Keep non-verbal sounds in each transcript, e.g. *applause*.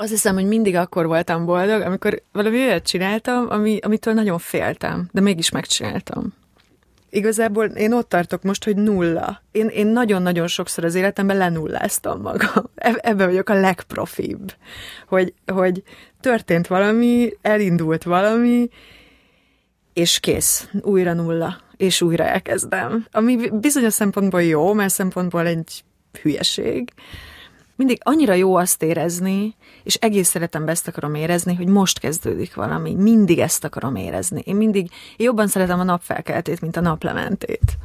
Azt hiszem, hogy mindig akkor voltam boldog, amikor valami olyat csináltam, ami, amitől nagyon féltem, de mégis megcsináltam. Igazából én ott tartok most, hogy nulla. Én, én nagyon-nagyon sokszor az életemben lenulláztam magam. Ebben vagyok a legprofibb. Hogy, hogy történt valami, elindult valami, és kész. Újra nulla. És újra elkezdem. Ami bizonyos szempontból jó, mert szempontból egy hülyeség mindig annyira jó azt érezni, és egész életemben ezt akarom érezni, hogy most kezdődik valami. Mindig ezt akarom érezni. Én mindig jobban szeretem a napfelkeltét, mint a naplementét.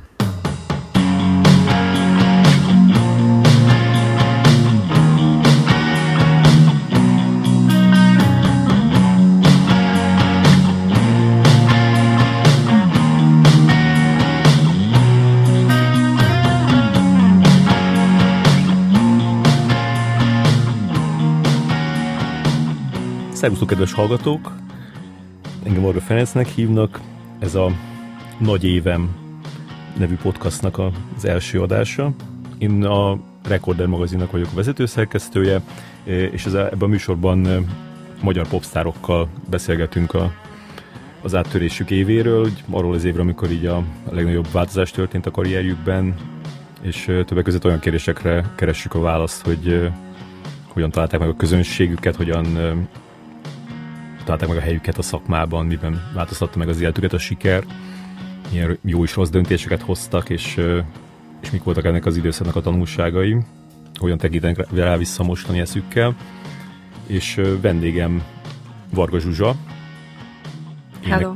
Szervusztok, kedves hallgatók! Engem Orga Ferencnek hívnak. Ez a Nagy Évem nevű podcastnak az első adása. Én a Recorder magazinnak vagyok a vezetőszerkesztője, és ez a, ebben a műsorban magyar popstárokkal beszélgetünk a, az áttörésük évéről, arról az évről, amikor így a legnagyobb változás történt a karrierjükben, és többek között olyan kérdésekre keressük a választ, hogy hogyan találták meg a közönségüket, hogyan találták meg a helyüket a szakmában, miben változtatta meg az életüket a siker, milyen jó és rossz döntéseket hoztak, és, és mik voltak ennek az időszaknak a tanulságai, hogyan tekintenek rá vissza mostani eszükkel. És vendégem Varga Zsuzsa. Hello.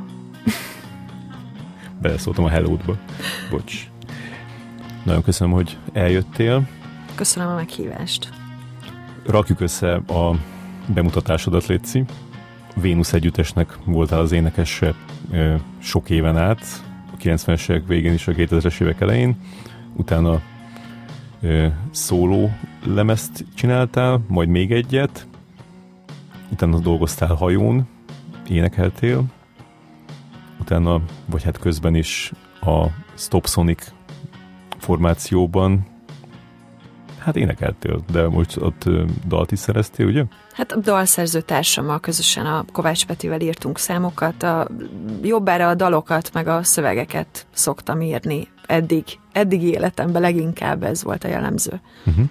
*laughs* Beleszóltam a hello-ba. Bocs. Nagyon köszönöm, hogy eljöttél. Köszönöm a meghívást. Rakjuk össze a bemutatásodat, Léci. Vénusz együttesnek voltál az énekes sok éven át, a 90-es évek végén és a 2000-es évek elején, utána szóló lemezt csináltál, majd még egyet, utána dolgoztál hajón, énekeltél, utána, vagy hát közben is a Stop Sonic formációban Hát énekeltél, de most ott dalt is szereztél, ugye? Hát a dalszerző társammal közösen a Kovács Petivel írtunk számokat, a, jobbára a dalokat, meg a szövegeket szoktam írni eddig, eddig életemben leginkább ez volt a jellemző. Uh-huh.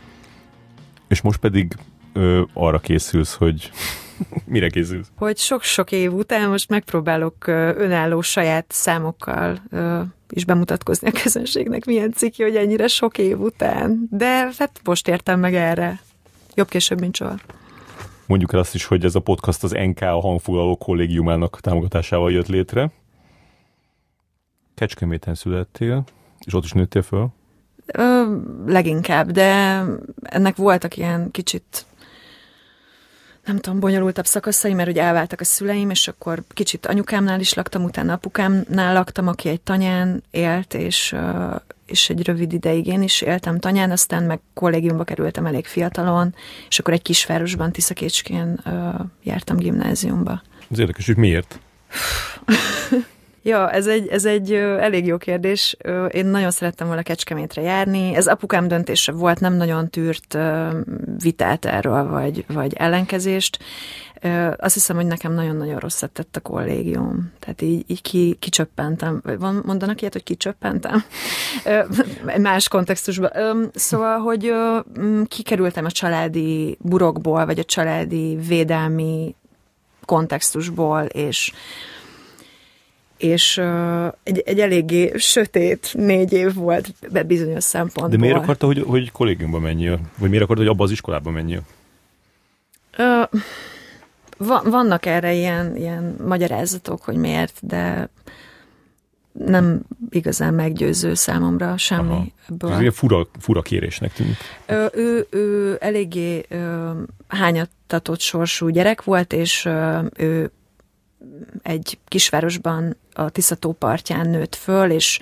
És most pedig ö, arra készülsz, hogy *laughs* mire készülsz? Hogy sok-sok év után most megpróbálok ö, önálló saját számokkal ö, is bemutatkozni a közönségnek, milyen ciki, hogy ennyire sok év után. De hát most értem meg erre. Jobb később, mint soha. Mondjuk el azt is, hogy ez a podcast az NK a hangfoglaló kollégiumának támogatásával jött létre. Kecskeméten születtél, és ott is nőttél föl? Ö, leginkább, de ennek voltak ilyen kicsit nem tudom, bonyolultabb szakaszai, mert ugye elváltak a szüleim, és akkor kicsit anyukámnál is laktam, utána apukámnál laktam, aki egy tanyán élt, és, és egy rövid ideig én is éltem tanyán, aztán meg kollégiumba kerültem elég fiatalon, és akkor egy kisvárosban, Tiszakécskén jártam gimnáziumba. Ez érdekes, hogy miért? *laughs* Ja, ez egy, ez egy elég jó kérdés. Én nagyon szerettem volna Kecskemétre járni. Ez apukám döntése volt, nem nagyon tűrt vitát erről, vagy, vagy ellenkezést. Azt hiszem, hogy nekem nagyon-nagyon rosszat tett a kollégium. Tehát így, így ki, kicsöppentem. Van, mondanak ilyet, hogy kicsöppentem? Más kontextusban. Szóval, hogy kikerültem a családi burokból, vagy a családi védelmi kontextusból, és és uh, egy, egy eléggé sötét négy év volt be bizonyos szempontból. De miért akarta, hogy, hogy kollégiumba menjél? Vagy miért akarta, hogy abba az iskolába menjél? Uh, va- vannak erre ilyen, ilyen magyarázatok, hogy miért, de nem igazán meggyőző számomra semmi Aha. ebből. Ez ilyen fura, fura kérésnek tűnik. Ő, ő, ő eléggé ö, hányattatott sorsú gyerek volt, és ö, ő egy kisvárosban a Tiszató partján nőtt föl, és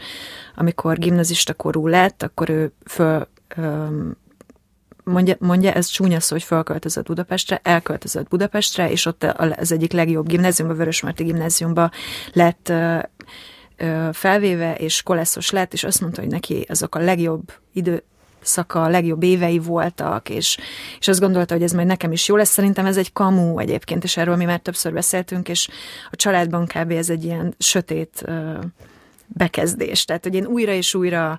amikor gimnazista korú lett, akkor ő föl, mondja, mondja, ez csúnya szó, hogy fölköltözött Budapestre, elköltözött Budapestre, és ott az egyik legjobb gimnáziumba, Vörösmarty gimnáziumba lett felvéve, és koleszos lett, és azt mondta, hogy neki azok a legjobb idő, időszaka, a legjobb évei voltak, és, és azt gondolta, hogy ez majd nekem is jó lesz. Szerintem ez egy kamú egyébként, és erről mi már többször beszéltünk, és a családban kb. ez egy ilyen sötét bekezdés. Tehát, hogy én újra és újra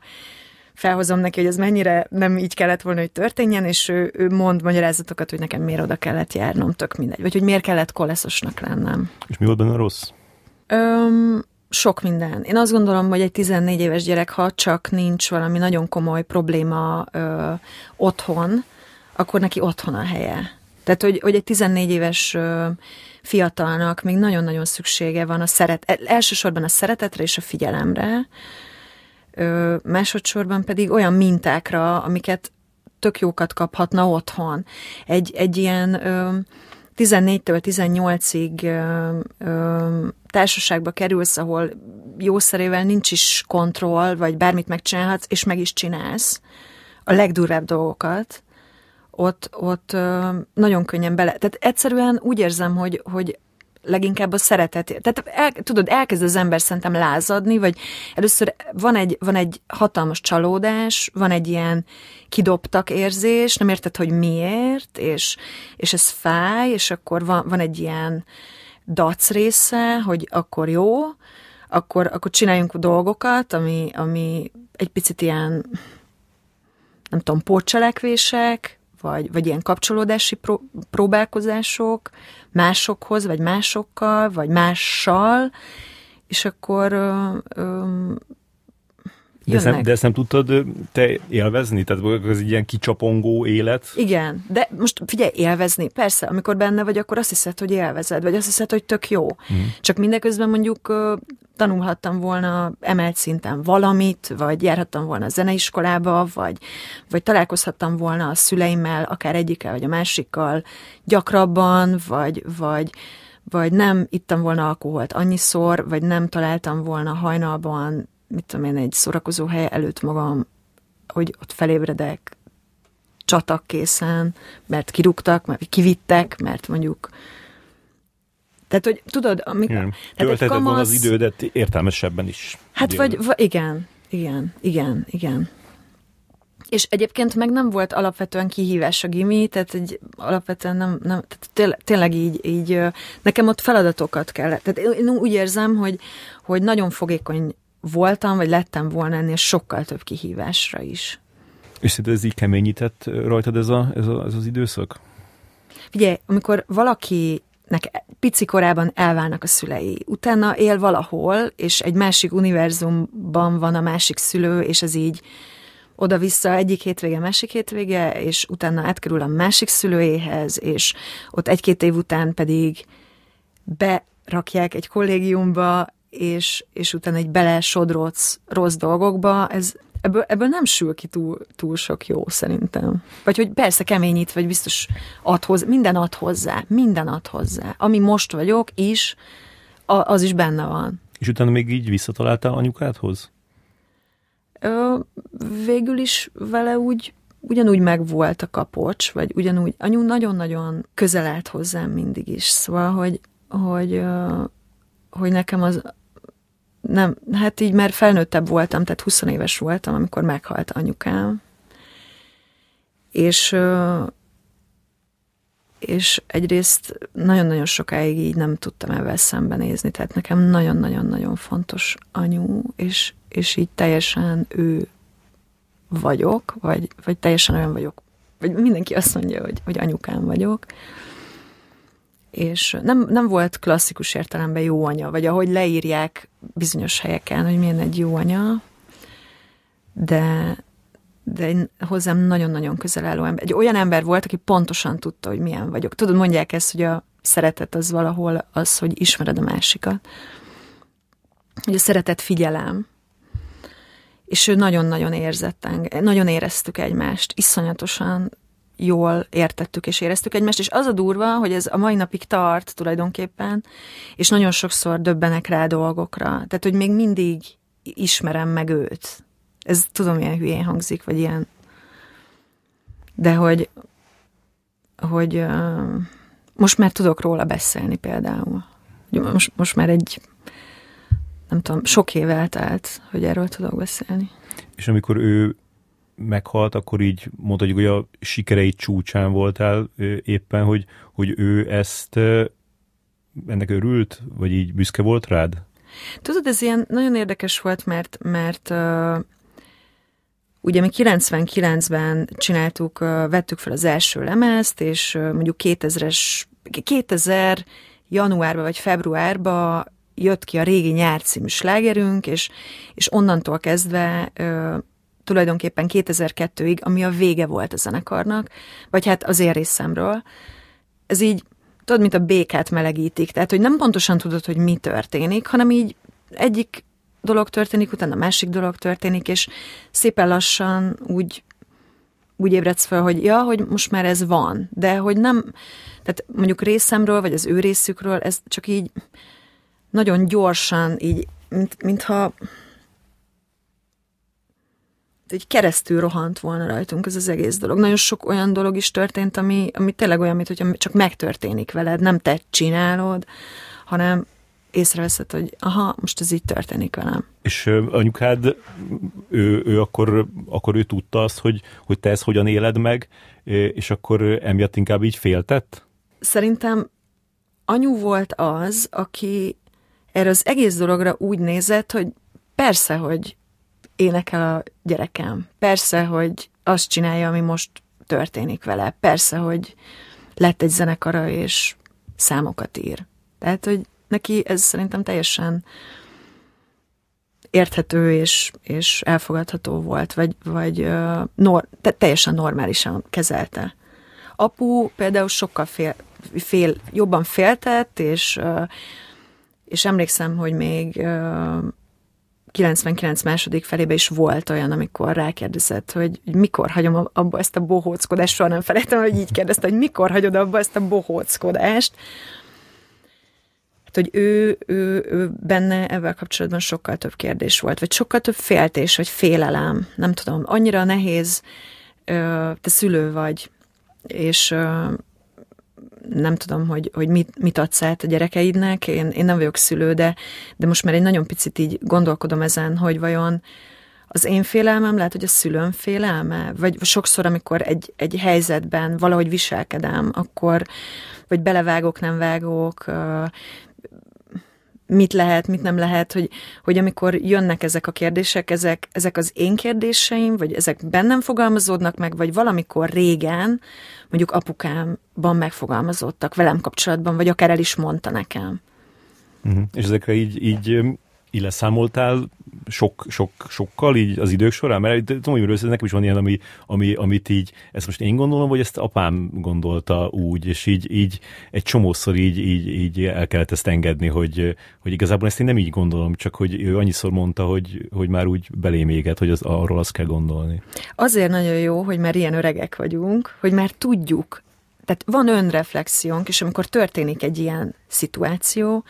felhozom neki, hogy ez mennyire nem így kellett volna, hogy történjen, és ő, ő mond magyarázatokat, hogy nekem miért oda kellett járnom, tök mindegy. Vagy hogy miért kellett koleszosnak lennem. És mi volt benne rossz? Öm, sok minden. Én azt gondolom, hogy egy 14 éves gyerek, ha csak nincs valami nagyon komoly probléma ö, otthon, akkor neki otthon a helye. Tehát, hogy, hogy egy 14 éves ö, fiatalnak még nagyon-nagyon szüksége van a szeret, e, elsősorban a szeretetre és a figyelemre, ö, másodszorban pedig olyan mintákra, amiket tök jókat kaphatna otthon. Egy, egy ilyen ö, 14-től 18-ig ö, ö, társaságba kerülsz, ahol jószerével nincs is kontroll, vagy bármit megcsinálhatsz, és meg is csinálsz a legdurvább dolgokat, ott, ott nagyon könnyen bele... Tehát egyszerűen úgy érzem, hogy, hogy leginkább a szeretet. Tehát el, tudod, elkezd az ember szerintem lázadni, vagy először van egy, van egy hatalmas csalódás, van egy ilyen kidobtak érzés, nem érted, hogy miért, és, és ez fáj, és akkor van, van egy ilyen dac része, hogy akkor jó, akkor, akkor csináljunk dolgokat, ami, ami egy picit ilyen, nem tudom, pótcselekvések, vagy, vagy ilyen kapcsolódási pró- próbálkozások másokhoz, vagy másokkal, vagy mással, és akkor ö, ö, de ezt, nem, de ezt nem tudtad te élvezni? Tehát ez egy ilyen kicsapongó élet? Igen, de most figyelj, élvezni, persze, amikor benne vagy, akkor azt hiszed, hogy élvezed, vagy azt hiszed, hogy tök jó. Mm. Csak mindeközben mondjuk tanulhattam volna emelt szinten valamit, vagy járhattam volna a zeneiskolába, vagy, vagy találkozhattam volna a szüleimmel, akár egyikkel, vagy a másikkal gyakrabban, vagy, vagy, vagy nem ittam volna alkoholt annyiszor, vagy nem találtam volna hajnalban mit tudom én, egy szórakozó hely előtt magam, hogy ott felébredek csatak készen, mert kirúgtak, mert kivittek, mert mondjuk tehát, hogy tudod, amik... Igen. Tölteted kamasz... van az idődet értelmesebben is. Hát vagy, vagy, igen, igen, igen, igen. És egyébként meg nem volt alapvetően kihívás a gimi, tehát egy, alapvetően nem, nem tehát tényleg, tényleg így, így, nekem ott feladatokat kellett. Tehát én úgy érzem, hogy, hogy nagyon fogékony voltam, vagy lettem volna ennél sokkal több kihívásra is. És szinte ez így keményített rajtad ez, a, ez, a, ez az időszak? Figyelj, amikor valaki nek pici korában elválnak a szülei. Utána él valahol, és egy másik univerzumban van a másik szülő, és ez így oda-vissza egyik hétvége, másik hétvége, és utána átkerül a másik szülőjéhez, és ott egy-két év után pedig berakják egy kollégiumba, és, és utána egy belesodrodsz rossz dolgokba, ez, ebből, ebből nem sül ki túl, túl sok jó szerintem. Vagy hogy persze keményít, vagy biztos ad hozzá, minden ad hozzá, minden ad hozzá. Ami most vagyok is, a, az is benne van. És utána még így visszataláltál anyukádhoz? Ö, végül is vele úgy ugyanúgy megvolt a kapocs, vagy ugyanúgy, anyu nagyon-nagyon közel állt hozzám mindig is, szóval, hogy, hogy, hogy nekem az nem, hát így már felnőttebb voltam, tehát 20 éves voltam, amikor meghalt anyukám. És, és egyrészt nagyon-nagyon sokáig így nem tudtam ebben szembenézni, tehát nekem nagyon-nagyon-nagyon fontos anyu, és, és így teljesen ő vagyok, vagy, vagy teljesen olyan vagyok, vagy mindenki azt mondja, hogy, hogy anyukám vagyok és nem, nem volt klasszikus értelemben jó anya, vagy ahogy leírják bizonyos helyeken, hogy milyen egy jó anya, de, de hozzám nagyon-nagyon közel álló ember. Egy olyan ember volt, aki pontosan tudta, hogy milyen vagyok. Tudod, mondják ezt, hogy a szeretet az valahol az, hogy ismered a másikat. Hogy a szeretet figyelem. És ő nagyon-nagyon érzett engem, nagyon éreztük egymást, iszonyatosan jól értettük és éreztük egymást, és az a durva, hogy ez a mai napig tart tulajdonképpen, és nagyon sokszor döbbenek rá dolgokra. Tehát, hogy még mindig ismerem meg őt. Ez tudom, milyen hülyén hangzik, vagy ilyen. De hogy, hogy uh, most már tudok róla beszélni például. Most, most már egy, nem tudom, sok év eltelt, hogy erről tudok beszélni. És amikor ő meghalt, akkor így mondhatjuk, hogy a sikerei csúcsán voltál éppen, hogy, hogy ő ezt ennek örült, vagy így büszke volt rád? Tudod, ez ilyen nagyon érdekes volt, mert, mert uh, ugye mi 99-ben csináltuk, vettük fel az első lemezt, és mondjuk 2000-es, 2000 januárban vagy februárban jött ki a régi nyár című slágerünk, és, és onnantól kezdve tulajdonképpen 2002-ig, ami a vége volt a zenekarnak, vagy hát az én részemről, ez így tudod, mint a békát melegítik, tehát, hogy nem pontosan tudod, hogy mi történik, hanem így egyik dolog történik, utána a másik dolog történik, és szépen lassan úgy, úgy ébredsz fel, hogy ja, hogy most már ez van, de hogy nem, tehát mondjuk részemről, vagy az ő részükről, ez csak így nagyon gyorsan, így, mint, mintha egy keresztül rohant volna rajtunk ez az egész dolog. Nagyon sok olyan dolog is történt, ami, ami tényleg olyan, mint hogyha csak megtörténik veled, nem te csinálod, hanem észreveszed, hogy aha, most ez így történik velem. És anyukád, ő, ő akkor, akkor ő tudta azt, hogy, hogy te ezt hogyan éled meg, és akkor emiatt inkább így féltett? Szerintem anyu volt az, aki erre az egész dologra úgy nézett, hogy persze, hogy énekel a gyerekem. Persze, hogy azt csinálja, ami most történik vele. Persze, hogy lett egy zenekara, és számokat ír. Tehát, hogy neki ez szerintem teljesen érthető és, és elfogadható volt, vagy, vagy nor, te, teljesen normálisan kezelte. Apu például sokkal fél, fél, jobban féltett, és, és emlékszem, hogy még 99 második felébe is volt olyan, amikor rákérdezett, hogy, mikor hagyom abba ezt a bohóckodást, soha nem felejtem, hogy így kérdezte, hogy mikor hagyod abba ezt a bohóckodást. Hát, hogy ő, ő, ő benne ezzel kapcsolatban sokkal több kérdés volt, vagy sokkal több féltés, vagy félelem, nem tudom, annyira nehéz, te szülő vagy, és nem tudom, hogy, hogy mit, mit adsz át a gyerekeidnek, én, én nem vagyok szülő, de, de most már egy nagyon picit így gondolkodom ezen, hogy vajon az én félelmem lehet, hogy a szülőm félelme, vagy sokszor, amikor egy, egy helyzetben valahogy viselkedem, akkor vagy belevágok, nem vágok, mit lehet, mit nem lehet, hogy, hogy amikor jönnek ezek a kérdések, ezek, ezek az én kérdéseim, vagy ezek bennem fogalmazódnak meg, vagy valamikor régen, mondjuk apukámban megfogalmazódtak velem kapcsolatban, vagy akár el is mondta nekem. Uh-huh. És ezekre így, így így leszámoltál sok, sok, sokkal így az idők során? Mert tudom, hogy nekem is van ilyen, ami, ami, amit így, ezt most én gondolom, vagy ezt apám gondolta úgy, és így, így egy csomószor így, így, így el kellett ezt engedni, hogy, hogy igazából ezt én nem így gondolom, csak hogy ő annyiszor mondta, hogy, hogy már úgy belém éget, hogy az, arról azt kell gondolni. Azért nagyon jó, hogy már ilyen öregek vagyunk, hogy már tudjuk, tehát van önreflexiónk, és amikor történik egy ilyen szituáció,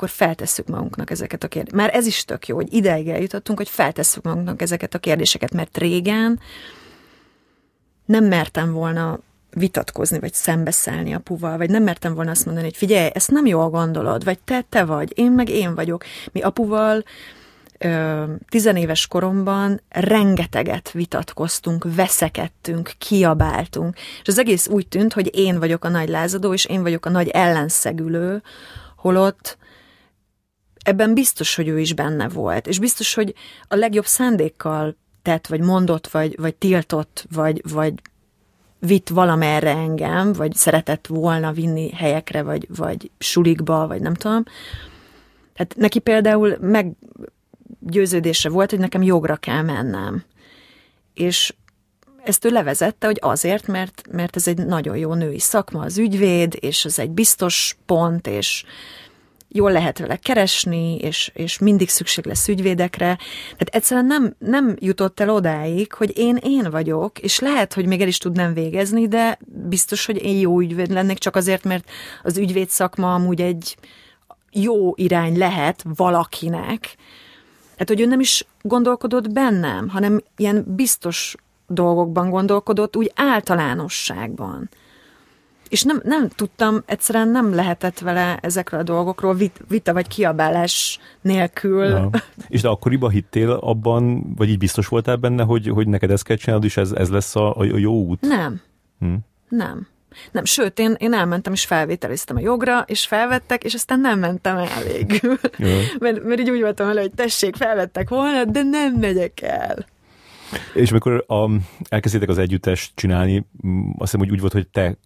akkor feltesszük magunknak ezeket a kérdéseket. Már ez is tök jó, hogy ideig eljutottunk, hogy feltesszük magunknak ezeket a kérdéseket, mert régen nem mertem volna vitatkozni, vagy szembeszállni apuval, vagy nem mertem volna azt mondani, hogy figyelj, ezt nem jól gondolod, vagy te, te vagy, én meg én vagyok. Mi apuval ö, tizenéves koromban rengeteget vitatkoztunk, veszekedtünk, kiabáltunk, és az egész úgy tűnt, hogy én vagyok a nagy lázadó, és én vagyok a nagy ellenszegülő, holott ebben biztos, hogy ő is benne volt, és biztos, hogy a legjobb szándékkal tett, vagy mondott, vagy, vagy tiltott, vagy, vagy vitt valamerre engem, vagy szeretett volna vinni helyekre, vagy, vagy sulikba, vagy nem tudom. Hát neki például meggyőződése volt, hogy nekem jogra kell mennem. És ezt ő levezette, hogy azért, mert, mert ez egy nagyon jó női szakma, az ügyvéd, és ez egy biztos pont, és, jól lehet vele keresni, és, és mindig szükség lesz ügyvédekre. Tehát egyszerűen nem, nem jutott el odáig, hogy én én vagyok, és lehet, hogy még el is tudnám végezni, de biztos, hogy én jó ügyvéd lennék, csak azért, mert az ügyvéd szakma amúgy egy jó irány lehet valakinek. Tehát, hogy ő nem is gondolkodott bennem, hanem ilyen biztos dolgokban gondolkodott, úgy általánosságban. És nem, nem tudtam, egyszerűen nem lehetett vele ezekről a dolgokról vit, vita vagy kiabálás nélkül. Ja. *laughs* És de akkoriban hittél abban, vagy így biztos voltál benne, hogy, hogy neked ezt kell csinálni, és ez, ez lesz a, a jó út? Nem. Hm? Nem. Nem, sőt, én, én elmentem és felvételiztem a jogra, és felvettek, és aztán nem mentem el végül. *laughs* mert, mert így úgy voltam vele, hogy tessék, felvettek volna, de nem megyek el. És amikor a, elkezdtétek az együttest csinálni, azt hiszem, hogy úgy volt, hogy te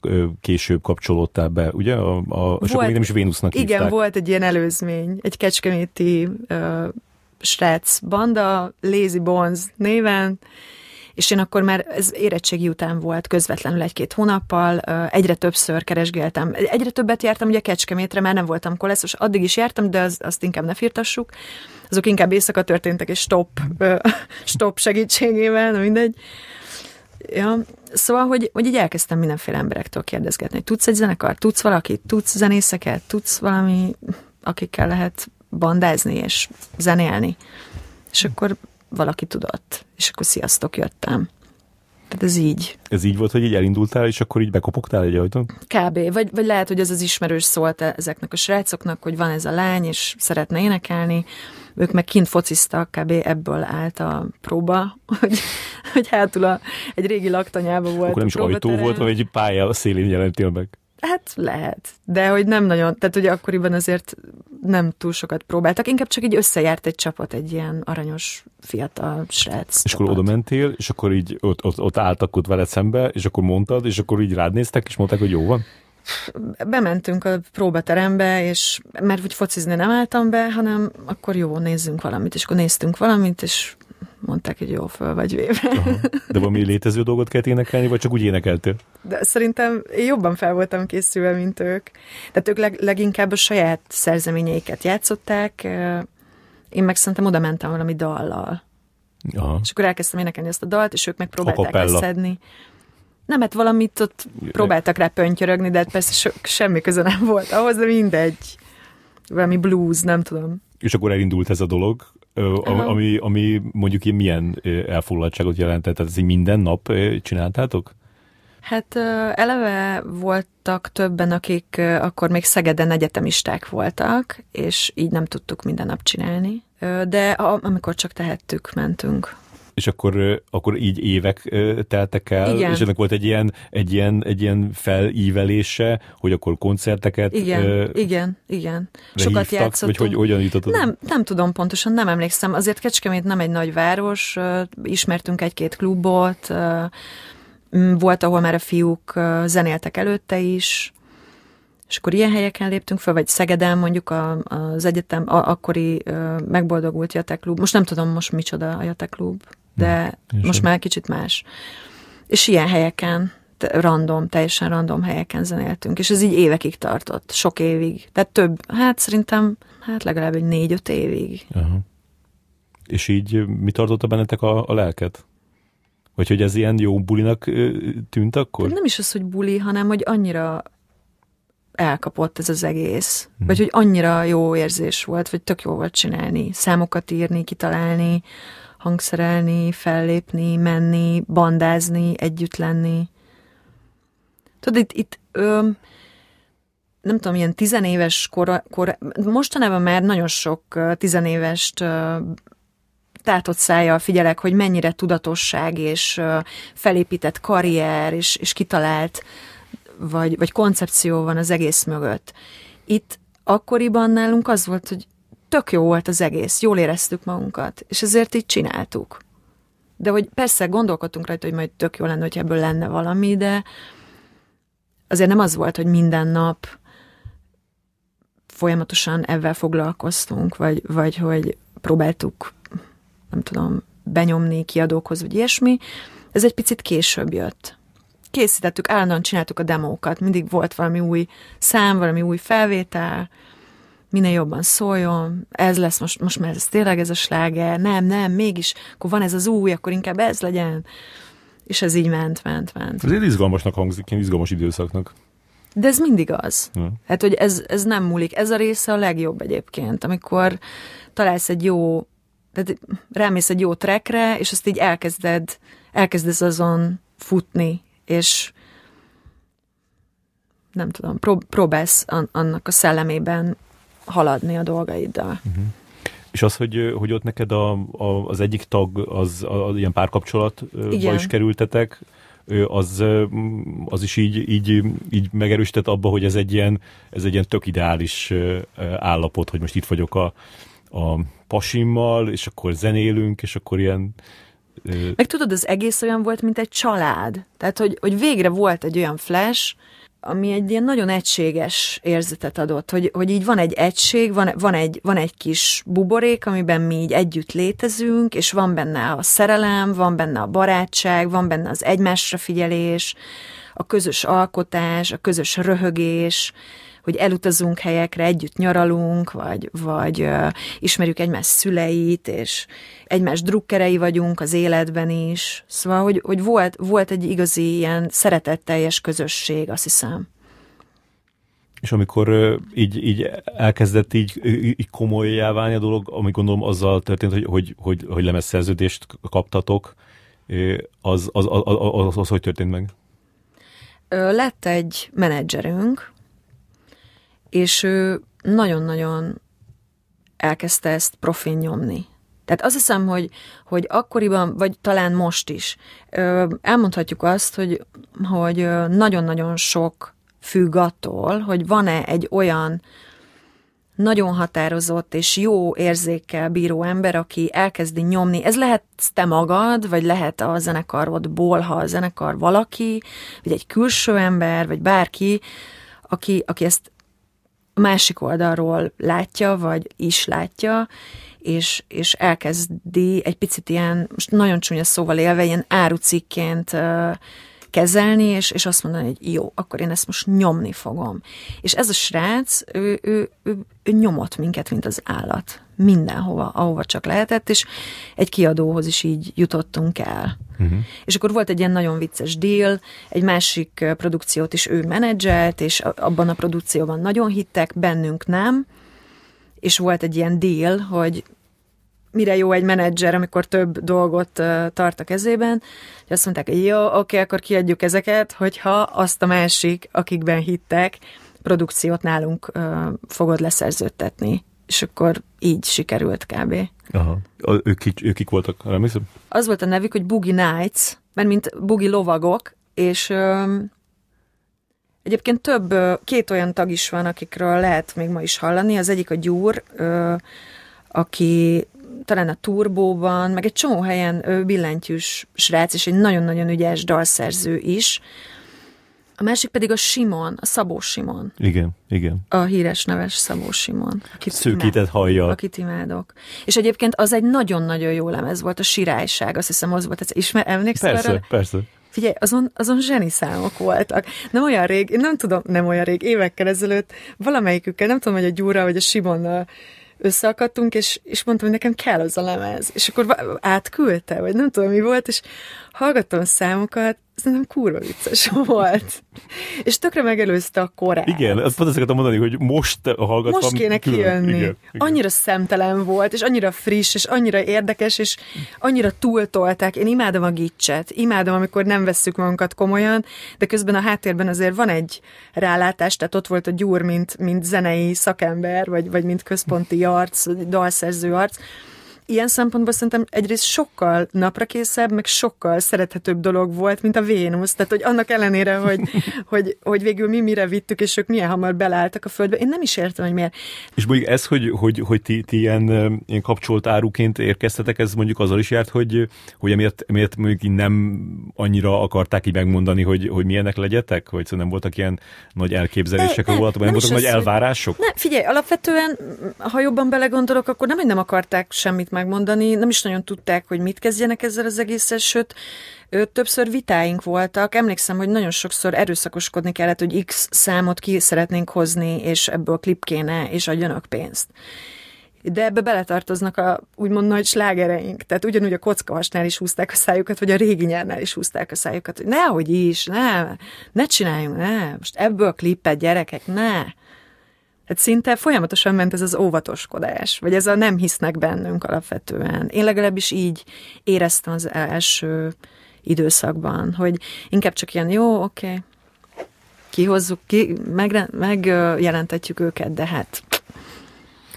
később kapcsolódtál be, ugye? A, a, volt, akkor még nem is Vénusznak Igen, hívták. volt egy ilyen előzmény, egy kecskeméti uh, srác banda, Lazy Bones néven, és én akkor már ez érettségi után volt közvetlenül egy-két hónappal, egyre többször keresgéltem. Egyre többet jártam ugye Kecskemétre, már nem voltam koleszos, addig is jártam, de az, azt inkább ne firtassuk. Azok inkább éjszaka történtek, és stop, *laughs* stop segítségével, na mindegy. Ja, szóval, hogy, hogy így elkezdtem mindenféle emberektől kérdezgetni, hogy tudsz egy zenekar, tudsz valakit, tudsz zenészeket, tudsz valami, akikkel lehet bandázni és zenélni. És akkor valaki tudott, és akkor sziasztok, jöttem. Tehát ez így. Ez így volt, hogy így elindultál, és akkor így bekopogtál egy ajtón? Kb. Vagy, vagy lehet, hogy ez az ismerős szólt ezeknek a srácoknak, hogy van ez a lány, és szeretne énekelni, ők meg kint fociztak, kb. ebből állt a próba, *laughs* hogy, hogy hátul a, egy régi laktanyába volt Akkor nem is ajtó volt, vagy egy pálya a szélén jelentél meg? Hát lehet, de hogy nem nagyon, tehát ugye akkoriban azért nem túl sokat próbáltak, inkább csak így összejárt egy csapat, egy ilyen aranyos fiatal srác. És csapat. akkor oda mentél, és akkor így ott, ott, ott álltak ott veled szembe, és akkor mondtad, és akkor így rád néztek, és mondták, hogy jó van? Bementünk a próbaterembe, és mert hogy focizni nem álltam be, hanem akkor jó, nézzünk valamit, és akkor néztünk valamit, és mondták, hogy jó, föl vagy véve. Aha. De valami *laughs* létező dolgot kellett énekelni, vagy csak úgy énekeltél? De szerintem én jobban fel voltam készülve, mint ők. Tehát ők leg, leginkább a saját szerzeményeiket játszották, én meg szerintem oda mentem valami dallal. Aha. És akkor elkezdtem énekelni ezt a dalt, és ők meg próbálták összedni. Nem, hát valamit ott próbáltak rá pöntyrögni, de hát persze so, semmi köze nem volt ahhoz, de mindegy. Valami blues, nem tudom. És akkor elindult ez a dolog, ami, ami mondjuk én milyen elfoglaltságot jelentett? Tehát ezt minden nap csináltátok? Hát eleve voltak többen, akik akkor még Szegeden egyetemisták voltak, és így nem tudtuk minden nap csinálni. De amikor csak tehettük, mentünk és akkor, akkor így évek teltek el, Igen. és ennek volt egy ilyen, egy, ilyen, egy ilyen felívelése, hogy akkor koncerteket Igen, uh, igen, igen. Sokat hívtak, játszottunk. Vagy hogy hogyan jutottad? Nem, nem tudom pontosan, nem emlékszem. Azért Kecskemét nem egy nagy város, ismertünk egy-két klubot, volt, ahol már a fiúk zenéltek előtte is, és akkor ilyen helyeken léptünk fel, vagy Szegeden mondjuk a, az egyetem, a, akkori megboldogult jateklub, most nem tudom most micsoda a jateklub, de hmm. most már kicsit más. És ilyen helyeken, random, teljesen random helyeken zenéltünk, és ez így évekig tartott, sok évig. Tehát több, hát szerintem, hát legalább egy négy-öt évig. Aha. És így mi tartotta bennetek a, a lelket? Vagy hogy ez ilyen jó bulinak tűnt akkor? Nem is az, hogy buli, hanem hogy annyira elkapott ez az egész. Hmm. Vagy hogy annyira jó érzés volt, vagy tök jó volt csinálni, számokat írni, kitalálni, hangszerelni, fellépni, menni, bandázni, együtt lenni. Tudod, itt, itt ö, nem tudom, ilyen tizenéves kor, kor, mostanában már nagyon sok tizenévest ö, tátott szájjal figyelek, hogy mennyire tudatosság és ö, felépített karrier és, és kitalált vagy, vagy koncepció van az egész mögött. Itt akkoriban nálunk az volt, hogy tök jó volt az egész, jól éreztük magunkat, és ezért így csináltuk. De hogy persze gondolkodtunk rajta, hogy majd tök jó lenne, hogy ebből lenne valami, de azért nem az volt, hogy minden nap folyamatosan ebben foglalkoztunk, vagy, vagy hogy próbáltuk, nem tudom, benyomni kiadókhoz, vagy ilyesmi. Ez egy picit később jött. Készítettük, állandóan csináltuk a demókat, mindig volt valami új szám, valami új felvétel, minél jobban szóljon, ez lesz most, most már ez tényleg ez a sláger, nem, nem, mégis, akkor van ez az új, akkor inkább ez legyen. És ez így ment, ment, ment. Ez izgalmasnak hangzik, ilyen izgalmas időszaknak. De ez mindig az. Ja. Hát, hogy ez, ez nem múlik. Ez a része a legjobb egyébként, amikor találsz egy jó, tehát rámész egy jó trekre, és azt így elkezded, elkezdesz azon futni, és nem tudom, prób- próbálsz an- annak a szellemében haladni a dolgaiddal. Uh-huh. És az, hogy, hogy ott neked a, a, az egyik tag, az a, a, ilyen párkapcsolatba is kerültetek, az, az is így, így, így megerősített abba, hogy ez egy ilyen, ez egy ilyen tök ideális állapot, hogy most itt vagyok a, a pasimmal, és akkor zenélünk, és akkor ilyen... Meg tudod, az egész olyan volt, mint egy család. Tehát, hogy, hogy végre volt egy olyan flash, ami egy ilyen nagyon egységes érzetet adott, hogy, hogy így van egy egység, van, van, egy, van egy kis buborék, amiben mi így együtt létezünk, és van benne a szerelem, van benne a barátság, van benne az egymásra figyelés, a közös alkotás, a közös röhögés, hogy elutazunk helyekre, együtt nyaralunk, vagy, vagy uh, ismerjük egymás szüleit, és egymás drukkerei vagyunk az életben is. Szóval, hogy, hogy volt, volt egy igazi ilyen szeretetteljes közösség, azt hiszem. És amikor így, így elkezdett így, így komolyá válni a dolog, ami gondolom azzal történt, hogy, hogy, hogy, hogy lemezszerződést kaptatok, az, az, az, az, az, az hogy történt meg? Lett egy menedzserünk, és ő nagyon-nagyon elkezdte ezt profin nyomni. Tehát azt hiszem, hogy, hogy akkoriban, vagy talán most is, elmondhatjuk azt, hogy, hogy nagyon-nagyon sok függ attól, hogy van-e egy olyan nagyon határozott és jó érzékkel bíró ember, aki elkezdi nyomni. Ez lehet te magad, vagy lehet a zenekarod ha a zenekar valaki, vagy egy külső ember, vagy bárki, aki, aki ezt a másik oldalról látja, vagy is látja, és, és elkezdi egy picit ilyen, most nagyon csúnya szóval élve, ilyen árucikként kezelni, és, és azt mondani, hogy jó, akkor én ezt most nyomni fogom. És ez a srác, ő, ő, ő, ő nyomott minket, mint az állat. Mindenhova, ahova csak lehetett, és egy kiadóhoz is így jutottunk el. Uh-huh. És akkor volt egy ilyen nagyon vicces deal, egy másik produkciót is ő menedzselt, és abban a produkcióban nagyon hittek, bennünk nem, és volt egy ilyen deal, hogy mire jó egy menedzser, amikor több dolgot uh, tart a kezében, hogy azt mondták, hogy jó, oké, akkor kiadjuk ezeket, hogyha azt a másik, akikben hittek, produkciót nálunk uh, fogod leszerződtetni. És akkor így sikerült kb. Aha. Ők, kik, ők kik voltak, emlékszem? Az volt a nevük, hogy Boogie Nights, mert mint Boogie lovagok, és um, egyébként több, két olyan tag is van, akikről lehet még ma is hallani. Az egyik a Gyúr, uh, aki talán a Turbóban, meg egy csomó helyen ő billentyűs srác, és egy nagyon-nagyon ügyes dalszerző is. A másik pedig a Simon, a Szabó Simon. Igen, igen. A híres neves Szabó Simon. Akit Szűkített hajjal. Akit imádok. És egyébként az egy nagyon-nagyon jó lemez volt, a Sirályság, azt hiszem az volt, ez ismer, emlékszel Persze, arra? persze. Figyelj, azon, azon zseni számok voltak. Nem olyan rég, én nem tudom, nem olyan rég, évekkel ezelőtt valamelyikükkel, nem tudom, hogy a Gyúra vagy a Simonnal összeakadtunk, és, és mondtam, hogy nekem kell az a lemez. És akkor átküldte, vagy nem tudom mi volt, és hallgattam a számokat, szerintem kurva vicces *laughs* volt. És tökre megelőzte a korát. Igen, azt pont ezt mondani, hogy most hallgattam. Most kéne külön. kijönni. Igen, igen. Annyira szemtelen volt, és annyira friss, és annyira érdekes, és annyira túltolták. Én imádom a gicset, imádom, amikor nem vesszük magunkat komolyan, de közben a háttérben azért van egy rálátás, tehát ott volt a Gyúr, mint, mint zenei szakember, vagy, vagy mint központi arc, dalszerző arc, ilyen szempontból szerintem egyrészt sokkal naprakészebb, meg sokkal szerethetőbb dolog volt, mint a Vénusz. Tehát, hogy annak ellenére, hogy, *laughs* hogy, hogy végül mi mire vittük, és ők milyen hamar belálltak a földbe, én nem is értem, hogy miért. És mondjuk ez, hogy, hogy, hogy ti, ti ilyen, ilyen kapcsolt áruként érkeztetek, ez mondjuk azzal is járt, hogy, hogy emiatt, emiatt mondjuk nem annyira akarták így megmondani, hogy, hogy milyenek legyetek? Vagy szóval nem voltak ilyen nagy elképzelések, nem, voltak, nem, nem voltak nagy elvárások? Nem, figyelj, alapvetően, ha jobban belegondolok, akkor nem, hogy nem akarták semmit megmondani, nem is nagyon tudták, hogy mit kezdjenek ezzel az egésszel, sőt, többször vitáink voltak. Emlékszem, hogy nagyon sokszor erőszakoskodni kellett, hogy X számot ki szeretnénk hozni, és ebből klip kéne, és adjanak pénzt. De ebbe beletartoznak a úgymond nagy slágereink. Tehát ugyanúgy a kockavasnál is húzták a szájukat, vagy a régi nyárnál is húzták a szájukat, hogy nehogy is, ne, ne csináljunk, ne, most ebből klippet, gyerekek, ne. Hát szinte folyamatosan ment ez az óvatoskodás, vagy ez a nem hisznek bennünk alapvetően. Én legalábbis így éreztem az első időszakban, hogy inkább csak ilyen, jó, oké, okay, kihozzuk, ki, meg, megjelentetjük őket, de hát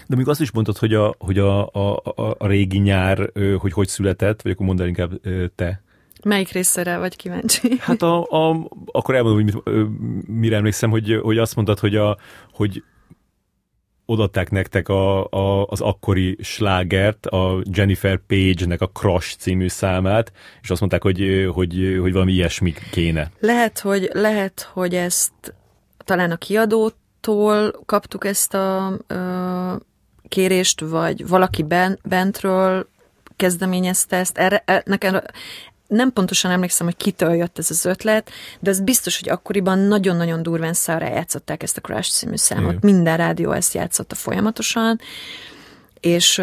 de még azt is mondtad, hogy a, hogy a, a, a, a régi nyár, hogy hogy született, vagy akkor mondd el inkább te. Melyik részére vagy kíváncsi? Hát a, a, akkor elmondom, hogy mit, mire emlékszem, hogy, hogy azt mondtad, hogy, a, hogy odaadták nektek a, a, az akkori slágert, a Jennifer Page-nek a Crush című számát, és azt mondták, hogy, hogy, hogy valami ilyesmi kéne. Lehet, hogy, lehet, hogy ezt talán a kiadótól kaptuk ezt a ö, kérést, vagy valaki ben, bentről kezdeményezte ezt. Erre, e, nekem nem pontosan emlékszem, hogy kitől jött ez az ötlet, de az biztos, hogy akkoriban nagyon-nagyon durván szára játszották ezt a Crash című számot. Igen. Minden rádió ezt játszotta folyamatosan, és,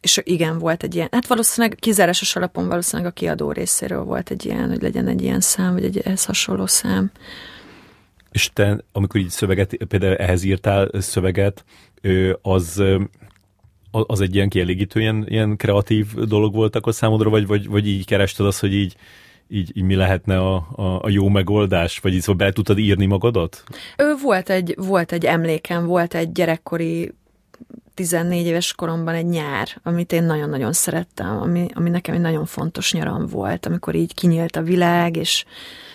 és igen, volt egy ilyen, hát valószínűleg kizárásos alapon valószínűleg a kiadó részéről volt egy ilyen, hogy legyen egy ilyen szám, vagy egy ehhez hasonló szám. És te, amikor így szöveget, például ehhez írtál szöveget, az az egy ilyen kielégítő, ilyen, ilyen kreatív dolog volt akkor számodra, vagy, vagy, vagy így kerested azt, hogy így, így, így mi lehetne a, a, a jó megoldás? Vagy így szóval be tudtad írni magadat? Ő volt egy, volt egy emlékem, volt egy gyerekkori 14 éves koromban egy nyár, amit én nagyon-nagyon szerettem, ami, ami nekem egy nagyon fontos nyaram volt, amikor így kinyílt a világ, és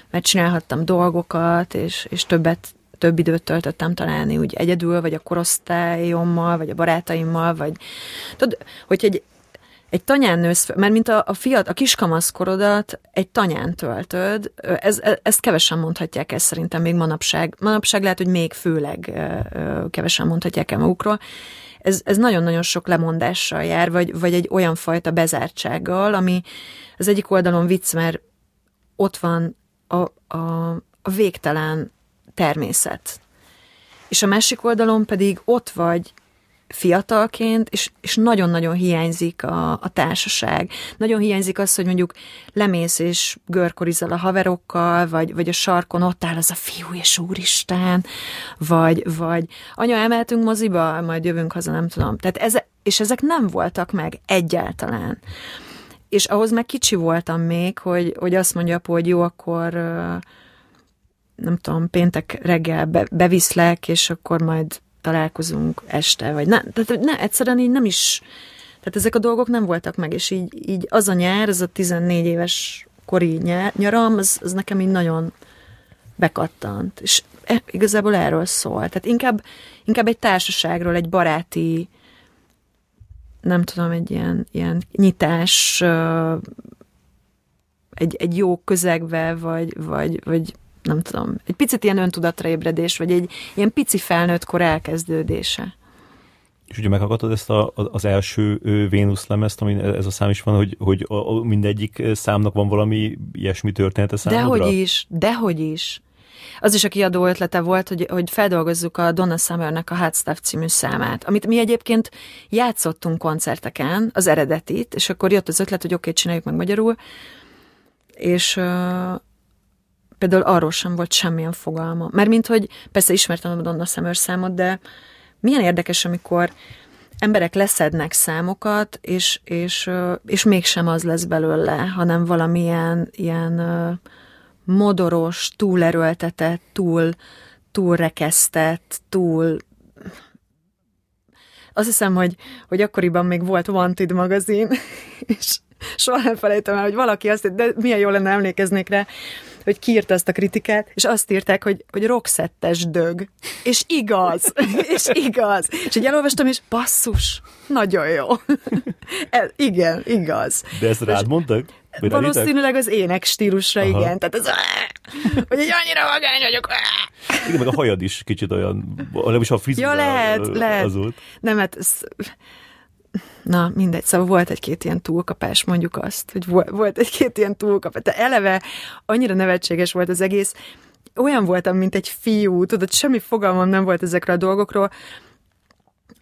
megcsinálhattam dolgokat, és, és többet több időt töltöttem találni úgy egyedül, vagy a korosztályommal, vagy a barátaimmal, vagy tudod, hogy egy, egy tanyán nősz, mert mint a, a fiat, a kiskamaszkorodat egy tanyán töltöd, ez, ez, ezt kevesen mondhatják el szerintem még manapság. Manapság lehet, hogy még főleg kevesen mondhatják el magukról. Ez, ez nagyon-nagyon sok lemondással jár, vagy, vagy egy olyan fajta bezártsággal, ami az egyik oldalon vicc, mert ott van a, a, a végtelen természet. És a másik oldalon pedig ott vagy fiatalként, és, és nagyon-nagyon hiányzik a, a társaság. Nagyon hiányzik az, hogy mondjuk lemész és görkorizol a haverokkal, vagy, vagy a sarkon ott áll az a fiú, és úristen, vagy, vagy anya, emeltünk moziba, majd jövünk haza, nem tudom. Tehát ez, és ezek nem voltak meg egyáltalán. És ahhoz meg kicsi voltam még, hogy, hogy azt mondja hogy jó, akkor nem tudom, péntek reggel be, beviszlek, és akkor majd találkozunk este, vagy nem, tehát ne, egyszerűen így nem is, tehát ezek a dolgok nem voltak meg, és így, így az a nyár, az a 14 éves kori nyár, nyaram, az, az nekem így nagyon bekattant, és e, igazából erről szól. Tehát inkább, inkább egy társaságról, egy baráti, nem tudom, egy ilyen, ilyen nyitás, egy, egy jó közegbe, vagy, vagy, vagy nem tudom, egy picit ilyen öntudatra ébredés, vagy egy ilyen pici felnőttkor elkezdődése. És ugye meghallgatod ezt a, az első Vénusz lemezt, amin ez a szám is van, hogy, hogy a, a mindegyik számnak van valami ilyesmi története számodra? Dehogy is, dehogy is. Az is a kiadó ötlete volt, hogy, hogy feldolgozzuk a Donna Summernek a Hot Stuff című számát, amit mi egyébként játszottunk koncerteken, az eredetit, és akkor jött az ötlet, hogy oké, okay, csináljuk meg magyarul, és például arról sem volt semmilyen fogalma. Mert mint hogy persze ismertem a Madonna Summer számot, de milyen érdekes, amikor emberek leszednek számokat, és, és, és mégsem az lesz belőle, hanem valamilyen ilyen modoros, túlerőltetett, túl, túlrekesztett, túl azt hiszem, hogy, hogy akkoriban még volt Wanted magazin, *laughs* és soha nem felejtem el, hogy valaki azt, de milyen jó lenne emlékeznék rá, hogy kiírta ezt a kritikát, és azt írták, hogy, hogy rockszettes dög. És igaz, *laughs* és igaz. És így elolvastam, és basszus, nagyon jó. *laughs* Ez, igen, igaz. De ezt rád mondtak? Valószínűleg az ének stílusra, Aha. igen. Tehát ez, *laughs* hogy egy annyira vagány vagyok. Igen, meg a hajad is kicsit olyan, is a frizura ja, lehet, lehet. az volt. Nem, hát na mindegy, szóval volt egy-két ilyen túlkapás, mondjuk azt, hogy volt egy-két ilyen túlkapás. De eleve annyira nevetséges volt az egész, olyan voltam, mint egy fiú, tudod, semmi fogalmam nem volt ezekről a dolgokról,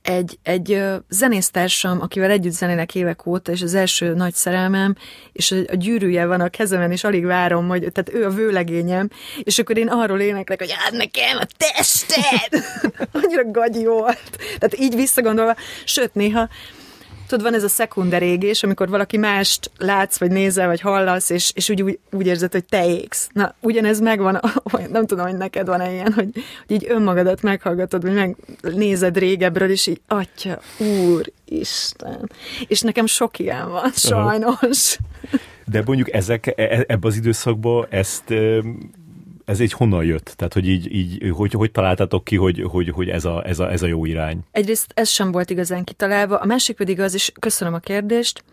egy, egy zenésztársam, akivel együtt zenélek évek óta, és az első nagy szerelmem, és a, a gyűrűje van a kezemen, és alig várom, hogy, tehát ő a vőlegényem, és akkor én arról éneklek, hogy hát nekem a tested! *laughs* Annyira gagyi volt. Tehát így visszagondolva, sőt, néha tudod, van ez a szekunder égés, amikor valaki mást látsz, vagy nézel, vagy hallasz, és, és úgy, úgy, úgy érzed, hogy te égsz. Na, ugyanez megvan, *laughs* nem tudom, hogy neked van-e ilyen, hogy, hogy így önmagadat meghallgatod, vagy megnézed régebről, és így, atya, úr, Isten. És nekem sok ilyen van, sajnos. De mondjuk ezek, e, e, ebbe az időszakban ezt ez egy honnan jött? Tehát, hogy így, így hogy, hogy találtatok ki, hogy, hogy, hogy ez, a, ez, a, ez a jó irány? Egyrészt ez sem volt igazán kitalálva, a másik pedig az, és köszönöm a kérdést,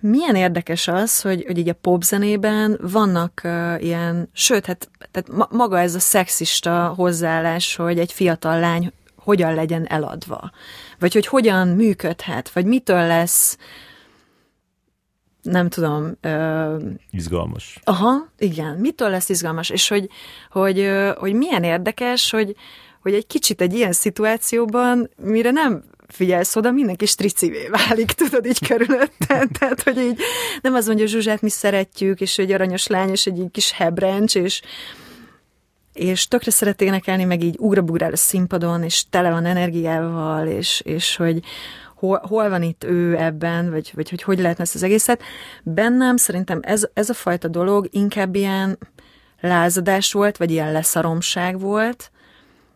milyen érdekes az, hogy, hogy így a popzenében vannak uh, ilyen, sőt, hát tehát ma, maga ez a szexista hozzáállás, hogy egy fiatal lány hogyan legyen eladva, vagy hogy hogyan működhet, vagy mitől lesz nem tudom... Uh, izgalmas. Aha, igen. Mitől lesz izgalmas? És hogy, hogy, hogy milyen érdekes, hogy, hogy egy kicsit egy ilyen szituációban, mire nem figyelsz oda, mindenki stricivé válik, *laughs* tudod, így körülötted. *laughs* Tehát, hogy így nem az mondja, hogy Zsuzsát mi szeretjük, és egy aranyos lány, és egy kis hebrencs, és, és tökre szeret énekelni, meg így ugrabugrál a színpadon, és tele van energiával, és, és hogy, hol, hol van itt ő ebben, vagy, vagy hogy hogy lehetne ezt az egészet. Bennem szerintem ez, ez a fajta dolog inkább ilyen lázadás volt, vagy ilyen leszaromság volt.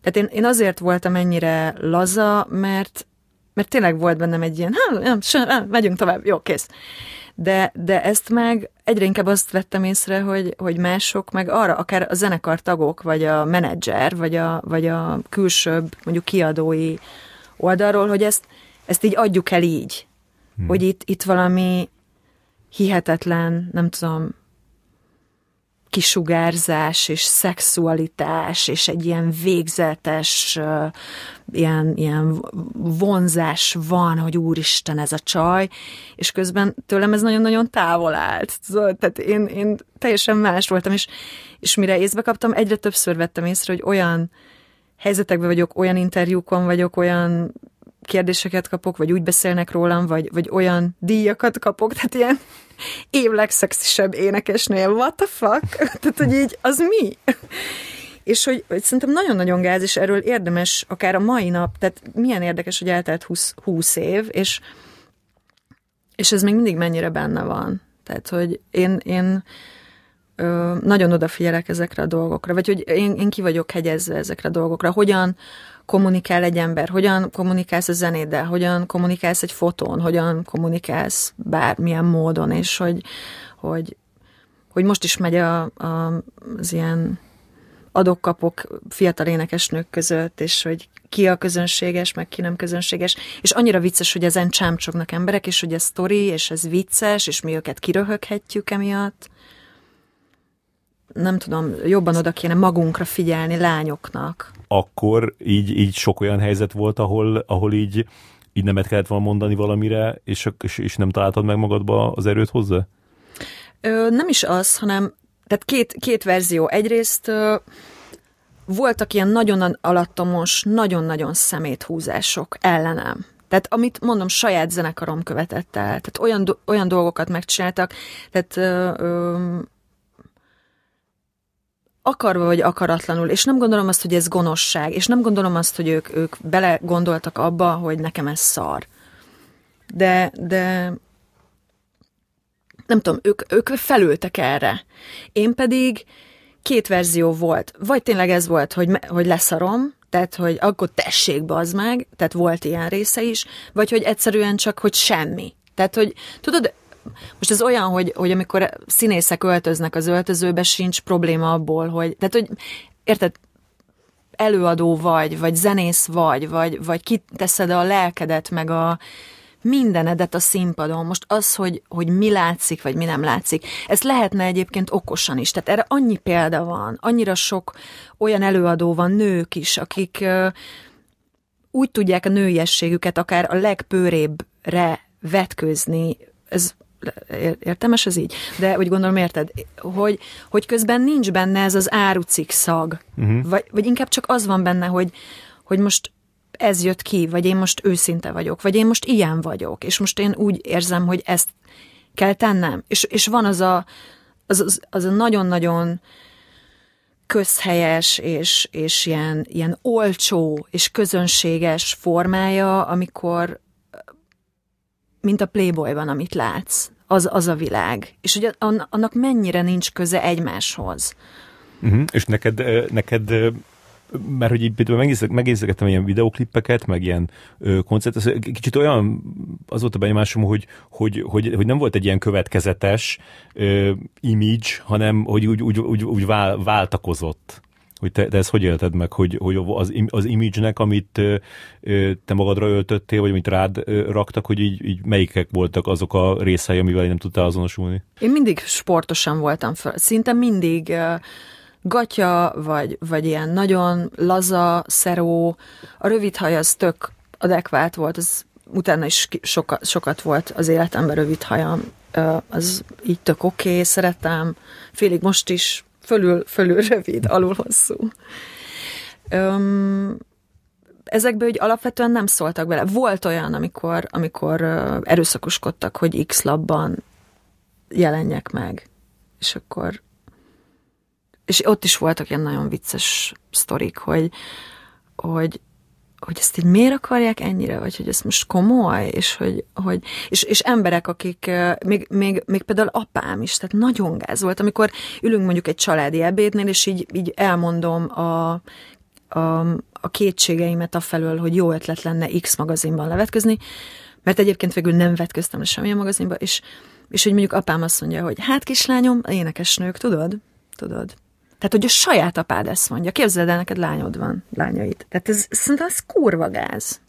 Tehát én, én azért voltam ennyire laza, mert, mert tényleg volt bennem egy ilyen, nem, nem, megyünk tovább, jó, kész. De, de ezt meg egyre inkább azt vettem észre, hogy, hogy mások meg arra, akár a zenekar tagok, vagy a menedzser, vagy a, vagy a külsőbb, mondjuk kiadói oldalról, hogy ezt, ezt így adjuk el így, hmm. hogy itt, itt valami hihetetlen, nem tudom, kisugárzás és szexualitás és egy ilyen végzetes uh, ilyen, ilyen vonzás van, hogy úristen ez a csaj, és közben tőlem ez nagyon-nagyon távol állt. Tehát én, én teljesen más voltam, és, és mire észbe kaptam, egyre többször vettem észre, hogy olyan helyzetekben vagyok, olyan interjúkon vagyok, olyan kérdéseket kapok, vagy úgy beszélnek rólam, vagy, vagy olyan díjakat kapok, tehát ilyen év legszexisebb énekesnél, what the fuck? *laughs* tehát, hogy így, az mi? és hogy, hogy szerintem nagyon-nagyon gáz, és erről érdemes akár a mai nap, tehát milyen érdekes, hogy eltelt 20, 20 év, és, és ez még mindig mennyire benne van. Tehát, hogy én, én ö, nagyon odafigyelek ezekre a dolgokra, vagy hogy én, én ki vagyok hegyezve ezekre a dolgokra, hogyan, kommunikál egy ember, hogyan kommunikálsz a zenéddel, hogyan kommunikálsz egy fotón, hogyan kommunikálsz bármilyen módon, és hogy, hogy, hogy most is megy a, a, az ilyen adok-kapok fiatal énekesnők között, és hogy ki a közönséges, meg ki nem közönséges, és annyira vicces, hogy ezen csámcsognak emberek, és hogy ez sztori, és ez vicces, és mi őket kiröhöghetjük emiatt. Nem tudom, jobban oda kéne magunkra figyelni lányoknak akkor így, így sok olyan helyzet volt, ahol, ahol így, így nemet kellett volna mondani valamire, és, és, és nem találtad meg magadba az erőt hozzá? Ö, nem is az, hanem tehát két, két verzió. Egyrészt ö, voltak ilyen nagyon alattomos, nagyon-nagyon szeméthúzások ellenem. Tehát amit mondom, saját zenekarom követett el. Tehát olyan, olyan dolgokat megcsináltak, tehát ö, ö, akarva vagy akaratlanul, és nem gondolom azt, hogy ez gonoszság, és nem gondolom azt, hogy ők, ők bele abba, hogy nekem ez szar. De, de nem tudom, ők, ők felültek erre. Én pedig két verzió volt. Vagy tényleg ez volt, hogy, hogy leszarom, tehát, hogy akkor tessék, bazd meg, tehát volt ilyen része is, vagy hogy egyszerűen csak, hogy semmi. Tehát, hogy tudod, most ez olyan, hogy, hogy amikor színészek öltöznek az öltözőbe, sincs probléma abból, hogy, tehát, hogy érted, előadó vagy, vagy zenész vagy, vagy, vagy kiteszed a lelkedet, meg a mindenedet a színpadon. Most az, hogy, hogy mi látszik, vagy mi nem látszik, ez lehetne egyébként okosan is. Tehát erre annyi példa van, annyira sok olyan előadó van, nők is, akik úgy tudják a nőiességüket akár a legpőrébbre vetkőzni, ez értelmes ez így? De úgy gondolom, érted, hogy, hogy közben nincs benne ez az árucik szag, uh-huh. vagy, vagy inkább csak az van benne, hogy, hogy most ez jött ki, vagy én most őszinte vagyok, vagy én most ilyen vagyok, és most én úgy érzem, hogy ezt kell tennem. És, és van az a, az, az, az a nagyon-nagyon közhelyes és, és ilyen, ilyen olcsó és közönséges formája, amikor mint a Playboyban, amit látsz. Az, az a világ. És hogy annak mennyire nincs köze egymáshoz. Uh-huh. És neked, neked mert hogy így megnézegettem ilyen videoklippeket, meg ilyen koncert, kicsit olyan az volt a benyomásom, hogy, hogy, hogy, hogy nem volt egy ilyen következetes ö, image, hanem hogy úgy, úgy, úgy, úgy vál, váltakozott. Hogy te, te ezt hogy élted meg, hogy, hogy az, az image-nek, amit te magadra öltöttél, vagy amit rád raktak, hogy így, így melyikek voltak azok a részei, amivel nem tudtál azonosulni? Én mindig sportosan voltam föl. Szinte mindig gatya, vagy, vagy ilyen nagyon laza, szeró. A rövid haj az tök adekvát volt, az utána is sokat, sokat volt az életemben rövid hajam. Az így tök oké, okay, szeretem. Félig most is fölül, fölül rövid, alul hosszú. Öm, ezekbe úgy alapvetően nem szóltak bele. Volt olyan, amikor, amikor erőszakoskodtak, hogy X labban jelenjek meg. És akkor és ott is voltak ilyen nagyon vicces sztorik, hogy, hogy, hogy ezt így miért akarják ennyire, vagy hogy ez most komoly, és hogy, hogy és, és emberek, akik, még, még, még például apám is, tehát nagyon gáz volt, amikor ülünk mondjuk egy családi ebédnél, és így, így elmondom a, a, a kétségeimet afelől, hogy jó ötlet lenne X magazinban levetközni, mert egyébként végül nem vetköztem le semmilyen magazinba, és, és hogy mondjuk apám azt mondja, hogy hát kislányom, énekesnők, tudod? Tudod? Tehát, hogy a saját apád ezt mondja. Képzeld el, neked lányod van, lányait. Tehát ez, szerintem ez kurva gáz.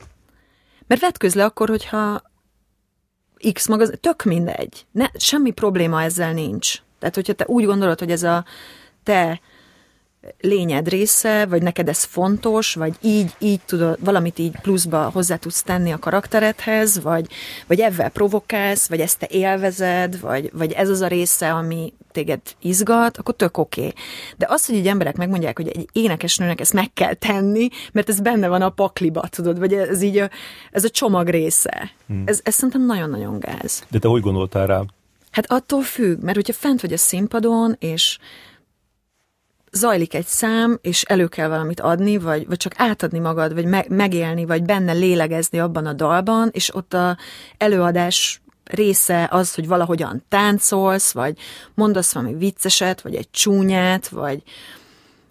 Mert vetközz le akkor, hogyha X magaz, tök mindegy. Ne, semmi probléma ezzel nincs. Tehát, hogyha te úgy gondolod, hogy ez a te lényed része, vagy neked ez fontos, vagy így, így tudod, valamit így pluszba hozzá tudsz tenni a karakteredhez, vagy, vagy ebben provokálsz, vagy ezt te élvezed, vagy, vagy ez az a része, ami téged izgat, akkor tök oké. Okay. De az, hogy egy emberek megmondják, hogy egy énekesnőnek ezt meg kell tenni, mert ez benne van a pakliba, tudod, vagy ez így a, ez a csomag része. Hmm. Ez, ez szerintem nagyon-nagyon gáz. De te hogy gondoltál rá? Hát attól függ, mert hogyha fent vagy a színpadon, és zajlik egy szám, és elő kell valamit adni, vagy, vagy csak átadni magad, vagy me- megélni, vagy benne lélegezni abban a dalban, és ott a előadás része az, hogy valahogyan táncolsz, vagy mondasz valami vicceset, vagy egy csúnyát, vagy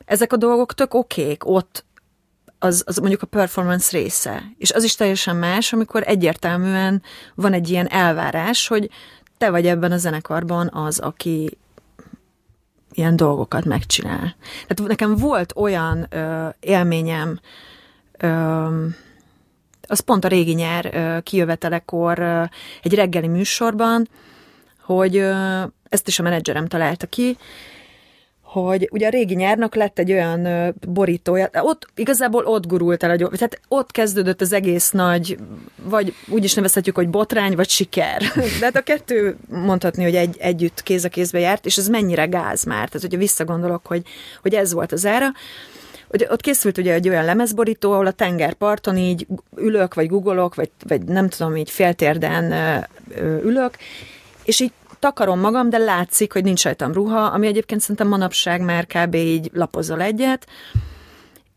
ezek a dolgok tök okék ott, az, az mondjuk a performance része. És az is teljesen más, amikor egyértelműen van egy ilyen elvárás, hogy te vagy ebben a zenekarban az, aki ilyen dolgokat megcsinál. Tehát nekem volt olyan ö, élményem, ö, az pont a régi nyár ö, kijövetelekor ö, egy reggeli műsorban, hogy ö, ezt is a menedzserem találta ki, hogy ugye a régi nyárnak lett egy olyan borítója, ott igazából ott gurult el tehát ott kezdődött az egész nagy, vagy úgy is nevezhetjük, hogy botrány, vagy siker. *laughs* De hát a kettő mondhatni, hogy egy, együtt kéz a kézbe járt, és ez mennyire gáz már, tehát hogyha visszagondolok, hogy, hogy ez volt az ára, hogy ott készült ugye egy olyan lemezborító, ahol a tengerparton így ülök, vagy googolok, vagy, vagy nem tudom, így féltérden ülök, és így takarom magam, de látszik, hogy nincs rajtam ruha, ami egyébként szerintem manapság már kb. így lapozol egyet,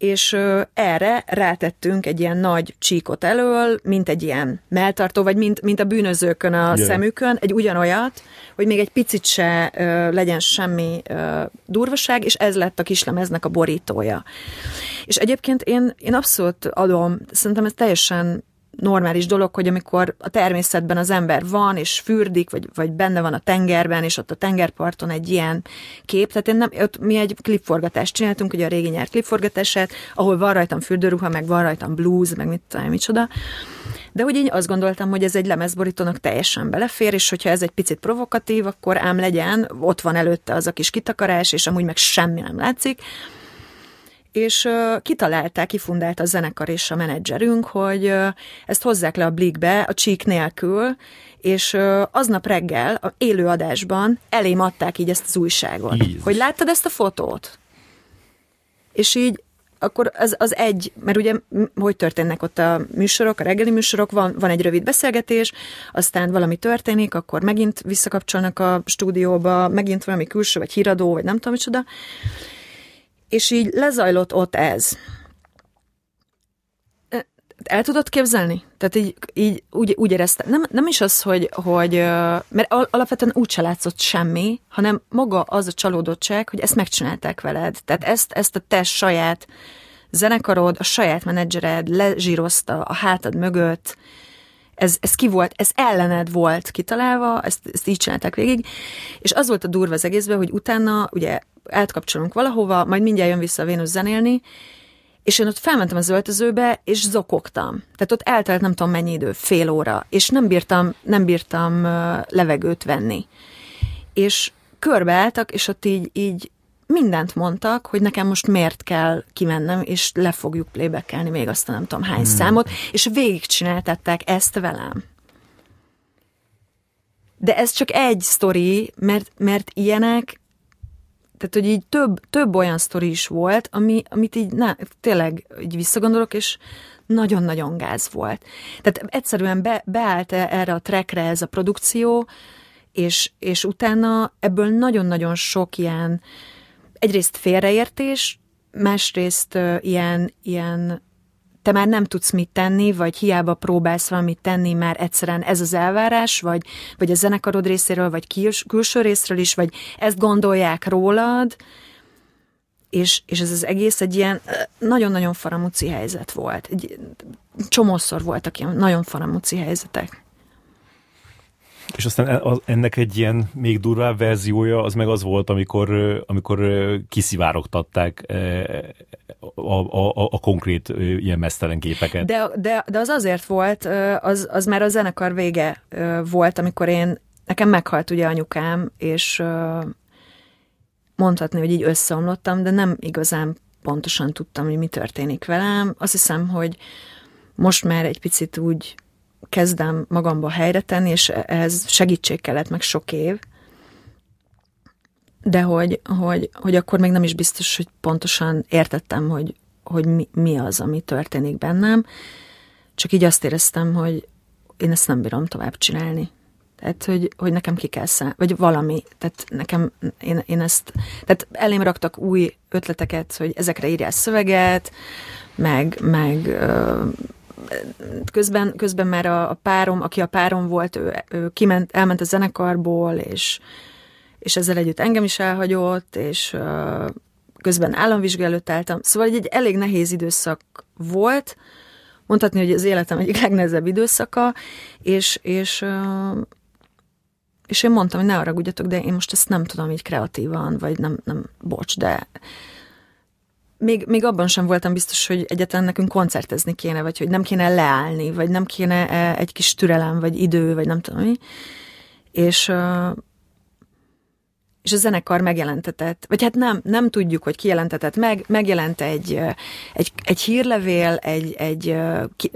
és erre rátettünk egy ilyen nagy csíkot elől, mint egy ilyen melltartó, vagy mint, mint a bűnözőkön a yeah. szemükön, egy ugyanolyat, hogy még egy picit se ö, legyen semmi ö, durvaság, és ez lett a kislemeznek a borítója. És egyébként én, én abszolút adom, szerintem ez teljesen normális dolog, hogy amikor a természetben az ember van, és fürdik, vagy, vagy benne van a tengerben, és ott a tengerparton egy ilyen kép, tehát én nem, ott mi egy klipforgatást csináltunk, ugye a régi nyár klipforgatását, ahol van rajtam fürdőruha, meg van rajtam blues, meg mit tudom, micsoda. De úgy én azt gondoltam, hogy ez egy lemezborítónak teljesen belefér, és hogyha ez egy picit provokatív, akkor ám legyen, ott van előtte az a kis kitakarás, és amúgy meg semmi nem látszik és kitalálták, kifundált a zenekar és a menedzserünk, hogy ezt hozzák le a blikbe a csík nélkül, és aznap reggel a élő adásban elém adták így ezt az újságot. Jézus. Hogy láttad ezt a fotót? És így akkor az, az egy, mert ugye hogy történnek ott a műsorok, a reggeli műsorok, van, van egy rövid beszélgetés, aztán valami történik, akkor megint visszakapcsolnak a stúdióba, megint valami külső, vagy híradó, vagy nem tudom micsoda, és így lezajlott ott ez. el tudod képzelni? Tehát így, így úgy, úgy éreztem. Nem, nem is az, hogy, hogy mert alapvetően úgy se látszott semmi, hanem maga az a csalódottság, hogy ezt megcsinálták veled. Tehát ezt, ezt a te saját zenekarod, a saját menedzsered lezsírozta a hátad mögött, ez, ez ki volt, ez ellened volt kitalálva, ezt, ezt így csinálták végig, és az volt a durva az egészben, hogy utána ugye átkapcsolunk valahova, majd mindjárt jön vissza a Vénusz zenélni, és én ott felmentem az öltözőbe, és zokogtam. Tehát ott eltelt nem tudom mennyi idő, fél óra, és nem bírtam, nem bírtam levegőt venni. És körbeálltak, és ott így, így mindent mondtak, hogy nekem most miért kell kimennem, és le fogjuk playbackelni még azt nem tudom hány hmm. számot, és végigcsináltatták ezt velem. De ez csak egy sztori, mert, mert ilyenek, tehát hogy így több, több olyan sztori is volt, ami, amit így na, tényleg így visszagondolok, és nagyon-nagyon gáz volt. Tehát egyszerűen be, beállt erre a trackre ez a produkció, és, és utána ebből nagyon-nagyon sok ilyen, egyrészt félreértés, másrészt uh, ilyen, ilyen te már nem tudsz mit tenni, vagy hiába próbálsz valamit tenni, már egyszerűen ez az elvárás, vagy, vagy a zenekarod részéről, vagy küls, külső részről is, vagy ezt gondolják rólad, és, és ez az egész egy ilyen nagyon-nagyon faramúci helyzet volt. Egy, csomószor voltak ilyen nagyon faramúci helyzetek. És aztán e, ennek egy ilyen még durvább verziója az meg az volt, amikor, amikor kiszivárogtatták a, a, a, a konkrét ilyen mesztelen képeket. De, de, de az azért volt, az, az már a zenekar vége volt, amikor én, nekem meghalt ugye anyukám, és mondhatni, hogy így összeomlottam, de nem igazán pontosan tudtam, hogy mi történik velem. Azt hiszem, hogy most már egy picit úgy kezdem magamba helyre tenni, és ehhez segítség kellett meg sok év, de hogy, hogy, hogy akkor még nem is biztos, hogy pontosan értettem, hogy, hogy mi, mi az, ami történik bennem, csak így azt éreztem, hogy én ezt nem bírom tovább csinálni. Tehát, hogy, hogy nekem ki kell száll, vagy valami. Tehát nekem, én, én ezt, tehát elém raktak új ötleteket, hogy ezekre írjál szöveget, meg, meg közben, közben már a, a párom, aki a párom volt, ő, ő kiment, elment a zenekarból, és, és ezzel együtt engem is elhagyott, és közben államvizsga előtt álltam. Szóval egy, egy elég nehéz időszak volt, mondhatni, hogy az életem egyik legnehezebb időszaka, és, és, és én mondtam, hogy ne haragudjatok, de én most ezt nem tudom így kreatívan, vagy nem, nem bocs, de még, még abban sem voltam biztos, hogy egyáltalán nekünk koncertezni kéne, vagy hogy nem kéne leállni, vagy nem kéne e, egy kis türelem, vagy idő, vagy nem tudom mi. És, és a zenekar megjelentetett, vagy hát nem, nem tudjuk, hogy kijelentetett meg, megjelent egy, egy, egy hírlevél, egy, egy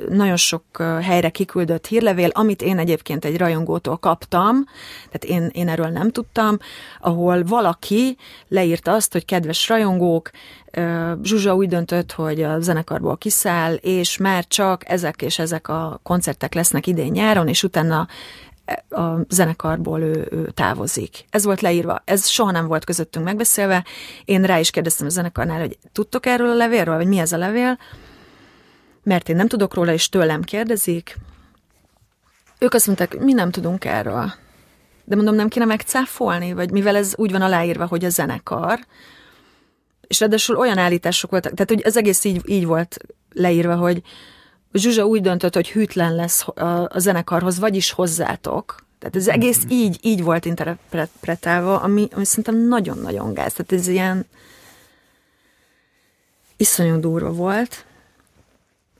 nagyon sok helyre kiküldött hírlevél, amit én egyébként egy rajongótól kaptam, tehát én, én erről nem tudtam, ahol valaki leírta azt, hogy kedves rajongók, Zsuzsa úgy döntött, hogy a zenekarból kiszáll, és már csak ezek és ezek a koncertek lesznek idén nyáron, és utána a zenekarból ő, ő távozik. Ez volt leírva, ez soha nem volt közöttünk megbeszélve. Én rá is kérdeztem a zenekarnál, hogy tudtok erről a levélről, vagy mi ez a levél, mert én nem tudok róla, és tőlem kérdezik. Ők azt mondták, mi nem tudunk erről. De mondom, nem kéne megcáfolni, vagy mivel ez úgy van aláírva, hogy a zenekar, és ráadásul olyan állítások voltak, tehát hogy az egész így, így volt leírva, hogy Zsuzsa úgy döntött, hogy hűtlen lesz a, zenekarhoz, vagyis hozzátok. Tehát ez egész mm-hmm. így, így volt interpretálva, ami, ami szerintem nagyon-nagyon gáz. Tehát ez ilyen iszonyú durva volt.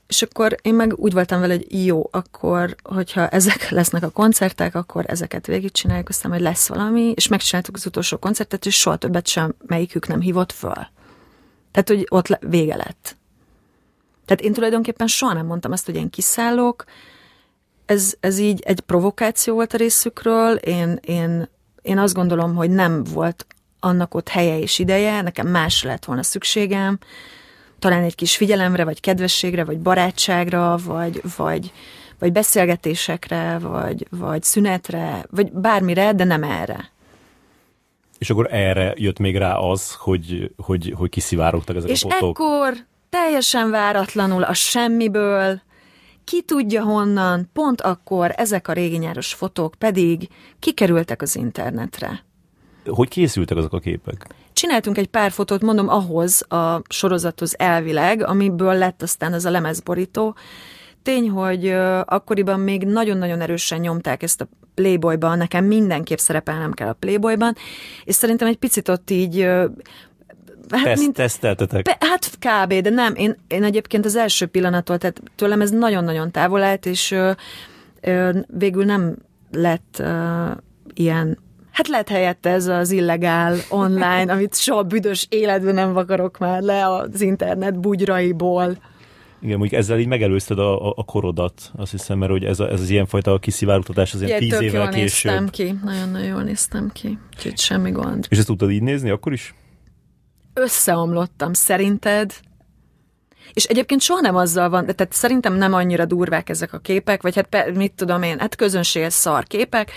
És akkor én meg úgy voltam vele, hogy jó, akkor, hogyha ezek *laughs* lesznek a koncertek, akkor ezeket végigcsináljuk, aztán majd lesz valami, és megcsináltuk az utolsó koncertet, és soha többet sem melyikük nem hívott föl. Tehát, hogy ott le, vége lett. Tehát én tulajdonképpen soha nem mondtam azt, hogy én kiszállok, ez, ez így egy provokáció volt a részükről, én, én, én azt gondolom, hogy nem volt annak ott helye és ideje, nekem másra lett volna szükségem, talán egy kis figyelemre, vagy kedvességre, vagy barátságra, vagy, vagy, vagy beszélgetésekre, vagy, vagy szünetre, vagy bármire, de nem erre. És akkor erre jött még rá az, hogy, hogy, hogy kiszivárogtak ezek és a fotók. És ekkor teljesen váratlanul a semmiből ki tudja honnan, pont akkor ezek a régi nyáros fotók pedig kikerültek az internetre. Hogy készültek azok a képek? Csináltunk egy pár fotót, mondom, ahhoz a sorozathoz elvileg, amiből lett aztán ez a lemezborító. Tény, hogy akkoriban még nagyon-nagyon erősen nyomták ezt a Playboyban, nekem mindenképp szerepelnem kell a Playboyban, és szerintem egy picit ott így hát Teszt, mint, teszteltetek? Be, hát kb, de nem. Én, én egyébként az első pillanattól, tehát tőlem ez nagyon-nagyon távol állt, és ö, ö, végül nem lett ö, ilyen Hát lehet helyette ez az illegál online, amit soha büdös életben nem vakarok már le az internet bugyraiból. Igen, mondjuk ezzel így megelőzted a, a, a korodat, azt hiszem, mert hogy ez, a, ez az ilyenfajta kiszivárogtatás az ilyen tíz évvel jól később. néztem ki, nagyon-nagyon jól néztem ki, úgyhogy semmi gond. És ezt tudtad így nézni akkor is? Összeomlottam, szerinted? És egyébként soha nem azzal van, tehát szerintem nem annyira durvák ezek a képek, vagy hát mit tudom én, hát közönséges szar képek,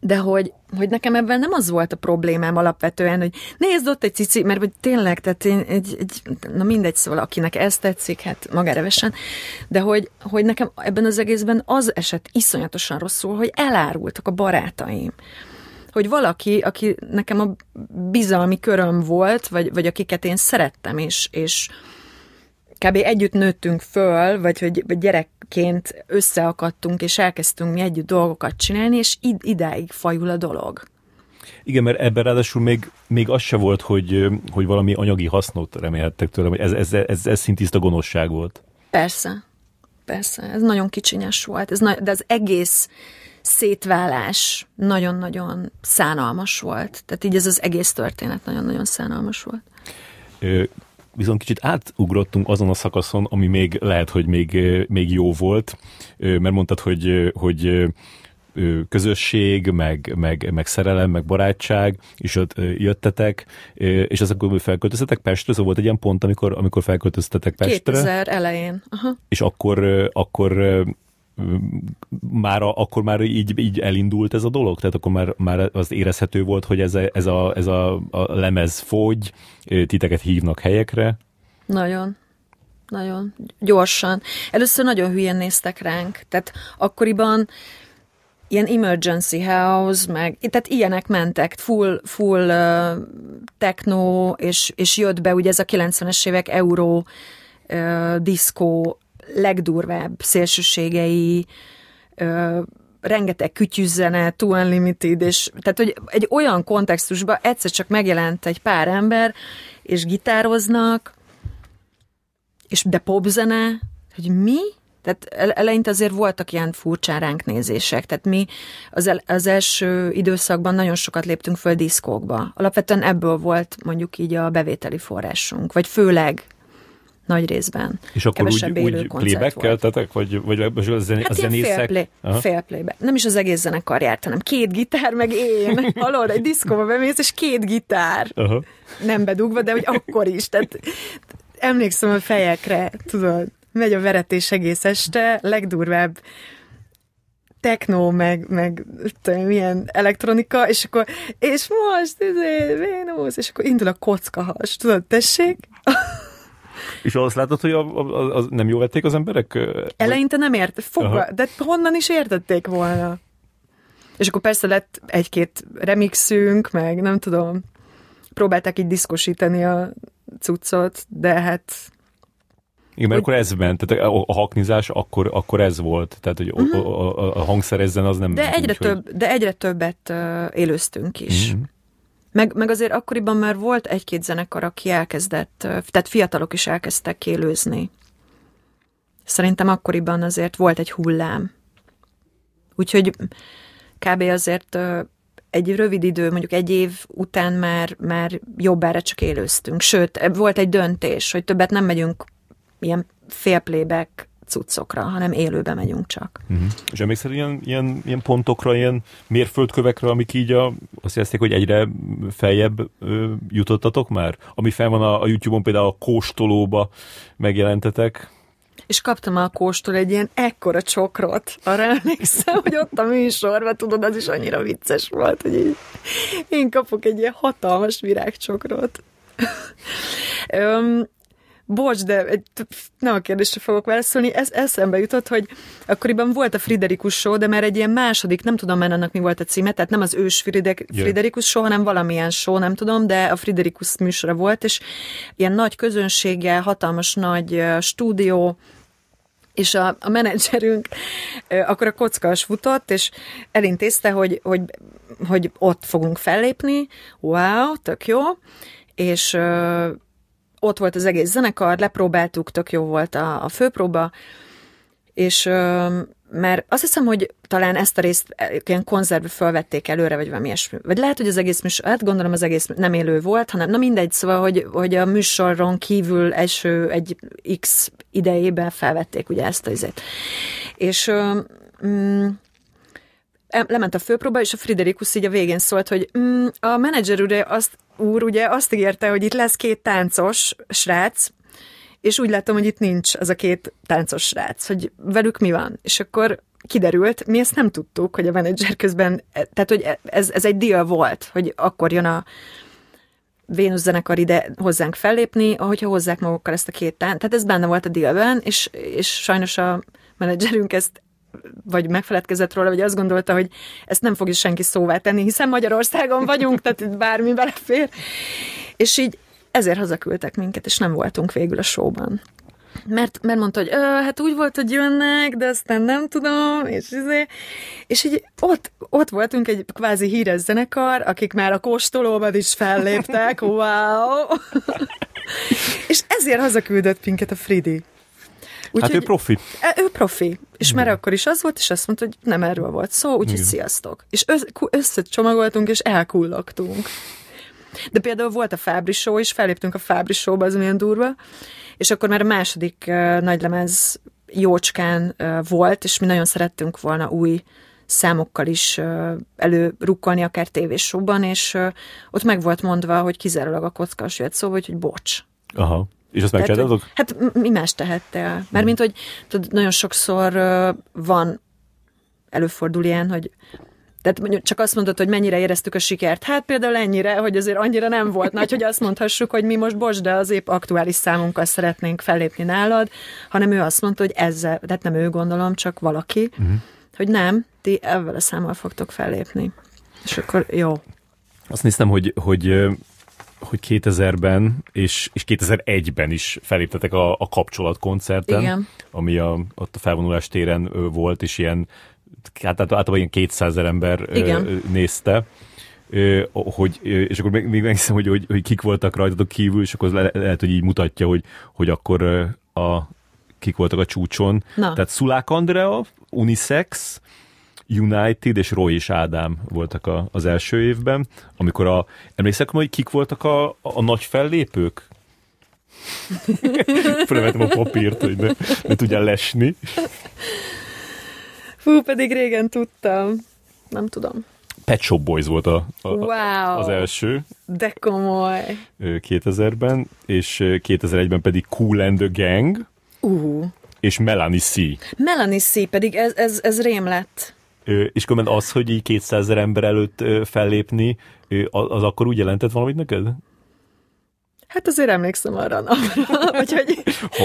de hogy, hogy nekem ebben nem az volt a problémám alapvetően, hogy nézd ott egy cici, mert hogy tényleg, tehát én egy, egy, na mindegy, szóval akinek ez tetszik, hát magára vesen, de hogy, hogy nekem ebben az egészben az esett iszonyatosan rosszul, hogy elárultak a barátaim hogy valaki, aki nekem a bizalmi köröm volt, vagy, vagy akiket én szerettem, és, és kb. együtt nőttünk föl, vagy hogy gyerekként összeakadtunk, és elkezdtünk mi együtt dolgokat csinálni, és id- idáig fajul a dolog. Igen, mert ebben ráadásul még, még az se volt, hogy, hogy valami anyagi hasznot remélhettek tőlem, hogy ez, ez, ez, ez szintiszta gonoszság volt. Persze, persze, ez nagyon kicsinyes volt, ez na- de az egész szétválás nagyon-nagyon szánalmas volt. Tehát így ez az egész történet nagyon-nagyon szánalmas volt. Ö, viszont kicsit átugrottunk azon a szakaszon, ami még lehet, hogy még, még jó volt, mert mondtad, hogy, hogy közösség, meg, meg, meg szerelem, meg barátság, és ott jöttetek, és az akkor felköltöztetek Pestre, szóval volt egy ilyen pont, amikor, amikor felköltöztetek Pestre. 2000 elején. Aha. És akkor, akkor már a, akkor már így, így elindult ez a dolog? Tehát akkor már, már az érezhető volt, hogy ez a, ez a, ez a, a lemez fogy, titeket hívnak helyekre? Nagyon. Nagyon gyorsan. Először nagyon hülyén néztek ránk. Tehát akkoriban ilyen emergency house, meg, tehát ilyenek mentek, full, full uh, techno, és, és jött be ugye ez a 90-es évek euró uh, diszkó legdurvább szélsőségei, ö, rengeteg kütyüzzene, Too Unlimited, és tehát, hogy egy olyan kontextusban egyszer csak megjelent egy pár ember, és gitároznak, és de popzene, hogy mi? Tehát eleinte azért voltak ilyen furcsán ránk nézések. Tehát mi az, el, az első időszakban nagyon sokat léptünk föl diszkókba. Alapvetően ebből volt mondjuk így a bevételi forrásunk, vagy főleg nagy részben. És akkor Kevesebb úgy, úgy playback-keltetek, vagy, vagy a, zen, hát a zenészek? Fél, play, playback. Nem is az egész zenekar járt, hanem két gitár, meg én. *laughs* Hallod, egy diszkóba bemész, és két gitár. Aha. Nem bedugva, de hogy akkor is. Tehát emlékszem a fejekre, tudod, megy a veretés egész este, legdurvább techno, meg, meg tudom, milyen elektronika, és akkor, és most, izé, Vénusz, és akkor indul a kockahas, tudod, tessék? És azt látod, hogy a, a, a, nem jól vették az emberek? Eleinte nem ért, fogva, de honnan is értették volna? És akkor persze lett egy-két remixünk, meg nem tudom, próbálták így diszkosítani a cuccot, de hát igen, mert hogy... akkor ez ment, tehát a, a haknizás akkor, akkor ez volt, tehát hogy uh-huh. a, a, a hangszer ezzen az nem de egyre úgy, több, hogy... De egyre többet uh, élőztünk is. Uh-huh. Meg, meg azért akkoriban már volt egy-két zenekar, aki elkezdett, tehát fiatalok is elkezdtek élőzni. Szerintem akkoriban azért volt egy hullám. Úgyhogy kb. azért egy rövid idő, mondjuk egy év után már, már jobbára csak élőztünk. Sőt, volt egy döntés, hogy többet nem megyünk ilyen félplayback cuccokra, hanem élőbe megyünk csak. Uh-huh. És emlékszel ilyen, ilyen, ilyen pontokra, ilyen mérföldkövekre, amik így a, azt jelzik, hogy egyre feljebb ö, jutottatok már? Ami fel van a, a YouTube-on például a kóstolóba megjelentetek? és kaptam a kóstol egy ilyen ekkora csokrot. Arra emlékszem, hogy ott a műsorban, tudod, az is annyira vicces volt, hogy így én kapok egy ilyen hatalmas virágcsokrot. Bocs, de egy, nem a kérdésre fogok válaszolni, ez eszembe jutott, hogy akkoriban volt a Friderikus show, de már egy ilyen második, nem tudom már annak mi volt a címe, tehát nem az ős. Friderikus show, hanem valamilyen show, nem tudom, de a Friderikus műsora volt, és ilyen nagy közönséggel, hatalmas nagy stúdió, és a, a menedzserünk akkor a kockas futott, és elintézte, hogy, hogy, hogy ott fogunk fellépni, wow, tök jó, és ott volt az egész zenekar, lepróbáltuk, tök jó volt a, a főpróba, és mert azt hiszem, hogy talán ezt a részt ilyen konzervbe felvették előre, vagy valami ilyesmi. Vagy lehet, hogy az egész műsor, hát gondolom az egész nem élő volt, hanem na mindegy, szóval, hogy, hogy a műsoron kívül első egy X idejében felvették ugye ezt a izét. És mm, lement a főpróba, és a Friderikus így a végén szólt, hogy mm, a menedzser úr azt, úr ugye azt ígérte, hogy itt lesz két táncos srác, és úgy látom, hogy itt nincs az a két táncos srác, hogy velük mi van. És akkor kiderült, mi ezt nem tudtuk, hogy a menedzser közben, tehát hogy ez, ez egy deal volt, hogy akkor jön a Vénusz zenekar ide hozzánk fellépni, ahogyha hozzák magukkal ezt a két tán. Tehát ez benne volt a dealben, és, és sajnos a menedzserünk ezt vagy megfeledkezett róla, vagy azt gondolta, hogy ezt nem fogja senki szóvá tenni, hiszen Magyarországon vagyunk, tehát itt bármi belefér. És így ezért hazaküldtek minket, és nem voltunk végül a showban. Mert, mert mondta, hogy hát úgy volt, hogy jönnek, de aztán nem tudom, és izé. És így ott, ott voltunk egy kvázi híres zenekar, akik már a kóstolóban is felléptek, *laughs* wow! *laughs* és ezért hazaküldött minket a Fridi. Úgy, hát ő profi. Ő profi. És már akkor is az volt, és azt mondta, hogy nem erről volt szó, úgyhogy sziasztok. És összecsomagoltunk, és elkullogtunk. De például volt a Fábri Show, és feléptünk a Fábri Show-ba, az milyen durva, és akkor már a második uh, nagylemez jócskán uh, volt, és mi nagyon szerettünk volna új számokkal is uh, előrukkolni, akár tévésóban, és uh, ott meg volt mondva, hogy kizárólag a kockas jött szó, hogy, hogy bocs. Aha. És azt megcsináltatok? Hát mi más tehette el? Mert mint, hogy tudod, nagyon sokszor van, előfordul ilyen, hogy tehát mondjuk csak azt mondod, hogy mennyire éreztük a sikert. Hát például ennyire, hogy azért annyira nem volt nagy, hogy azt mondhassuk, hogy mi most bocs, de az épp aktuális számunkkal szeretnénk fellépni nálad, hanem ő azt mondta, hogy ezzel, tehát nem ő gondolom, csak valaki, uh-huh. hogy nem, ti ezzel a számmal fogtok fellépni. És akkor jó. Azt néztem, hogy, hogy hogy 2000-ben és, és 2001-ben is feléptetek a, a kapcsolatkoncerten, Igen. ami a, ott a felvonulás téren volt, és ilyen hát általában ilyen 200 ember Igen. nézte, hogy, és akkor még, még meghiszem, hogy, hogy, hogy kik voltak rajtatok kívül, és akkor le, lehet, hogy így mutatja, hogy, hogy akkor a, kik voltak a csúcson. Na. Tehát Szulák Andrea, Unisex, United és Roy és Ádám voltak a, az első évben, amikor a, emlékszek, hogy kik voltak a, a, a nagy fellépők? *laughs* Fölvetem a papírt, hogy ne, ne tudjál lesni. Fú, pedig régen tudtam. Nem tudom. Pet Shop Boys volt a, a, wow. az első. De komoly. 2000-ben, és 2001-ben pedig Cool and the Gang. Uh. És Melanie C. Melanie C. pedig ez, ez, ez rém lett. És különben az, hogy így 200 ember előtt fellépni, az akkor úgy jelentett valamit neked? Hát azért emlékszem arra a napra, *laughs* hogy,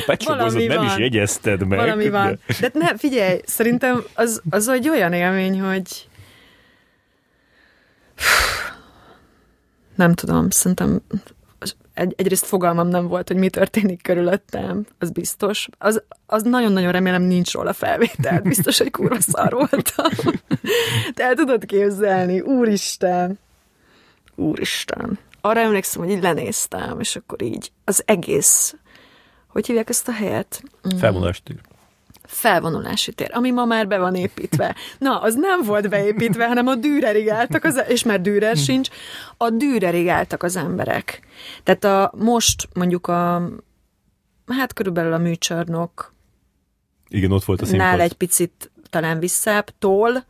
hogy ha valami nem is jegyezted meg. Valami van. De, de ne, figyelj, szerintem az, az egy olyan élmény, hogy nem tudom, szerintem egy, egyrészt fogalmam nem volt, hogy mi történik körülöttem, az biztos. Az, az nagyon-nagyon remélem nincs róla felvétel, biztos, hogy kurva szar voltam. Te el tudod képzelni, úristen, úristen arra emlékszem, hogy így lenéztem, és akkor így az egész, hogy hívják ezt a helyet? Mm. Felvonulási tér. Tér, ami ma már be van építve. Na, az nem volt beépítve, hanem a dűrerig álltak, az, és már dűrer sincs, a dűrerig álltak az emberek. Tehát a, most mondjuk a, hát körülbelül a műcsarnok igen, ott volt a színpad. Nál egy picit talán visszább, tól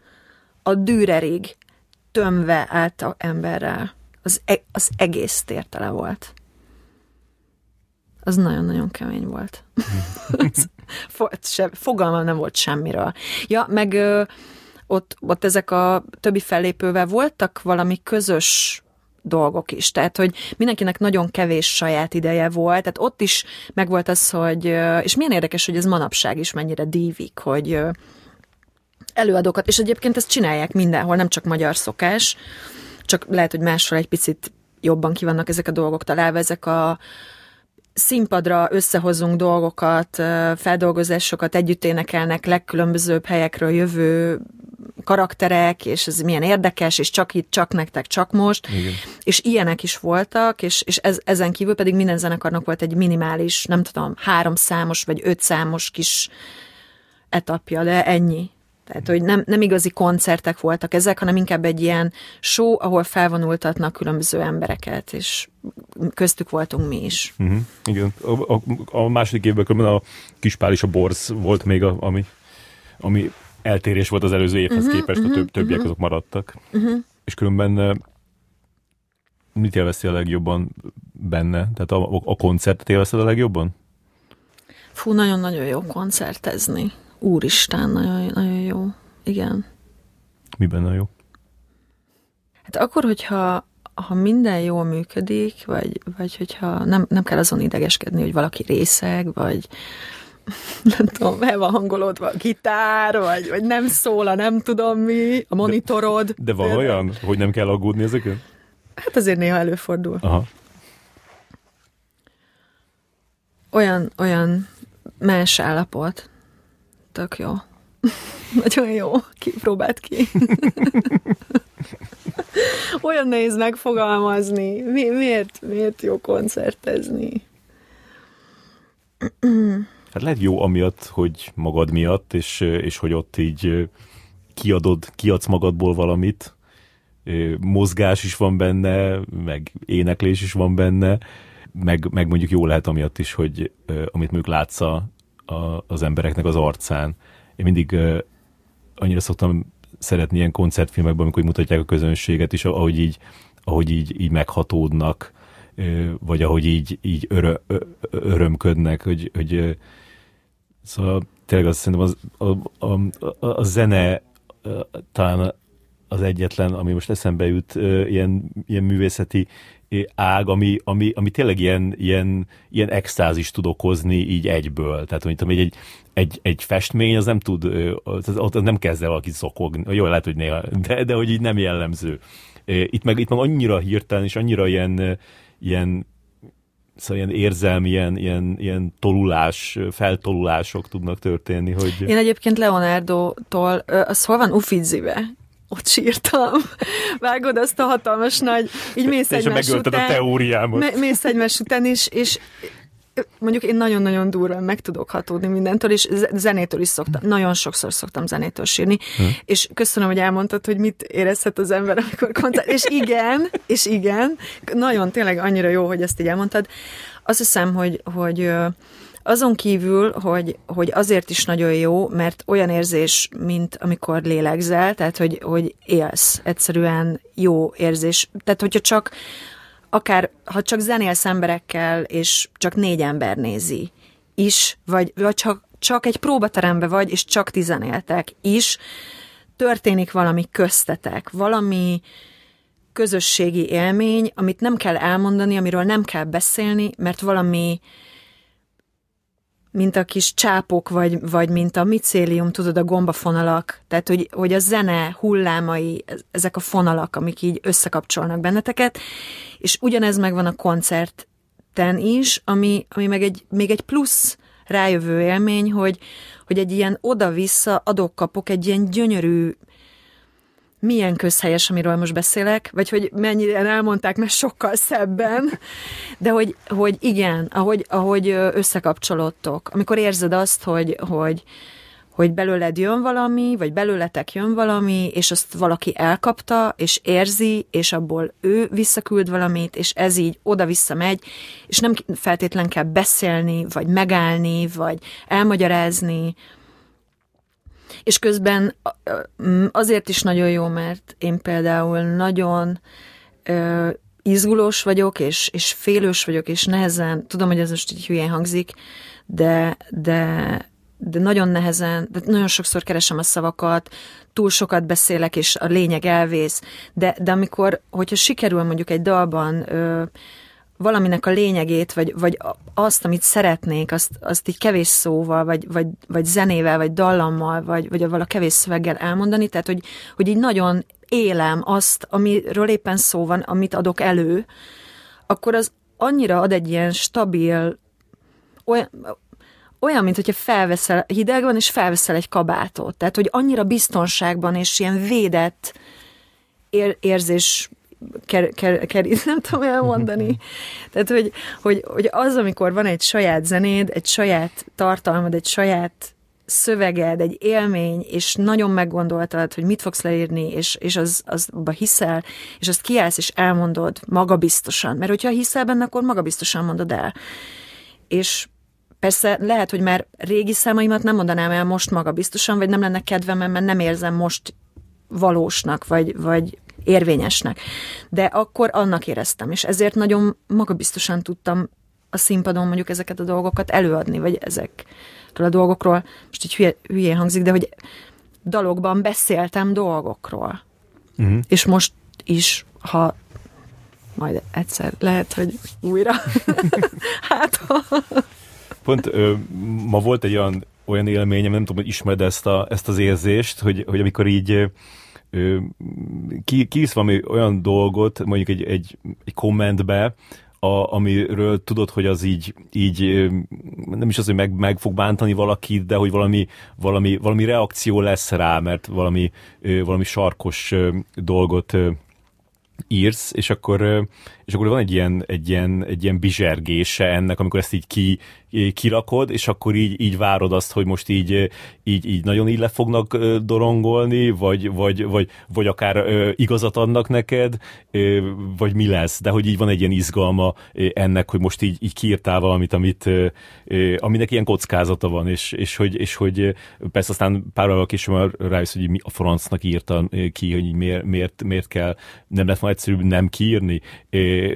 a dűrerig tömve állt a emberrel az, e- az egész tértele volt. Az nagyon-nagyon kemény volt. *laughs* Fogalmam nem volt semmiről. Ja, meg ö, ott, ott ezek a többi fellépővel voltak valami közös dolgok is. Tehát, hogy mindenkinek nagyon kevés saját ideje volt, tehát ott is megvolt az, hogy, és milyen érdekes, hogy ez manapság is mennyire dívik, hogy előadókat, és egyébként ezt csinálják mindenhol, nem csak magyar szokás, csak lehet, hogy máshol egy picit jobban kivannak ezek a dolgok találva, ezek a színpadra összehozunk dolgokat, feldolgozásokat, együtt énekelnek legkülönbözőbb helyekről jövő karakterek, és ez milyen érdekes, és csak itt, csak nektek, csak most. Igen. És ilyenek is voltak, és, és ez, ezen kívül pedig minden zenekarnak volt egy minimális, nem tudom, három számos vagy öt számos kis etapja, de ennyi. Tehát, hogy nem, nem igazi koncertek voltak ezek, hanem inkább egy ilyen show, ahol felvonultatnak különböző embereket, és köztük voltunk mi is. Uh-huh. Igen. A, a, a második évben a Kispál és a Borz volt még, a, ami, ami eltérés volt az előző évhez uh-huh, képest, uh-huh, a több, többiek uh-huh. azok maradtak. Uh-huh. És különben mit élvezti a legjobban benne? Tehát a, a koncertet élvezted a legjobban? Fú, nagyon-nagyon jó koncertezni. Úristen, nagyon, nagyon jó. Igen. Mi benne jó? Hát akkor, hogyha ha minden jól működik, vagy, vagy hogyha nem, nem kell azon idegeskedni, hogy valaki részeg, vagy *laughs* nem tudom, el van hangolódva a gitár, vagy, vagy nem szól a nem tudom mi, a monitorod. De, de van olyan, hogy nem kell aggódni ezeken? Hát azért néha előfordul. Aha. Olyan, olyan más állapot. Tök jó. *laughs* Nagyon jó. Kipróbált ki. *laughs* Olyan nehéz megfogalmazni. Mi, miért, miért jó koncertezni? *clears throat* Hát lehet jó amiatt, hogy magad miatt, és, és hogy ott így kiadod, kiadsz magadból valamit, mozgás is van benne, meg éneklés is van benne, meg, meg mondjuk jó lehet amiatt is, hogy amit mondjuk látsz a, a, az embereknek az arcán. Én mindig annyira szoktam szeretni ilyen koncertfilmekben, amikor mutatják a közönséget is, ahogy így, ahogy így, így meghatódnak, vagy ahogy így, így örö, örömködnek, hogy, hogy szóval tényleg azt szerintem az, a, a, a, a zene talán az egyetlen, ami most eszembe jut, ilyen, ilyen művészeti ág, ami, ami, ami tényleg ilyen, ilyen, ilyen extázis tud okozni így egyből. Tehát, hogy egy, egy, egy, egy festmény az nem tud, ott nem kezd el valaki szokogni. Jó, lehet, hogy néha, de, de hogy így nem jellemző. Itt meg, itt meg annyira hirtelen, és annyira ilyen, ilyen szóval ilyen érzelmi, ilyen, ilyen, ilyen tolulás, feltolulások tudnak történni. Hogy... Én egyébként Leonardo-tól, az hol van Uffizibe? Ott sírtam. *laughs* Vágod azt a hatalmas nagy, így mész egymás után. a teóriámat. Mész egymás után, és, és mondjuk én nagyon-nagyon durván meg tudok hatódni mindentől, és zenétől is szoktam, nagyon sokszor szoktam zenétől sírni, hm. és köszönöm, hogy elmondtad, hogy mit érezhet az ember, *laughs* amikor koncert, és igen, és igen, nagyon tényleg annyira jó, hogy ezt így elmondtad. Azt hiszem, hogy, hogy azon kívül, hogy, hogy azért is nagyon jó, mert olyan érzés, mint amikor lélegzel, tehát hogy, hogy élsz, egyszerűen jó érzés. Tehát hogyha csak akár, ha csak zenélsz emberekkel, és csak négy ember nézi is, vagy, vagy csak, csak egy próbaterembe vagy, és csak ti zenéltek is, történik valami köztetek, valami közösségi élmény, amit nem kell elmondani, amiről nem kell beszélni, mert valami mint a kis csápok, vagy, vagy mint a micélium, tudod, a gombafonalak, tehát hogy, hogy a zene hullámai, ezek a fonalak, amik így összekapcsolnak benneteket, és ugyanez megvan a koncerten is, ami, ami meg egy, még egy plusz rájövő élmény, hogy, hogy egy ilyen oda-vissza adok-kapok, egy ilyen gyönyörű milyen közhelyes, amiről most beszélek, vagy hogy mennyire elmondták, mert sokkal szebben, de hogy, hogy igen, ahogy, ahogy összekapcsolódtok, amikor érzed azt, hogy, hogy, hogy belőled jön valami, vagy belőletek jön valami, és azt valaki elkapta, és érzi, és abból ő visszaküld valamit, és ez így oda-vissza megy, és nem feltétlen kell beszélni, vagy megállni, vagy elmagyarázni, és közben azért is nagyon jó, mert én például nagyon izgulós vagyok, és, és félős vagyok, és nehezen, tudom, hogy ez most így hülyén hangzik, de, de de nagyon nehezen, de nagyon sokszor keresem a szavakat, túl sokat beszélek, és a lényeg elvész, de, de amikor, hogyha sikerül mondjuk egy dalban ö, valaminek a lényegét, vagy, vagy azt, amit szeretnék, azt, azt így kevés szóval, vagy, vagy, vagy zenével, vagy dallammal, vagy, vagy a kevés szöveggel elmondani, tehát hogy, hogy így nagyon élem azt, amiről éppen szó van, amit adok elő, akkor az annyira ad egy ilyen stabil, olyan, olyan, mint hogyha felveszel, hideg van, és felveszel egy kabátot. Tehát, hogy annyira biztonságban és ilyen védett ér, érzés ker, ker, ker, *laughs* nem tudom elmondani. *laughs* Tehát, hogy, hogy, hogy az, amikor van egy saját zenéd, egy saját tartalmad, egy saját szöveged, egy élmény, és nagyon meggondoltad, hogy mit fogsz leírni, és, és az, azba hiszel, és azt kiállsz, és elmondod magabiztosan. Mert hogyha hiszel benne, akkor magabiztosan mondod el. És persze lehet, hogy már régi számaimat nem mondanám el most magabiztosan, vagy nem lenne kedvem, mert nem érzem most valósnak, vagy, vagy érvényesnek. De akkor annak éreztem, és ezért nagyon magabiztosan tudtam a színpadon mondjuk ezeket a dolgokat előadni, vagy ezekről a dolgokról, most így hülye, hülyén hangzik, de hogy dalokban beszéltem dolgokról. Uh-huh. És most is, ha majd egyszer lehet, hogy újra. *laughs* hát ha... Pont ö, ma volt egy olyan, olyan élményem, nem tudom, hogy ismered ezt, a, ezt az érzést, hogy, hogy amikor így ki, kisz valami olyan dolgot, mondjuk egy, egy, egy kommentbe, a, amiről tudod, hogy az így, így nem is az, hogy meg, meg fog bántani valakit, de hogy valami, valami, valami reakció lesz rá, mert valami, valami sarkos dolgot írsz, és akkor, és akkor van egy ilyen, egy, ilyen, egy ilyen bizsergése ennek, amikor ezt így ki, kirakod, és akkor így, így várod azt, hogy most így, így, így nagyon így le fognak dorongolni, vagy, vagy, vagy, vagy akár igazat adnak neked, vagy mi lesz, de hogy így van egy ilyen izgalma ennek, hogy most így, így kiírtál valamit, amit, aminek ilyen kockázata van, és, és, hogy, és hogy persze aztán pár óra később rájössz, hogy mi a francnak írta ki, hogy miért, miért, miért kell, nem lett volna egyszerűbb nem kiírni,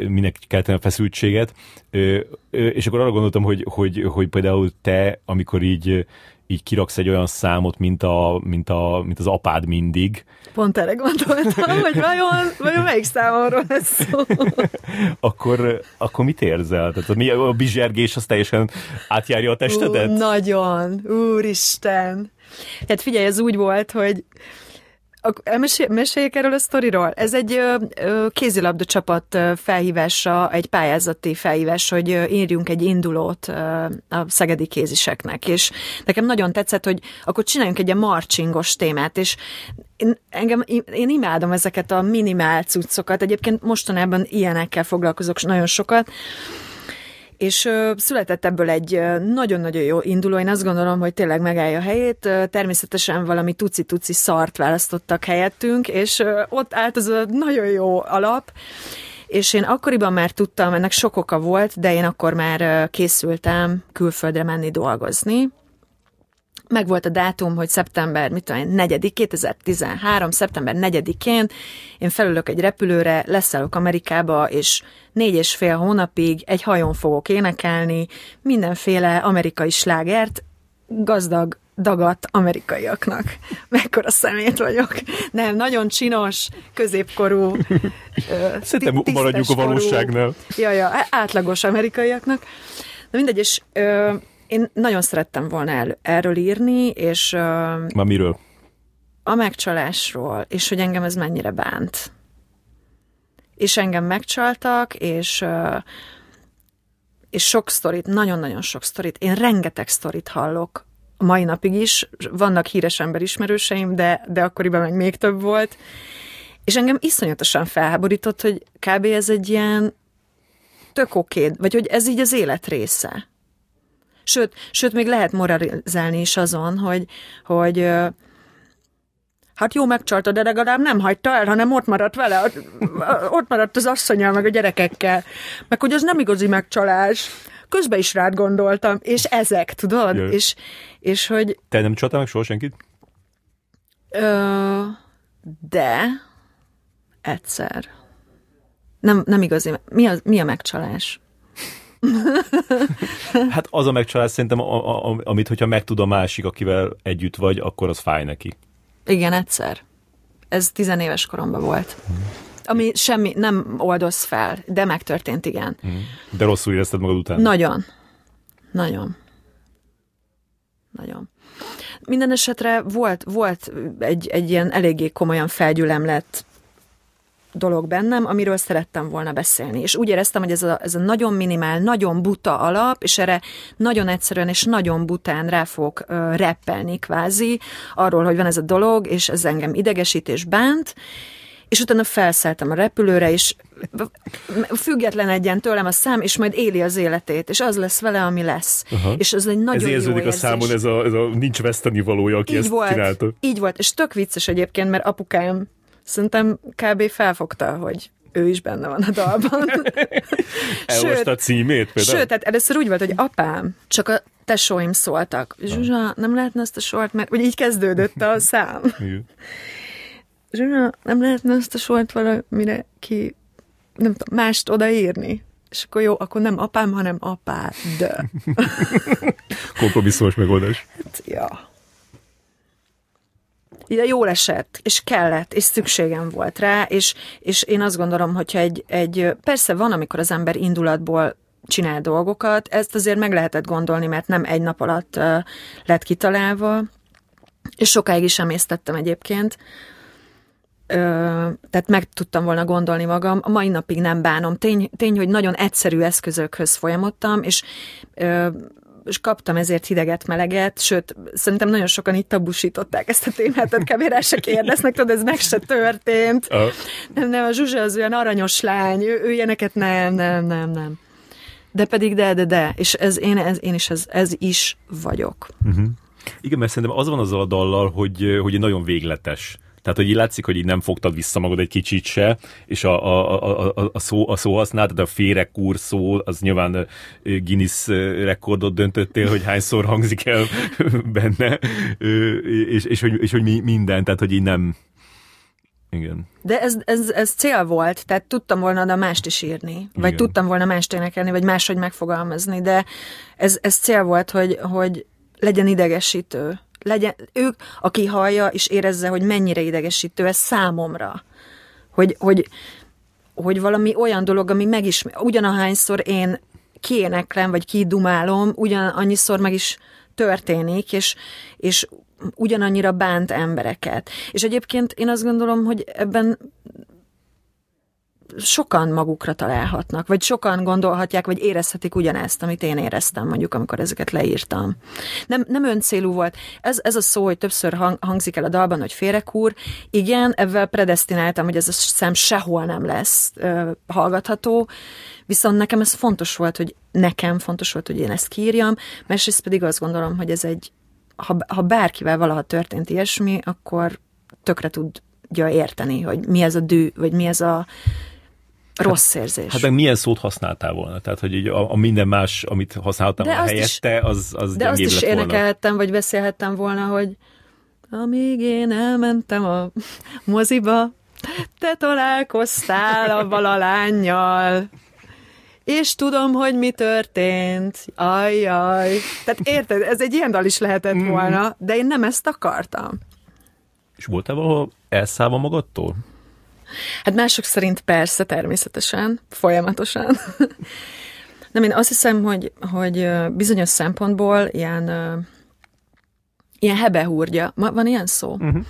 minek kell tenni a feszültséget, és akkor arra gondoltam, hogy, hogy, hogy például te, amikor így így kiraksz egy olyan számot, mint, a, mint, a, mint az apád mindig. Pont erre gondoltam, hogy vajon, vajon melyik számomról lesz szó. *laughs* akkor, akkor mit érzel? Tehát mi, a bizsergés az teljesen átjárja a testedet? Ú, nagyon, úristen. Hát figyelj, ez úgy volt, hogy Mesél, meséljek erről a sztoriról? Ez egy ö, ö, kézilabda csapat felhívása, egy pályázati felhívás, hogy írjunk egy indulót a szegedi kéziseknek, és nekem nagyon tetszett, hogy akkor csináljunk egy ilyen marchingos témát, és én, engem, én imádom ezeket a minimál cuccokat, egyébként mostanában ilyenekkel foglalkozok nagyon sokat, és született ebből egy nagyon-nagyon jó induló, én azt gondolom, hogy tényleg megállja a helyét, természetesen valami tuci-tuci szart választottak helyettünk, és ott állt az a nagyon jó alap, és én akkoriban már tudtam, ennek sok oka volt, de én akkor már készültem külföldre menni dolgozni, meg volt a dátum, hogy szeptember, mit tudom 4 2013. szeptember 4-én én felülök egy repülőre, leszállok Amerikába, és négy és fél hónapig egy hajón fogok énekelni mindenféle amerikai slágert, gazdag dagat amerikaiaknak. *laughs* Mekkora szemét vagyok. Nem, nagyon csinos, középkorú, *laughs* Szerintem maradjuk a valóságnál. Ja, ja, átlagos amerikaiaknak. Na mindegy, és ö, én nagyon szerettem volna el, erről írni, és... Ma miről? A megcsalásról, és hogy engem ez mennyire bánt. És engem megcsaltak, és és sok sztorit, nagyon-nagyon sok sztorit, én rengeteg sztorit hallok mai napig is, vannak híres emberismerőseim, de, de akkoriban meg még több volt, és engem iszonyatosan felháborított, hogy kb. ez egy ilyen tök oké, vagy hogy ez így az élet része. Sőt, sőt, még lehet moralizálni is azon, hogy, hogy hát jó megcsalta, de legalább nem hagyta el, hanem ott maradt vele, ott maradt az asszonyal, meg a gyerekekkel. Meg hogy az nem igazi megcsalás. Közben is rád gondoltam, és ezek, tudod? És, és hogy... Te nem csaltál meg soha senkit? Ö, de egyszer. Nem, nem igazi. Mi a, mi a megcsalás? *laughs* hát az a megcsalás szerintem, a, a, a, amit hogyha megtud a másik, akivel együtt vagy, akkor az fáj neki. Igen, egyszer. Ez tizenéves koromban volt. Ami semmi, nem oldoz fel, de megtörtént, igen. De rosszul érezted magad után? Nagyon. Nagyon. Nagyon. Minden esetre volt, volt egy, egy ilyen eléggé komolyan felgyülemlett dolog bennem, amiről szerettem volna beszélni. És úgy éreztem, hogy ez a, ez a nagyon minimál, nagyon buta alap, és erre nagyon egyszerűen és nagyon bután rá fogok uh, reppelni kvázi, arról, hogy van ez a dolog, és ez engem idegesít és bánt, és utána felszálltam a repülőre, és független egyen tőlem a szám, és majd éli az életét, és az lesz vele, ami lesz. Aha. És ez egy nagyon ez jó érződik a számon, ez a, ez a nincs veszteni valója, aki így ezt volt, csinálta. Így volt, és tök vicces egyébként, mert apukám szerintem kb. felfogta, hogy ő is benne van a dalban. *laughs* Elolvasta a címét például? Sőt, tehát először úgy volt, hogy apám, csak a tesóim szóltak. Zsuzsa, nem lehetne ezt a sort, mert hogy így kezdődött a szám. *laughs* Zsuzsa, nem lehetne ezt a sort valamire ki, nem tudom, mást odaírni? És akkor jó, akkor nem apám, hanem apád. *laughs* Kompromisszumos megoldás. Hát, ja ide jól esett, és kellett, és szükségem volt rá, és, és én azt gondolom, hogyha egy, egy, persze van, amikor az ember indulatból csinál dolgokat, ezt azért meg lehetett gondolni, mert nem egy nap alatt uh, lett kitalálva, és sokáig is emésztettem egyébként, tehát meg tudtam volna gondolni magam, a mai napig nem bánom. Tény, tény hogy nagyon egyszerű eszközökhöz folyamodtam, és és kaptam ezért hideget, meleget, sőt, szerintem nagyon sokan itt tabusították ezt a témát, tehát kb. se kérdeznek, tudod, ez meg se történt. Nem, nem, a Zsuzsa az olyan aranyos lány, ő, ő ilyeneket nem, nem, nem, nem. De pedig de, de, de, és ez, én, ez, én is ez, ez is vagyok. Uh-huh. Igen, mert szerintem az van azzal a dallal, hogy, hogy nagyon végletes. Tehát, hogy így látszik, hogy így nem fogtad vissza magad egy kicsit se, és a, a, a, a, a, szó, a szó használat, tehát a férekúr szó, az nyilván Guinness rekordot döntöttél, hogy hányszor hangzik el *laughs* benne, és, és, hogy, és hogy minden, tehát, hogy így nem, igen. De ez, ez, ez cél volt, tehát tudtam volna de mást is írni, vagy Igen. tudtam volna mást énekelni, vagy máshogy megfogalmazni, de ez, ez cél volt, hogy, hogy legyen idegesítő legyen, ők, aki hallja és érezze, hogy mennyire idegesítő ez számomra. Hogy, hogy, hogy valami olyan dolog, ami megismer, ugyanahányszor én kiéneklem, vagy kidumálom, ugyan annyiszor meg is történik, és, és ugyanannyira bánt embereket. És egyébként én azt gondolom, hogy ebben sokan magukra találhatnak, vagy sokan gondolhatják, vagy érezhetik ugyanezt, amit én éreztem, mondjuk, amikor ezeket leírtam. Nem, nem öncélú volt. Ez, ez a szó, hogy többször hang, hangzik el a dalban, hogy férekúr. Igen, ebben predestináltam, hogy ez a szem sehol nem lesz ö, hallgatható, viszont nekem ez fontos volt, hogy nekem fontos volt, hogy én ezt kiírjam, másrészt pedig azt gondolom, hogy ez egy, ha, ha bárkivel valaha történt ilyesmi, akkor tökre tudja érteni, hogy mi ez a dű, vagy mi ez a Rossz érzés. Hát meg milyen szót használtál volna? Tehát, hogy így a, a minden más, amit használtam a helyette, is, az, az De azt is volna. énekelhettem, vagy beszélhettem volna, hogy amíg én elmentem a moziba, te találkoztál a valalányjal, és tudom, hogy mi történt. Ajjaj. Tehát érted, ez egy ilyen dal is lehetett mm. volna, de én nem ezt akartam. És voltál valahol elszállva magadtól? Hát mások szerint persze, természetesen, folyamatosan. *laughs* Nem, én azt hiszem, hogy, hogy bizonyos szempontból ilyen, ilyen hebehúrgya, van ilyen szó? Uh-huh.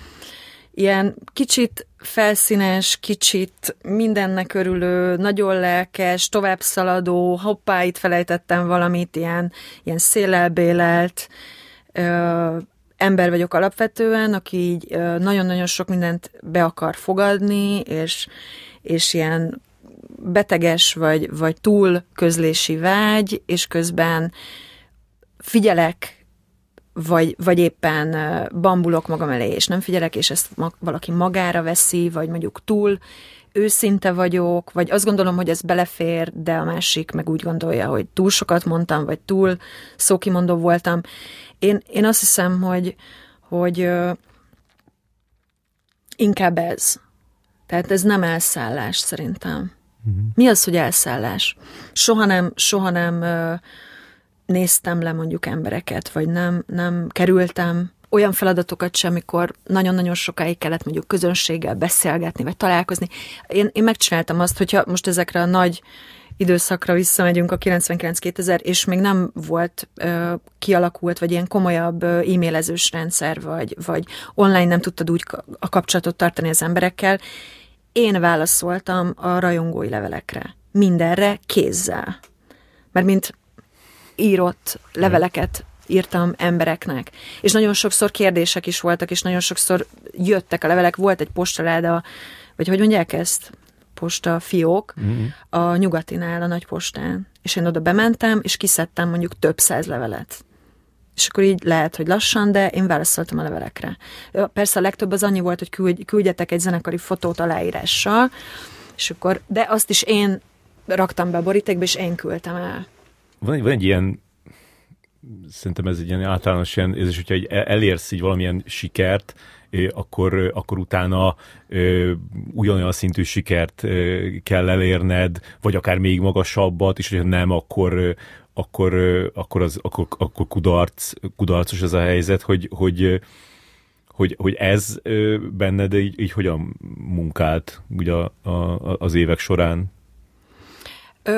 Ilyen kicsit felszínes, kicsit mindennek örülő, nagyon lelkes, tovább szaladó, hoppá, itt felejtettem valamit, ilyen, ilyen szélelbélelt, ember vagyok alapvetően, aki így nagyon-nagyon sok mindent be akar fogadni, és, és ilyen beteges vagy, vagy túl közlési vágy, és közben figyelek, vagy, vagy éppen bambulok magam elé, és nem figyelek, és ezt ma, valaki magára veszi, vagy mondjuk túl őszinte vagyok, vagy azt gondolom, hogy ez belefér, de a másik meg úgy gondolja, hogy túl sokat mondtam, vagy túl szókimondó voltam. Én, én azt hiszem, hogy, hogy inkább ez. Tehát ez nem elszállás szerintem. Uh-huh. Mi az, hogy elszállás? Soha nem, soha nem néztem le mondjuk embereket, vagy nem, nem kerültem olyan feladatokat sem, amikor nagyon-nagyon sokáig kellett mondjuk közönséggel beszélgetni, vagy találkozni. Én, én megcsináltam azt, hogyha most ezekre a nagy időszakra visszamegyünk a 99-2000, és még nem volt ö, kialakult, vagy ilyen komolyabb e-mailezős rendszer, vagy, vagy online nem tudtad úgy a kapcsolatot tartani az emberekkel, én válaszoltam a rajongói levelekre. Mindenre kézzel. Mert mint írott leveleket írtam embereknek. És nagyon sokszor kérdések is voltak, és nagyon sokszor jöttek a levelek. Volt egy postaláda, vagy hogy mondják ezt? Posta fiók mm-hmm. a nyugatinál, a nagy postán. És én oda bementem, és kiszedtem mondjuk több száz levelet. És akkor így lehet, hogy lassan, de én válaszoltam a levelekre. Persze a legtöbb az annyi volt, hogy küldjetek egy zenekari fotót aláírással, és akkor, de azt is én raktam be a borítékba, és én küldtem el. Van egy, van egy ilyen szerintem ez egy ilyen általános ilyen, és hogyha elérsz így valamilyen sikert, akkor, akkor utána ugyanolyan szintű sikert kell elérned, vagy akár még magasabbat, és hogyha nem, akkor, akkor, akkor, az, akkor, akkor kudarc, kudarcos ez a helyzet, hogy, hogy, hogy, hogy ez benned így, így hogyan munkált ugye a, a, az évek során?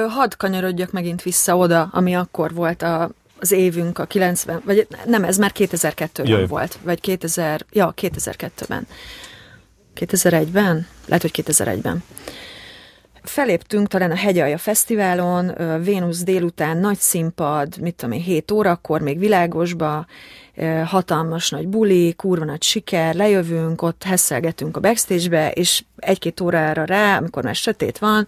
hadd kanyarodjak megint vissza oda, ami akkor volt a, az évünk a 90, vagy nem, ez már 2002-ben Jaj. volt, vagy 2000, ja, 2002-ben. 2001-ben? Lehet, hogy 2001-ben. Feléptünk talán a Hegyalja Fesztiválon, Vénusz délután, nagy színpad, mit tudom én, 7 órakor, még világosba, hatalmas nagy buli, kurva nagy siker, lejövünk, ott hesszelgetünk a backstage-be, és egy-két órára rá, amikor már sötét van,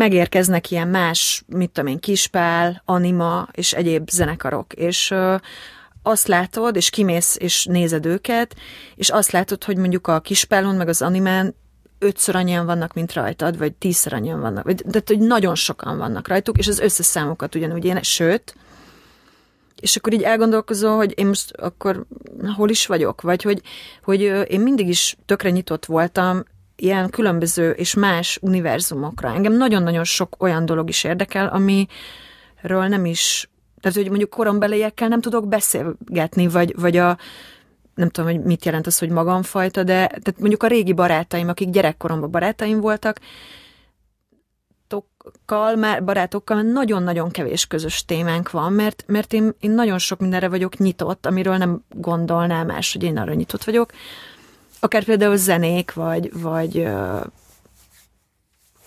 megérkeznek ilyen más, mit tudom én, Kispál, Anima és egyéb zenekarok, és azt látod, és kimész, és nézed őket, és azt látod, hogy mondjuk a Kispálon, meg az Animán ötször annyian vannak, mint rajtad, vagy tízszer annyian vannak, vagy, de hogy nagyon sokan vannak rajtuk, és az összes számokat ugyanúgy én, sőt, és akkor így elgondolkozol, hogy én most akkor hol is vagyok, vagy hogy, hogy én mindig is tökre nyitott voltam ilyen különböző és más univerzumokra. Engem nagyon-nagyon sok olyan dolog is érdekel, amiről nem is, tehát hogy mondjuk korombeliekkel nem tudok beszélgetni, vagy, vagy a nem tudom, hogy mit jelent az, hogy magamfajta, de tehát mondjuk a régi barátaim, akik gyerekkoromban barátaim voltak, barátokkal, már barátokkal nagyon-nagyon kevés közös témánk van, mert, mert én, én nagyon sok mindenre vagyok nyitott, amiről nem gondolnám más, hogy én arra nyitott vagyok akár például zenék, vagy, vagy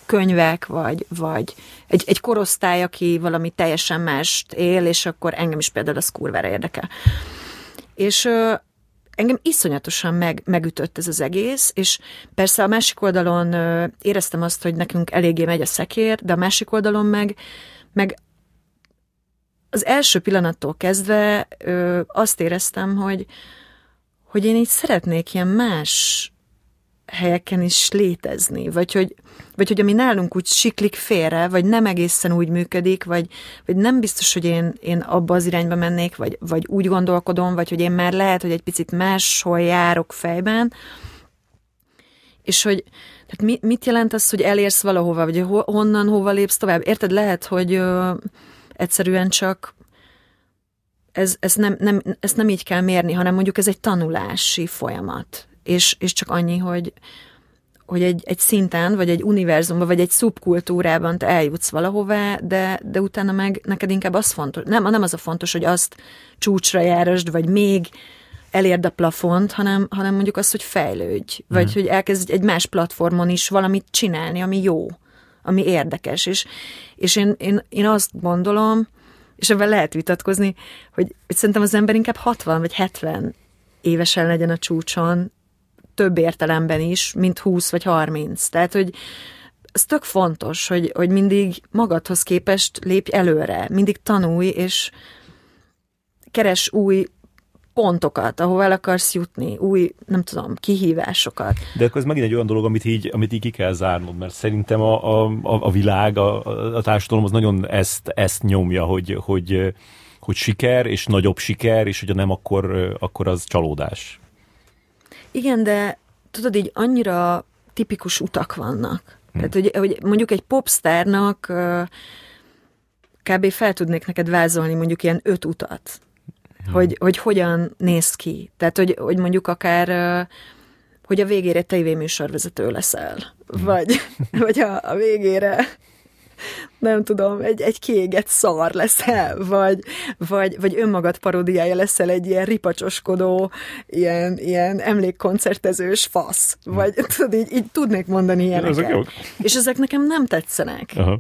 könyvek, vagy, vagy egy, egy korosztály, aki valami teljesen mást él, és akkor engem is például az kurvára érdekel. És ö, engem iszonyatosan meg, megütött ez az egész, és persze a másik oldalon ö, éreztem azt, hogy nekünk eléggé megy a szekér, de a másik oldalon meg, meg az első pillanattól kezdve ö, azt éreztem, hogy, hogy én így szeretnék ilyen más helyeken is létezni, vagy hogy, vagy hogy ami nálunk úgy siklik félre, vagy nem egészen úgy működik, vagy, vagy nem biztos, hogy én, én abba az irányba mennék, vagy, vagy úgy gondolkodom, vagy hogy én már lehet, hogy egy picit máshol járok fejben, és hogy tehát mi, mit jelent az, hogy elérsz valahova, vagy honnan, hova lépsz tovább? Érted, lehet, hogy ö, egyszerűen csak ez, ez nem, nem, ezt nem így kell mérni, hanem mondjuk ez egy tanulási folyamat. És, és csak annyi, hogy, hogy egy, egy szinten, vagy egy univerzumban, vagy egy szubkultúrában te eljutsz valahová, de, de utána meg neked inkább az fontos, nem, nem az a fontos, hogy azt csúcsra járasd, vagy még elérd a plafont, hanem, hanem mondjuk azt, hogy fejlődj, vagy mm. hogy elkezd egy más platformon is valamit csinálni, ami jó, ami érdekes. És, és én, én, én azt gondolom, és ebben lehet vitatkozni, hogy, hogy szerintem az ember inkább 60 vagy 70 évesen legyen a csúcson, több értelemben is, mint 20 vagy 30. Tehát, hogy ez tök fontos, hogy, hogy mindig magadhoz képest lépj előre, mindig tanulj, és keres új pontokat, ahova el akarsz jutni, új, nem tudom, kihívásokat. De akkor ez megint egy olyan dolog, amit így, amit így ki kell zárnod, mert szerintem a, a, a világ, a, a társadalom az nagyon ezt, ezt nyomja, hogy, hogy, hogy siker, és nagyobb siker, és hogyha nem, akkor, akkor az csalódás. Igen, de tudod, így annyira tipikus utak vannak. Tehát, hogy, hogy mondjuk egy popstárnak kb. fel tudnék neked vázolni mondjuk ilyen öt utat, hmm. hogy, hogy hogyan néz ki. Tehát, hogy, hogy mondjuk akár hogy a végére tévéműsorvezető leszel, hmm. vagy, *laughs* vagy a, a végére nem tudom, egy, egy kiégett szar leszel, vagy, vagy, vagy önmagad parodiája leszel egy ilyen ripacsoskodó, ilyen, ilyen emlékkoncertezős fasz, vagy tudod, így, így tudnék mondani ilyeneket. Ezek jók. És ezek nekem nem tetszenek. Aha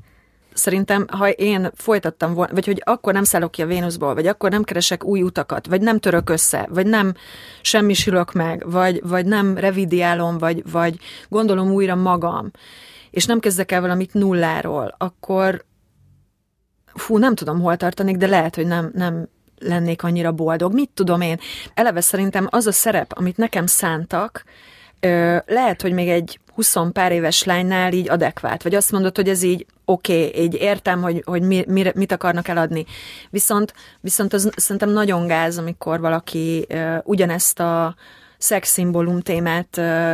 szerintem, ha én folytattam volna, vagy hogy akkor nem szállok ki a Vénuszból, vagy akkor nem keresek új utakat, vagy nem török össze, vagy nem semmisülök meg, vagy, vagy nem revidiálom, vagy, vagy gondolom újra magam, és nem kezdek el valamit nulláról, akkor fú, nem tudom, hol tartanék, de lehet, hogy nem, nem lennék annyira boldog. Mit tudom én? Eleve szerintem az a szerep, amit nekem szántak, lehet, hogy még egy 20 pár éves lánynál így adekvát, vagy azt mondod, hogy ez így oké, okay, így értem, hogy, hogy mi, mi, mit akarnak eladni. Viszont, viszont az szerintem nagyon gáz, amikor valaki uh, ugyanezt a szexszimbólum témát uh,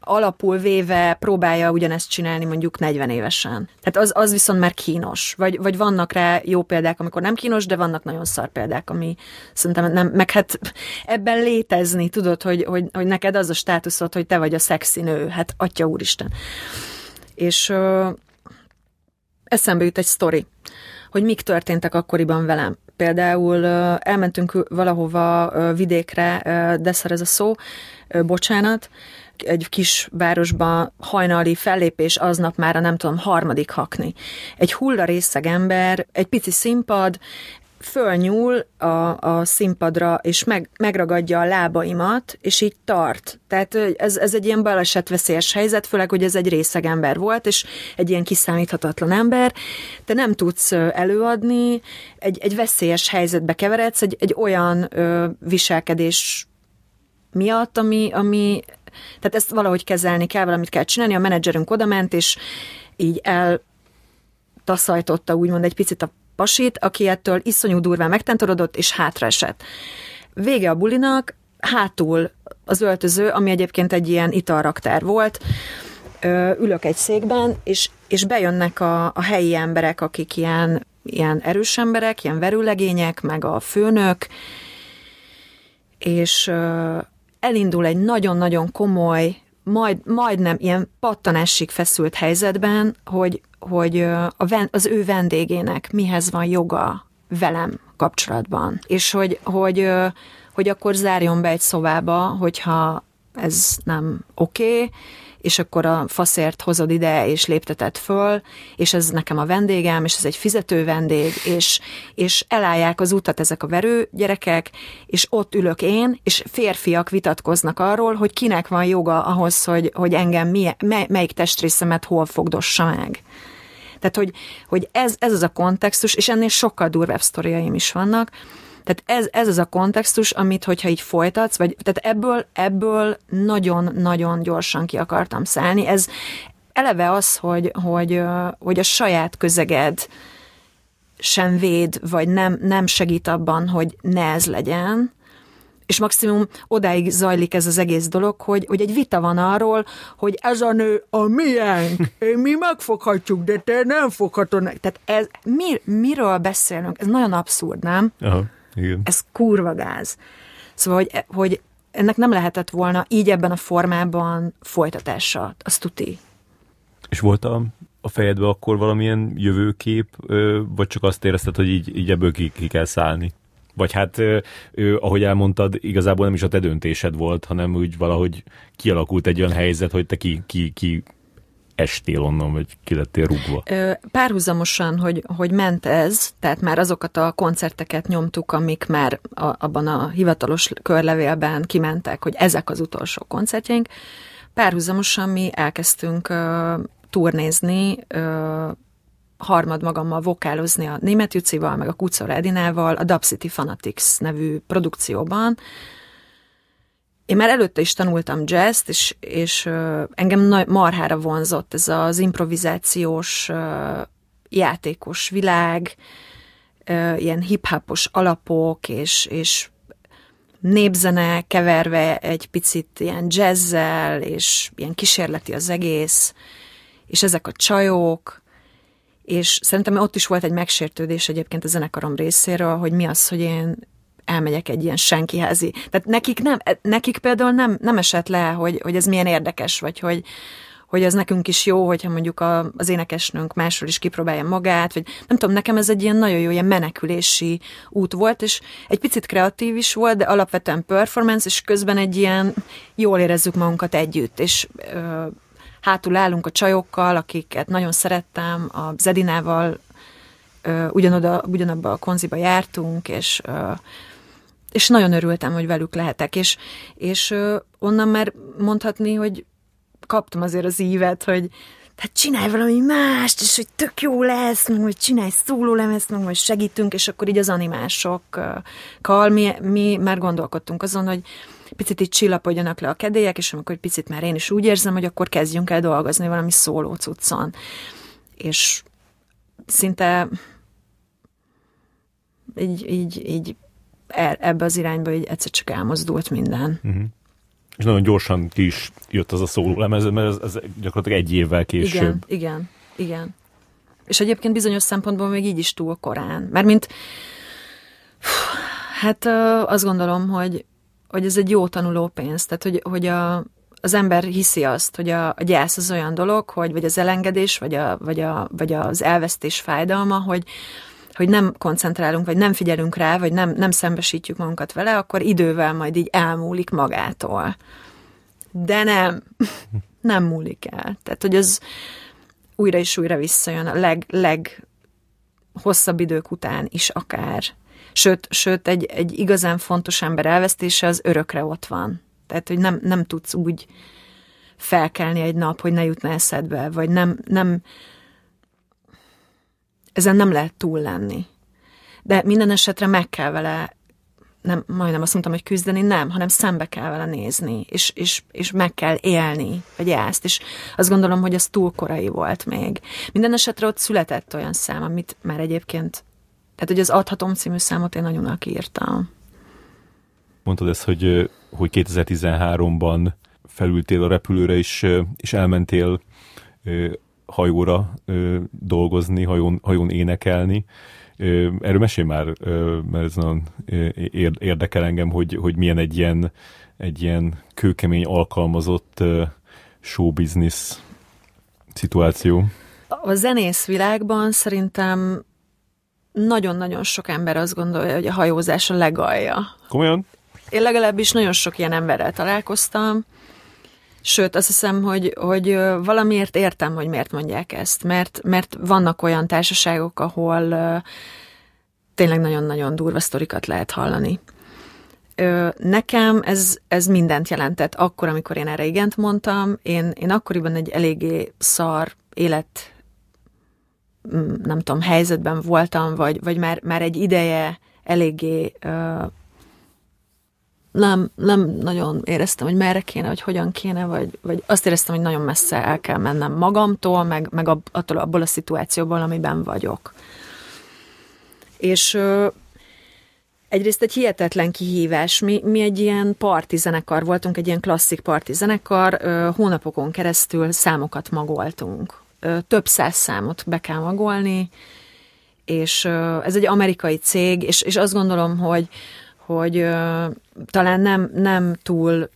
alapul véve próbálja ugyanezt csinálni mondjuk 40 évesen. Tehát az, az viszont már kínos. Vagy, vagy vannak rá jó példák, amikor nem kínos, de vannak nagyon szar példák, ami szerintem nem, meg hát ebben létezni, tudod, hogy, hogy, hogy neked az a státuszod, hogy te vagy a szexi nő. Hát atya úristen. És ö, eszembe jut egy sztori, hogy mik történtek akkoriban velem. Például elmentünk valahova vidékre, de ez a szó, bocsánat, egy kis városban hajnali fellépés aznap már a nem tudom, harmadik hakni. Egy hulla részeg ember, egy pici színpad, fölnyúl a, a színpadra, és meg, megragadja a lábaimat, és így tart. Tehát ez, ez egy ilyen balesetveszélyes helyzet, főleg, hogy ez egy részeg ember volt, és egy ilyen kiszámíthatatlan ember. Te nem tudsz előadni, egy, egy veszélyes helyzetbe keveredsz, egy, egy olyan ö, viselkedés miatt, ami, ami tehát ezt valahogy kezelni kell, valamit kell csinálni. A menedzserünk odament, és így eltaszajtotta úgymond egy picit a pasit, aki ettől iszonyú durván megtentorodott, és hátraesett. Vége a bulinak, hátul az öltöző, ami egyébként egy ilyen italraktár volt, ülök egy székben, és, és bejönnek a, a helyi emberek, akik ilyen, ilyen erős emberek, ilyen verőlegények, meg a főnök, és elindul egy nagyon-nagyon komoly, majd, majdnem ilyen pattanásig feszült helyzetben, hogy, hogy a, az ő vendégének mihez van joga velem kapcsolatban. És hogy, hogy, hogy akkor zárjon be egy szobába, hogyha ez nem oké, okay, és akkor a faszért hozod ide, és léptetett föl, és ez nekem a vendégem, és ez egy fizető vendég, és, és elállják az utat ezek a verő gyerekek, és ott ülök én, és férfiak vitatkoznak arról, hogy kinek van joga ahhoz, hogy, hogy engem milyen, mely, melyik testrészemet hol fogdossa meg. Tehát, hogy, hogy ez, ez az a kontextus, és ennél sokkal durvább sztoriaim is vannak, tehát ez, ez az a kontextus, amit, hogyha így folytatsz, vagy tehát ebből, ebből nagyon-nagyon gyorsan ki akartam szállni. Ez eleve az, hogy, hogy, hogy a saját közeged sem véd, vagy nem, nem segít abban, hogy ne ez legyen, és maximum odáig zajlik ez az egész dolog, hogy, hogy egy vita van arról, hogy ez a nő a miénk, mi megfoghatjuk, de te nem foghatod. Tehát ez, mir, miről beszélünk? Ez nagyon abszurd, nem? Aha. Igen. Ez kurva gáz. Szóval, hogy, hogy ennek nem lehetett volna így ebben a formában folytatása, az tuti. És volt a, a fejedben akkor valamilyen jövőkép, vagy csak azt érezted, hogy így, így ebből ki, ki kell szállni? Vagy hát, ahogy elmondtad, igazából nem is a te döntésed volt, hanem úgy valahogy kialakult egy olyan helyzet, hogy te ki, ki, ki estél onnan, vagy ki lettél rúgva? Párhuzamosan, hogy, hogy ment ez, tehát már azokat a koncerteket nyomtuk, amik már a, abban a hivatalos körlevélben kimentek, hogy ezek az utolsó koncertjeink. Párhuzamosan mi elkezdtünk uh, turnézni, uh, harmad magammal vokálozni a Német Jucival, meg a Kucor Edinával, a Dub City Fanatics nevű produkcióban, én már előtte is tanultam jazz és, és engem marhára vonzott ez az improvizációs játékos világ, ilyen hip-hopos alapok, és, és népzene keverve egy picit ilyen jazzzel, és ilyen kísérleti az egész, és ezek a csajok, és szerintem ott is volt egy megsértődés egyébként a zenekarom részéről, hogy mi az, hogy én elmegyek egy ilyen senkiházi. Tehát nekik, nem, nekik például nem, nem esett le, hogy, hogy ez milyen érdekes, vagy hogy, hogy az nekünk is jó, hogyha mondjuk a, az énekesnőnk másról is kipróbálja magát, vagy nem tudom, nekem ez egy ilyen nagyon jó ilyen menekülési út volt, és egy picit kreatív is volt, de alapvetően performance, és közben egy ilyen jól érezzük magunkat együtt, és ö, hátul állunk a csajokkal, akiket nagyon szerettem, a Zedinával ö, ugyanoda, ugyanabba a konziba jártunk, és ö, és nagyon örültem, hogy velük lehetek, és, és onnan már mondhatni, hogy kaptam azért az ívet, hogy tehát csinálj valami mást, és hogy tök jó lesz, meg hogy csinálj szólólemezt, meg hogy segítünk, és akkor így az animásokkal mi, mi már gondolkodtunk azon, hogy picit így csillapodjanak le a kedélyek, és amikor picit már én is úgy érzem, hogy akkor kezdjünk el dolgozni valami szóló cuccon. És szinte így, így, így ebbe az irányba így egyszer csak elmozdult minden. Uh-huh. És nagyon gyorsan ki is jött az a szóló lemez, mert ez, ez gyakorlatilag egy évvel később. Igen, igen, igen. És egyébként bizonyos szempontból még így is túl korán. Mert mint, hát azt gondolom, hogy, hogy ez egy jó tanuló pénz, tehát hogy, hogy a, az ember hiszi azt, hogy a, a gyász az olyan dolog, hogy vagy az elengedés, vagy, a, vagy, a, vagy az elvesztés fájdalma, hogy, hogy nem koncentrálunk, vagy nem figyelünk rá, vagy nem, nem szembesítjük magunkat vele, akkor idővel majd így elmúlik magától. De nem, *laughs* nem múlik el. Tehát, hogy az újra és újra visszajön a leg, leg hosszabb idők után is akár. Sőt, sőt egy, egy igazán fontos ember elvesztése az örökre ott van. Tehát, hogy nem, nem tudsz úgy felkelni egy nap, hogy ne jutna eszedbe, vagy nem, nem, ezen nem lehet túl lenni. De minden esetre meg kell vele, nem, majdnem azt mondtam, hogy küzdeni, nem, hanem szembe kell vele nézni, és, és, és meg kell élni a gyászt, és azt gondolom, hogy az túl korai volt még. Minden esetre ott született olyan szám, amit már egyébként, tehát hogy az Adhatom című számot én nagyon írtam. Mondtad ezt, hogy, hogy 2013-ban felültél a repülőre, és, és elmentél hajóra ö, dolgozni, hajón, hajón énekelni. Ö, erről mesélj már, ö, mert ez nagyon érdekel engem, hogy, hogy milyen egy ilyen, egy ilyen kőkemény alkalmazott ö, show business szituáció. A zenész világban szerintem nagyon-nagyon sok ember azt gondolja, hogy a hajózás a legalja. Komolyan? Én legalábbis nagyon sok ilyen emberrel találkoztam, Sőt, azt hiszem, hogy, hogy valamiért értem, hogy miért mondják ezt, mert, mert vannak olyan társaságok, ahol tényleg nagyon-nagyon durva sztorikat lehet hallani. Nekem ez, ez mindent jelentett. Akkor, amikor én erre igent mondtam, én, én akkoriban egy eléggé szar élet mm, nem tudom, helyzetben voltam, vagy, vagy már, már egy ideje eléggé nem, nem nagyon éreztem, hogy merre kéne, vagy hogyan kéne, vagy, vagy azt éreztem, hogy nagyon messze el kell mennem magamtól, meg, meg attól, abból a szituációból, amiben vagyok. És ö, egyrészt egy hihetetlen kihívás. Mi, mi egy ilyen parti zenekar voltunk, egy ilyen klasszik parti zenekar, ö, hónapokon keresztül számokat magoltunk. Ö, több száz számot be kell magolni, és ö, ez egy amerikai cég, és, és azt gondolom, hogy hogy ö, talán nem, nem túl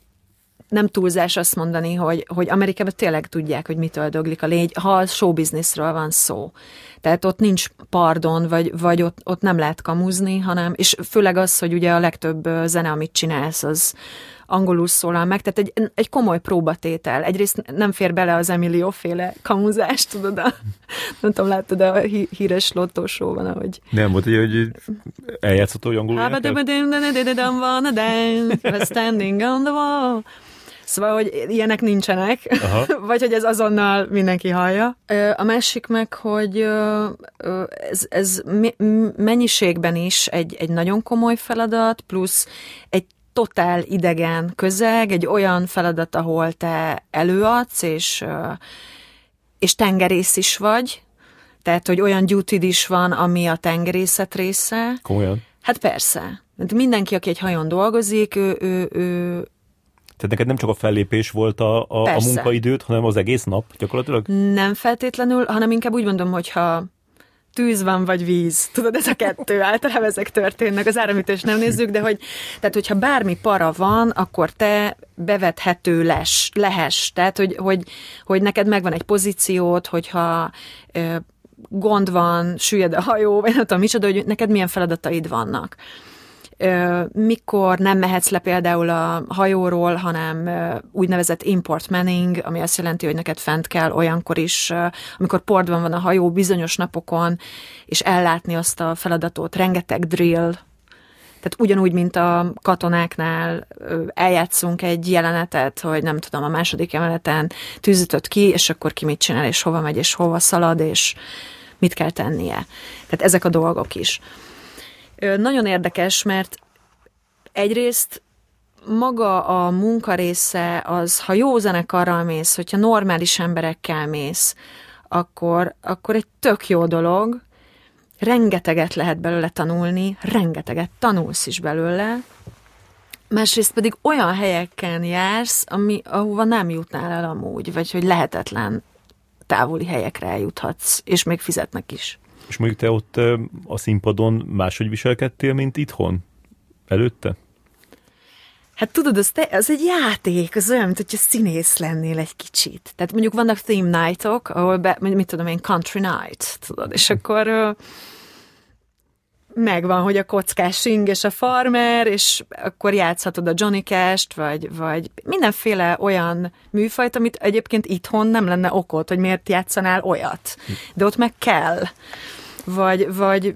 nem túlzás azt mondani, hogy, hogy Amerikában tényleg tudják, hogy mitől döglik a légy, ha a showbizniszről van szó. Tehát ott nincs pardon, vagy, vagy ott, ott nem lehet kamuzni, hanem, és főleg az, hogy ugye a legtöbb zene, amit csinálsz, az, angolul szólal meg, tehát egy, egy komoly próbatétel. Egyrészt nem fér bele az Emilio féle kamuzást, tudod, a, nem tudom, láttad a hí, híres lottósóban, ahogy... Nem, volt egy, hogy eljátszott, hogy angolul Standing on the wall. Szóval, hogy ilyenek nincsenek, Aha. *laughs* vagy hogy ez azonnal mindenki hallja. A másik meg, hogy ez, ez mennyiségben is egy, egy nagyon komoly feladat, plusz egy totál idegen közeg, egy olyan feladat, ahol te előadsz, és, és tengerész is vagy, tehát, hogy olyan duty is van, ami a tengerészet része. Komolyan? Hát persze. Mindenki, aki egy hajón dolgozik, ő, ő, ő tehát neked nem csak a fellépés volt a, a, a munkaidőt, hanem az egész nap gyakorlatilag? Nem feltétlenül, hanem inkább úgy mondom, hogyha tűz van, vagy víz. Tudod, ez a kettő. *laughs* Általában ezek történnek. Az áramítést nem nézzük, de hogy, tehát, hogyha bármi para van, akkor te bevethető les, lehes. Tehát, hogy, hogy, hogy neked megvan egy pozíciót, hogyha ö, gond van, süllyed a hajó, vagy nem tudom micsoda, hogy neked milyen feladataid vannak mikor nem mehetsz le például a hajóról, hanem úgynevezett import manning, ami azt jelenti, hogy neked fent kell olyankor is, amikor pordban van a hajó bizonyos napokon, és ellátni azt a feladatot, rengeteg drill, tehát ugyanúgy, mint a katonáknál eljátszunk egy jelenetet, hogy nem tudom, a második emeleten tűzütött ki, és akkor ki mit csinál, és hova megy, és hova szalad, és mit kell tennie. Tehát ezek a dolgok is. Nagyon érdekes, mert egyrészt maga a munka része az, ha jó zenekarral mész, hogyha normális emberekkel mész, akkor, akkor egy tök jó dolog, rengeteget lehet belőle tanulni, rengeteget tanulsz is belőle, másrészt pedig olyan helyeken jársz, ami, ahova nem jutnál el amúgy, vagy hogy lehetetlen távoli helyekre eljuthatsz, és még fizetnek is. És mondjuk te ott a színpadon máshogy viselkedtél, mint itthon? Előtte? Hát tudod, az, te, az egy játék, az olyan, mint hogyha színész lennél egy kicsit. Tehát mondjuk vannak theme nightok, ahol, be, mit tudom én, country night, tudod, és akkor megvan, hogy a kockás sing és a farmer, és akkor játszhatod a Johnny Cash-t, vagy, vagy mindenféle olyan műfajt, amit egyébként itthon nem lenne okot, hogy miért játszanál olyat. De ott meg kell vagy, vagy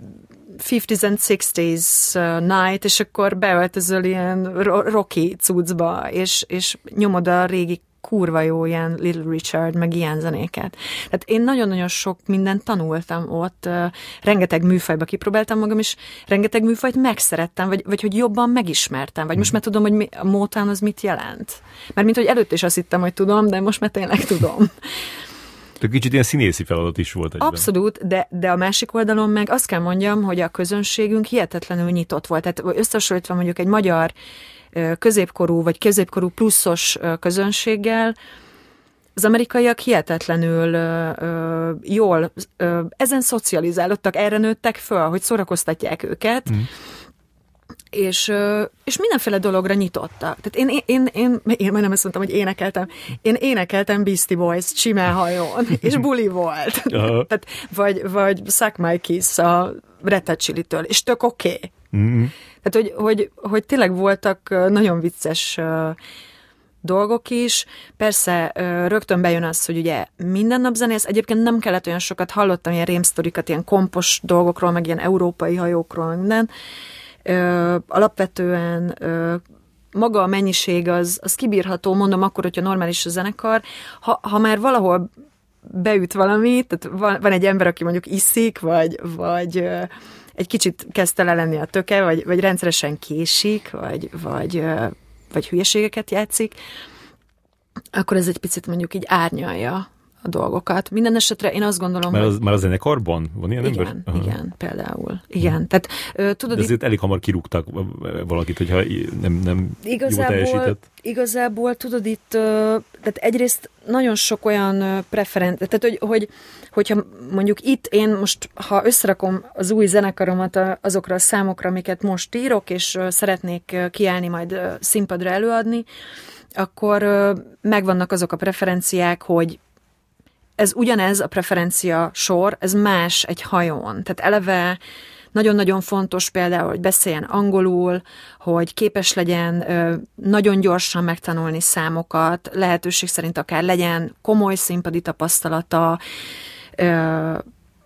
50s and 60s uh, night, és akkor beöltözöl ilyen rocky cuccba, és, és nyomod a régi kurva jó ilyen Little Richard, meg ilyen zenéket. Tehát én nagyon-nagyon sok mindent tanultam ott, uh, rengeteg műfajba kipróbáltam magam, és rengeteg műfajt megszerettem, vagy, vagy hogy jobban megismertem, vagy most már tudom, hogy mi, a Motown az mit jelent. Mert mint hogy előtt is azt hittem, hogy tudom, de most már tényleg tudom. De kicsit ilyen színészi feladat is volt egyben. Abszolút, de, de a másik oldalon meg azt kell mondjam, hogy a közönségünk hihetetlenül nyitott volt. Tehát összehasonlítva mondjuk egy magyar középkorú vagy középkorú pluszos közönséggel, az amerikaiak hihetetlenül ö, ö, jól ö, ezen szocializálódtak, erre nőttek föl, hogy szórakoztatják őket, mm és, és mindenféle dologra nyitottak. Tehát én, én, én, én, én már nem azt mondtam, hogy énekeltem, én énekeltem Beastie Boys csimelhajón, *laughs* és buli volt. Tehát, vagy, vagy Suck My Kiss a Red Chili-től, és tök oké. Okay. Mm-hmm. Tehát, hogy, hogy, hogy tényleg voltak nagyon vicces dolgok is. Persze rögtön bejön az, hogy ugye minden nap zenész. Egyébként nem kellett olyan sokat, hallottam ilyen rémsztorikat, ilyen kompos dolgokról, meg ilyen európai hajókról, minden alapvetően maga a mennyiség az, az kibírható, mondom akkor, hogyha normális a zenekar. Ha, ha már valahol beüt valami, tehát van, van egy ember, aki mondjuk iszik, vagy, vagy egy kicsit kezd tele lenni a töke, vagy, vagy rendszeresen késik, vagy, vagy, vagy hülyeségeket játszik, akkor ez egy picit mondjuk így árnyalja a dolgokat. Minden esetre én azt gondolom, már az, hogy... Már a zenekarban van ilyen igen, ember? Aha. Igen, például. Igen, tehát tudod... De azért elég hamar kirúgtak valakit, hogyha nem, nem igazából, jól teljesített. Igazából, tudod, itt tehát egyrészt nagyon sok olyan preferent, tehát hogy, hogy hogyha mondjuk itt én most, ha összerakom az új zenekaromat azokra a számokra, amiket most írok, és szeretnék kiállni, majd színpadra előadni, akkor megvannak azok a preferenciák, hogy ez ugyanez a preferencia sor, ez más egy hajón. Tehát eleve nagyon-nagyon fontos például, hogy beszéljen angolul, hogy képes legyen nagyon gyorsan megtanulni számokat, lehetőség szerint akár legyen komoly színpadi tapasztalata,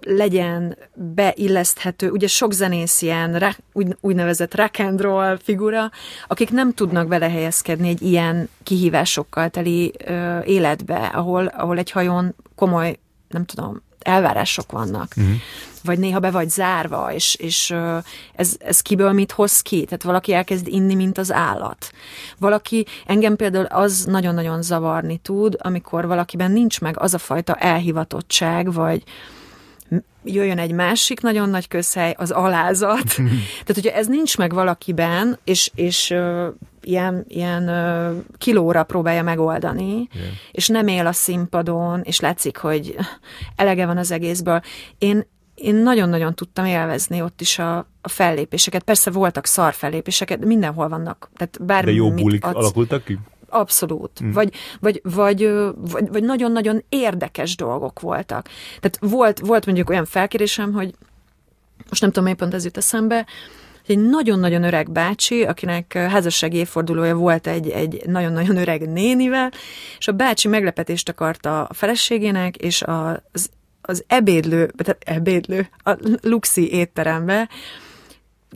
legyen beilleszthető, ugye sok zenész ilyen úgy, úgynevezett rock and roll figura, akik nem tudnak belehelyezkedni egy ilyen kihívásokkal teli ö, életbe, ahol, ahol egy hajón komoly, nem tudom, elvárások vannak. Uh-huh. Vagy néha be vagy zárva, és, és ez, ez kiből mit hoz ki? Tehát valaki elkezd inni, mint az állat. Valaki, engem például az nagyon-nagyon zavarni tud, amikor valakiben nincs meg az a fajta elhivatottság, vagy, jöjjön egy másik nagyon nagy közhely, az alázat. *laughs* Tehát, hogyha ez nincs meg valakiben, és, és uh, ilyen, ilyen uh, kilóra próbálja megoldani, yeah. és nem él a színpadon, és látszik, hogy elege van az egészből. Én, én nagyon-nagyon tudtam élvezni ott is a, a fellépéseket. Persze voltak szar fellépéseket, de mindenhol vannak. Tehát bármi, de jó bulik adsz, alakultak ki? Abszolút. Mm. Vagy, vagy, vagy, vagy, vagy nagyon-nagyon érdekes dolgok voltak. Tehát volt, volt mondjuk olyan felkérésem, hogy most nem tudom, pont ez jut eszembe, egy nagyon-nagyon öreg bácsi, akinek házassági évfordulója volt egy, egy nagyon-nagyon öreg nénivel, és a bácsi meglepetést akarta a feleségének, és az, az ebédlő, tehát ebédlő, a luxi étterembe,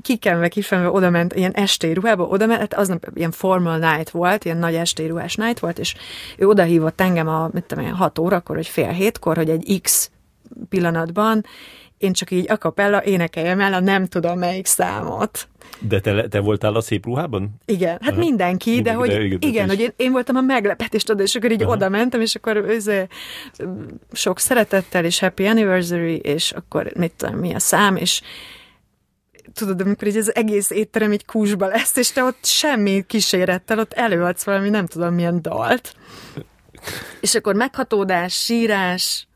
kikenve, kifenve oda ment, ilyen estély ruhába, oda ment, hát aznap ilyen formal night volt, ilyen nagy estély ruhás night volt, és ő oda hívott engem a, mit tudom én, hat órakor, vagy fél hétkor, hogy egy X pillanatban én csak így a kapella énekeljem el a nem tudom melyik számot. De te, te voltál a szép ruhában? Igen, hát Aha. mindenki, mindenki, de hogy de igen, igen hogy én, én voltam a meglepetést oda, és akkor így Aha. oda mentem, és akkor őző, sok szeretettel, és happy anniversary, és akkor mit tudom, mi a szám, és tudod, amikor így az egész étterem egy kúsba lesz, és te ott semmi kísérettel ott előadsz valami nem tudom milyen dalt. És akkor meghatódás, sírás,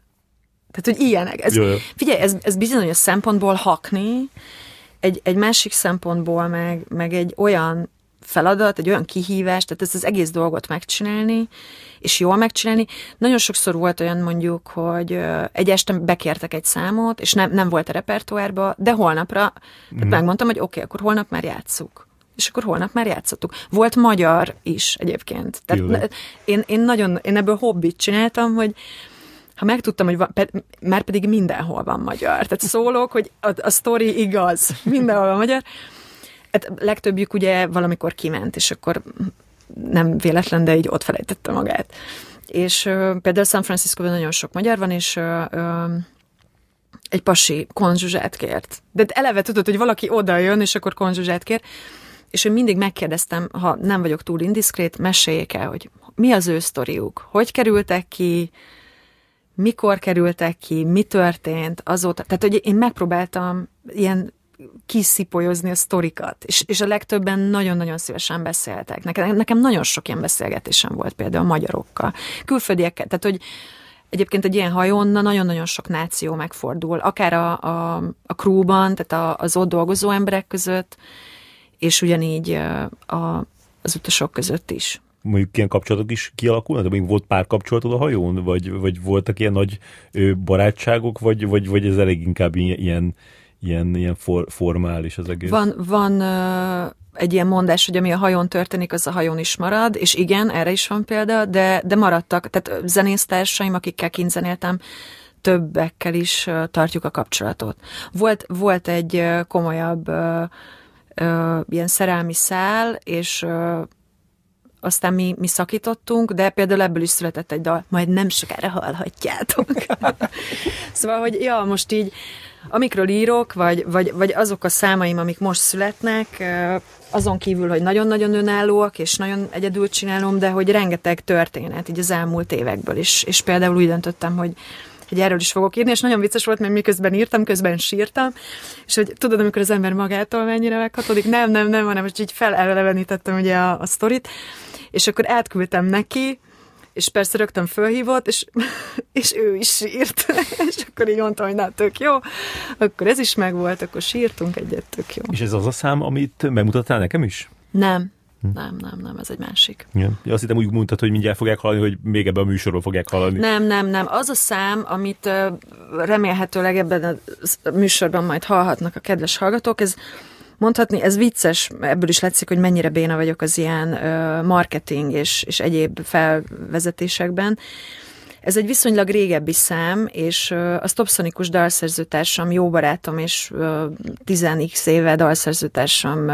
tehát, hogy ilyenek. Ez, figyelj, ez, ez bizonyos szempontból hakni, egy, egy másik szempontból meg, meg egy olyan feladat, egy olyan kihívás, tehát ezt az egész dolgot megcsinálni, és jól megcsinálni. Nagyon sokszor volt olyan mondjuk, hogy egy este bekértek egy számot, és nem, nem volt a repertoárba, de holnapra mm. megmondtam, hogy oké, okay, akkor holnap már játsszuk. És akkor holnap már játszottuk. Volt magyar is egyébként. Tehát én, én nagyon, én ebből hobbit csináltam, hogy ha megtudtam, hogy van, már pedig mindenhol van magyar. Tehát szólok, hogy a, a sztori igaz, mindenhol van magyar. Hát legtöbbjük ugye valamikor kiment, és akkor nem véletlen, de így ott felejtette magát. És uh, például San Francisco-ban nagyon sok magyar van, és uh, uh, egy pasi konzsuzsát kért. De eleve tudod, hogy valaki oda jön, és akkor konzsuzsát kér, és én mindig megkérdeztem, ha nem vagyok túl indiszkrét, meséljék el, hogy mi az ő sztoriuk, hogy kerültek ki, mikor kerültek ki, mi történt azóta. Tehát, hogy én megpróbáltam ilyen kiszipolyozni a sztorikat, és, és a legtöbben nagyon-nagyon szívesen beszéltek. Nekem, nekem nagyon sok ilyen beszélgetésem volt például a magyarokkal, külföldiekkel, tehát hogy Egyébként egy ilyen hajón nagyon-nagyon sok náció megfordul, akár a, a, a crewban, tehát a, az ott dolgozó emberek között, és ugyanígy a, az utasok között is mondjuk ilyen kapcsolatok is kialakulnak? De még volt pár kapcsolatod a hajón? Vagy, vagy voltak ilyen nagy barátságok? Vagy, vagy, vagy ez elég inkább ilyen, ilyen, ilyen for, formális az egész? Van, van uh, egy ilyen mondás, hogy ami a hajón történik, az a hajón is marad, és igen, erre is van példa, de, de maradtak, tehát zenésztársaim, akikkel kint zenéltem, többekkel is tartjuk a kapcsolatot. Volt, volt egy komolyabb uh, uh, ilyen szerelmi szál, és uh, aztán mi, mi szakítottunk, de például ebből is született egy dal, majd nem sokára hallhatjátok. *laughs* szóval, hogy ja, most így, amikről írok, vagy, vagy, vagy azok a számaim, amik most születnek, azon kívül, hogy nagyon-nagyon önállóak, és nagyon egyedül csinálom, de hogy rengeteg történet így az elmúlt évekből is. És például úgy döntöttem, hogy hogy erről is fogok írni, és nagyon vicces volt, mert miközben írtam, közben sírtam, és hogy tudod, amikor az ember magától mennyire meghatodik, nem, nem, nem, hanem most így felelevenítettem ugye a, a sztorit, és akkor átküldtem neki, és persze rögtön fölhívott, és, *laughs* és ő is sírt. *laughs* és akkor így mondtam, hogy na, tök jó. Akkor ez is megvolt, akkor sírtunk egyet, tök jó. És ez az a szám, amit megmutattál nekem is? Nem. Hm. Nem, nem, nem, ez egy másik. Ja. ja azt hittem úgy mondtad, hogy mindjárt fogják hallani, hogy még ebben a műsorról fogják hallani. Nem, nem, nem. Az a szám, amit remélhetőleg ebben a műsorban majd hallhatnak a kedves hallgatók, ez mondhatni, ez vicces, ebből is látszik, hogy mennyire béna vagyok az ilyen marketing és, és egyéb felvezetésekben. Ez egy viszonylag régebbi szám, és a Stopsonikus dalszerzőtársam, jó barátom, és 10x éve dalszerzőtársam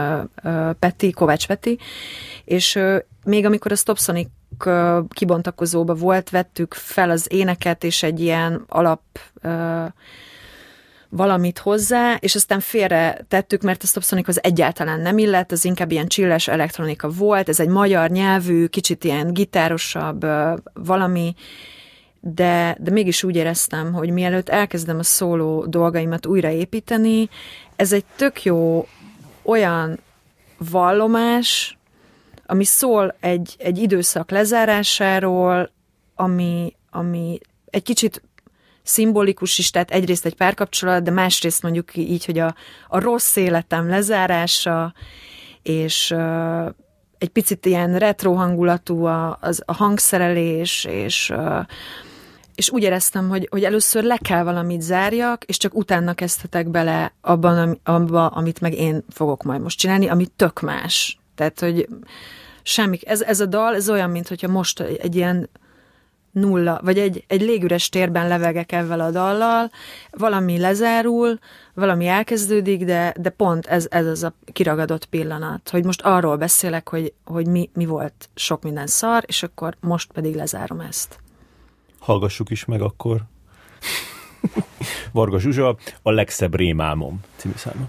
Peti, Kovács Peti, és még amikor a Stopsonic kibontakozóba volt, vettük fel az éneket, és egy ilyen alap valamit hozzá, és aztán félre tettük, mert a Stopsonic az egyáltalán nem illett, az inkább ilyen csilles elektronika volt, ez egy magyar nyelvű, kicsit ilyen gitárosabb valami, de, de mégis úgy éreztem, hogy mielőtt elkezdem a szóló dolgaimat újraépíteni, ez egy tök jó olyan vallomás, ami szól egy, egy időszak lezárásáról, ami, ami egy kicsit szimbolikus is, tehát egyrészt egy párkapcsolat, de másrészt mondjuk így, hogy a, a rossz életem lezárása, és uh, egy picit ilyen retro hangulatú a, az, a hangszerelés, és uh, és úgy éreztem, hogy, hogy először le kell valamit zárjak, és csak utána kezdhetek bele abban, abba, amit meg én fogok majd most csinálni, ami tök más. Tehát, hogy semmi, ez, ez a dal, ez olyan, mint hogyha most egy ilyen nulla, vagy egy, egy légüres térben levegek ezzel a dallal, valami lezárul, valami elkezdődik, de, de pont ez, ez az a kiragadott pillanat, hogy most arról beszélek, hogy, hogy mi, mi volt sok minden szar, és akkor most pedig lezárom ezt. Hallgassuk is meg akkor. *laughs* Varga Zsuzsa, a legszebb rémálmom című száma.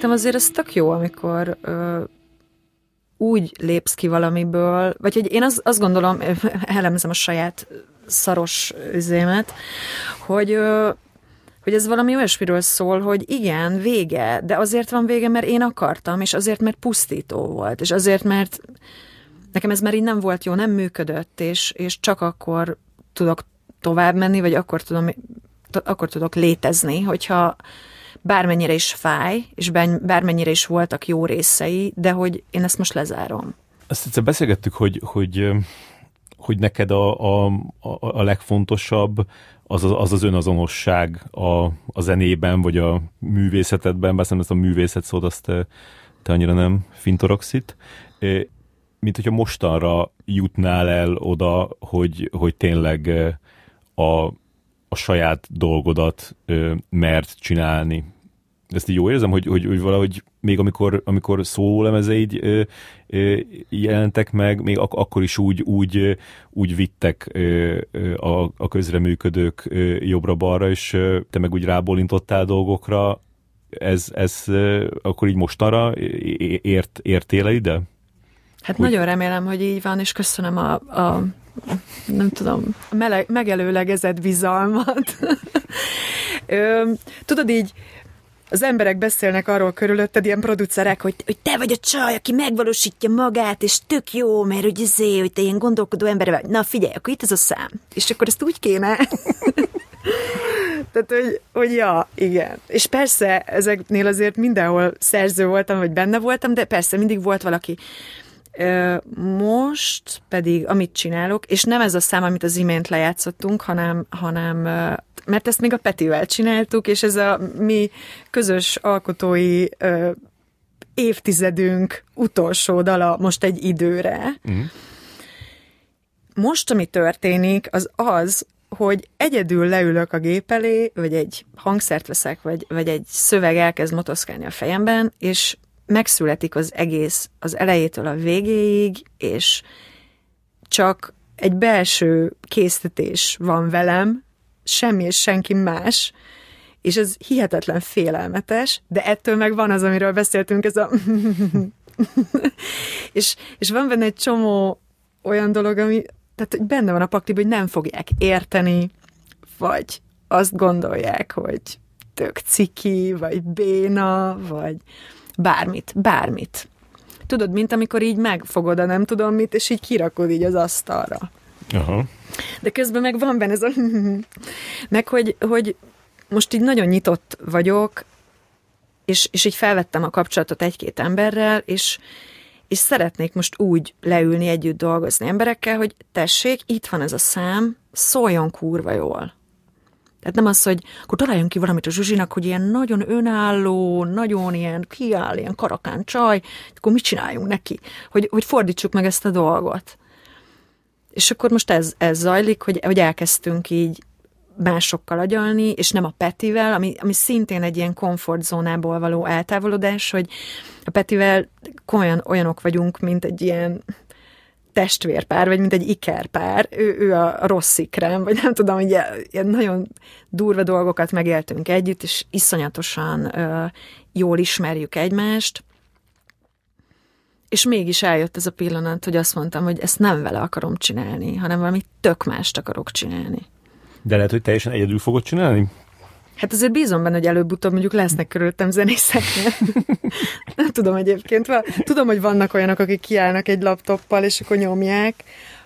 Szerintem azért ez tök jó, amikor ö, úgy lépsz ki valamiből, vagy hogy én az, azt gondolom, *laughs* elemzem a saját szaros üzémet, hogy, ö, hogy ez valami olyasmiről szól, hogy igen, vége, de azért van vége, mert én akartam, és azért, mert pusztító volt, és azért, mert nekem ez már így nem volt jó, nem működött, és, és csak akkor tudok tovább menni, vagy akkor tudom, akkor tudok létezni, hogyha bármennyire is fáj, és bármennyire is voltak jó részei, de hogy én ezt most lezárom. Azt egyszer beszélgettük, hogy, hogy, hogy neked a, a, a legfontosabb az az, az, az önazonosság a, a zenében, vagy a művészetedben, bár ezt a művészet szót azt te, te annyira nem fintoroxit, mint hogyha mostanra jutnál el oda, hogy, hogy tényleg a, a saját dolgodat mert csinálni ezt így jó érzem, hogy, hogy, hogy valahogy még amikor, amikor szólemezeid ö, ö, jelentek meg, még ak- akkor is úgy, úgy, úgy vittek ö, a, a közreműködők jobbra-balra, és te meg úgy rábólintottál dolgokra, ez, ez akkor így mostanra ért, értél ide? Hát hogy... nagyon remélem, hogy így van, és köszönöm a, a nem tudom, meleg, megelőlegezett bizalmat. *laughs* Tudod így, az emberek beszélnek arról körülötted, ilyen producerek, hogy, hogy te vagy a csaj, aki megvalósítja magát, és tök jó, mert hogy izé, hogy te ilyen gondolkodó ember vagy. Na figyelj, akkor itt ez a szám. És akkor ezt úgy kéne. *laughs* Tehát, hogy, hogy ja, igen. És persze ezeknél azért mindenhol szerző voltam, vagy benne voltam, de persze mindig volt valaki, most pedig, amit csinálok, és nem ez a szám, amit az imént lejátszottunk, hanem, hanem mert ezt még a Petivel csináltuk, és ez a mi közös alkotói évtizedünk utolsó dala most egy időre. Uh-huh. Most, ami történik, az az, hogy egyedül leülök a gép elé, vagy egy hangszert veszek, vagy, vagy egy szöveg elkezd motoszkálni a fejemben, és megszületik az egész az elejétől a végéig, és csak egy belső készítés van velem, semmi és senki más, és ez hihetetlen félelmetes, de ettől meg van az, amiről beszéltünk, ez a... *laughs* és, és van benne egy csomó olyan dolog, ami, tehát hogy benne van a pakliban, hogy nem fogják érteni, vagy azt gondolják, hogy tök ciki, vagy béna, vagy bármit, bármit. Tudod, mint amikor így megfogod a nem tudom mit, és így kirakod így az asztalra. Aha. De közben meg van benne ez a... *laughs* meg hogy, hogy most így nagyon nyitott vagyok, és, és így felvettem a kapcsolatot egy-két emberrel, és, és szeretnék most úgy leülni, együtt dolgozni emberekkel, hogy tessék, itt van ez a szám, szóljon kurva jól. Tehát nem az, hogy akkor találjunk ki valamit a Zsuzsinak, hogy ilyen nagyon önálló, nagyon ilyen kiáll, ilyen karakán csaj, akkor mit csináljunk neki? Hogy, hogy fordítsuk meg ezt a dolgot. És akkor most ez, ez zajlik, hogy, hogy elkezdtünk így másokkal agyalni, és nem a Petivel, ami, ami szintén egy ilyen komfortzónából való eltávolodás, hogy a Petivel olyan, olyanok vagyunk, mint egy ilyen testvérpár, vagy mint egy ikerpár, ő, ő a rossz ikrem, vagy nem tudom, hogy ilyen nagyon durva dolgokat megéltünk együtt, és iszonyatosan ö, jól ismerjük egymást, és mégis eljött ez a pillanat, hogy azt mondtam, hogy ezt nem vele akarom csinálni, hanem valami tök mást akarok csinálni. De lehet, hogy teljesen egyedül fogod csinálni? Hát azért bízom benne, hogy előbb-utóbb mondjuk lesznek körülöttem zenészek. *laughs* Nem tudom egyébként. Tudom, hogy vannak olyanok, akik kiállnak egy laptoppal, és akkor nyomják.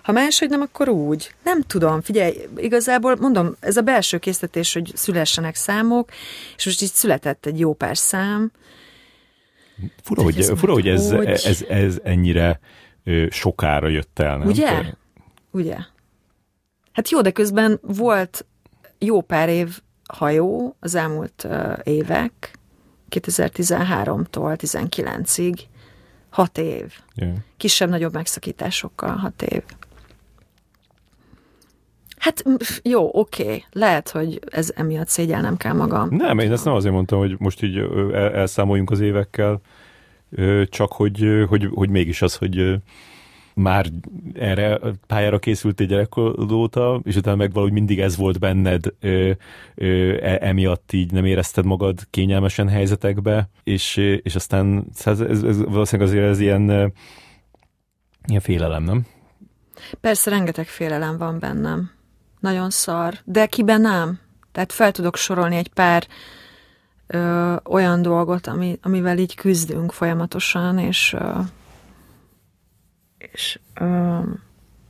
Ha máshogy nem, akkor úgy. Nem tudom. Figyelj, igazából mondom, ez a belső készítés, hogy szülessenek számok, és most így született egy jó pár szám. Fura, hogy, ez, fura, hogy ez, hogy... Ez, ez, ez ennyire ö, sokára jött el, nem? Ugye? Ugye? Hát jó, de közben volt jó pár év hajó az elmúlt évek, 2013-tól 19-ig, hat év. Yeah. Kisebb-nagyobb megszakításokkal hat év. Hát jó, oké, okay. lehet, hogy ez emiatt szégyelnem kell magam. Nem, én ezt nem azért mondtam, hogy most így elszámoljunk az évekkel, csak hogy, hogy, hogy mégis az, hogy már erre pályára készültél gyerekkor óta, és utána meg valahogy mindig ez volt benned, ö, ö, e, emiatt így nem érezted magad kényelmesen helyzetekbe, és, és aztán ez, ez, ez valószínűleg azért ez ilyen, ilyen félelem, nem? Persze, rengeteg félelem van bennem. Nagyon szar. De kiben nem? Tehát fel tudok sorolni egy pár ö, olyan dolgot, ami, amivel így küzdünk folyamatosan, és, ö, és ö,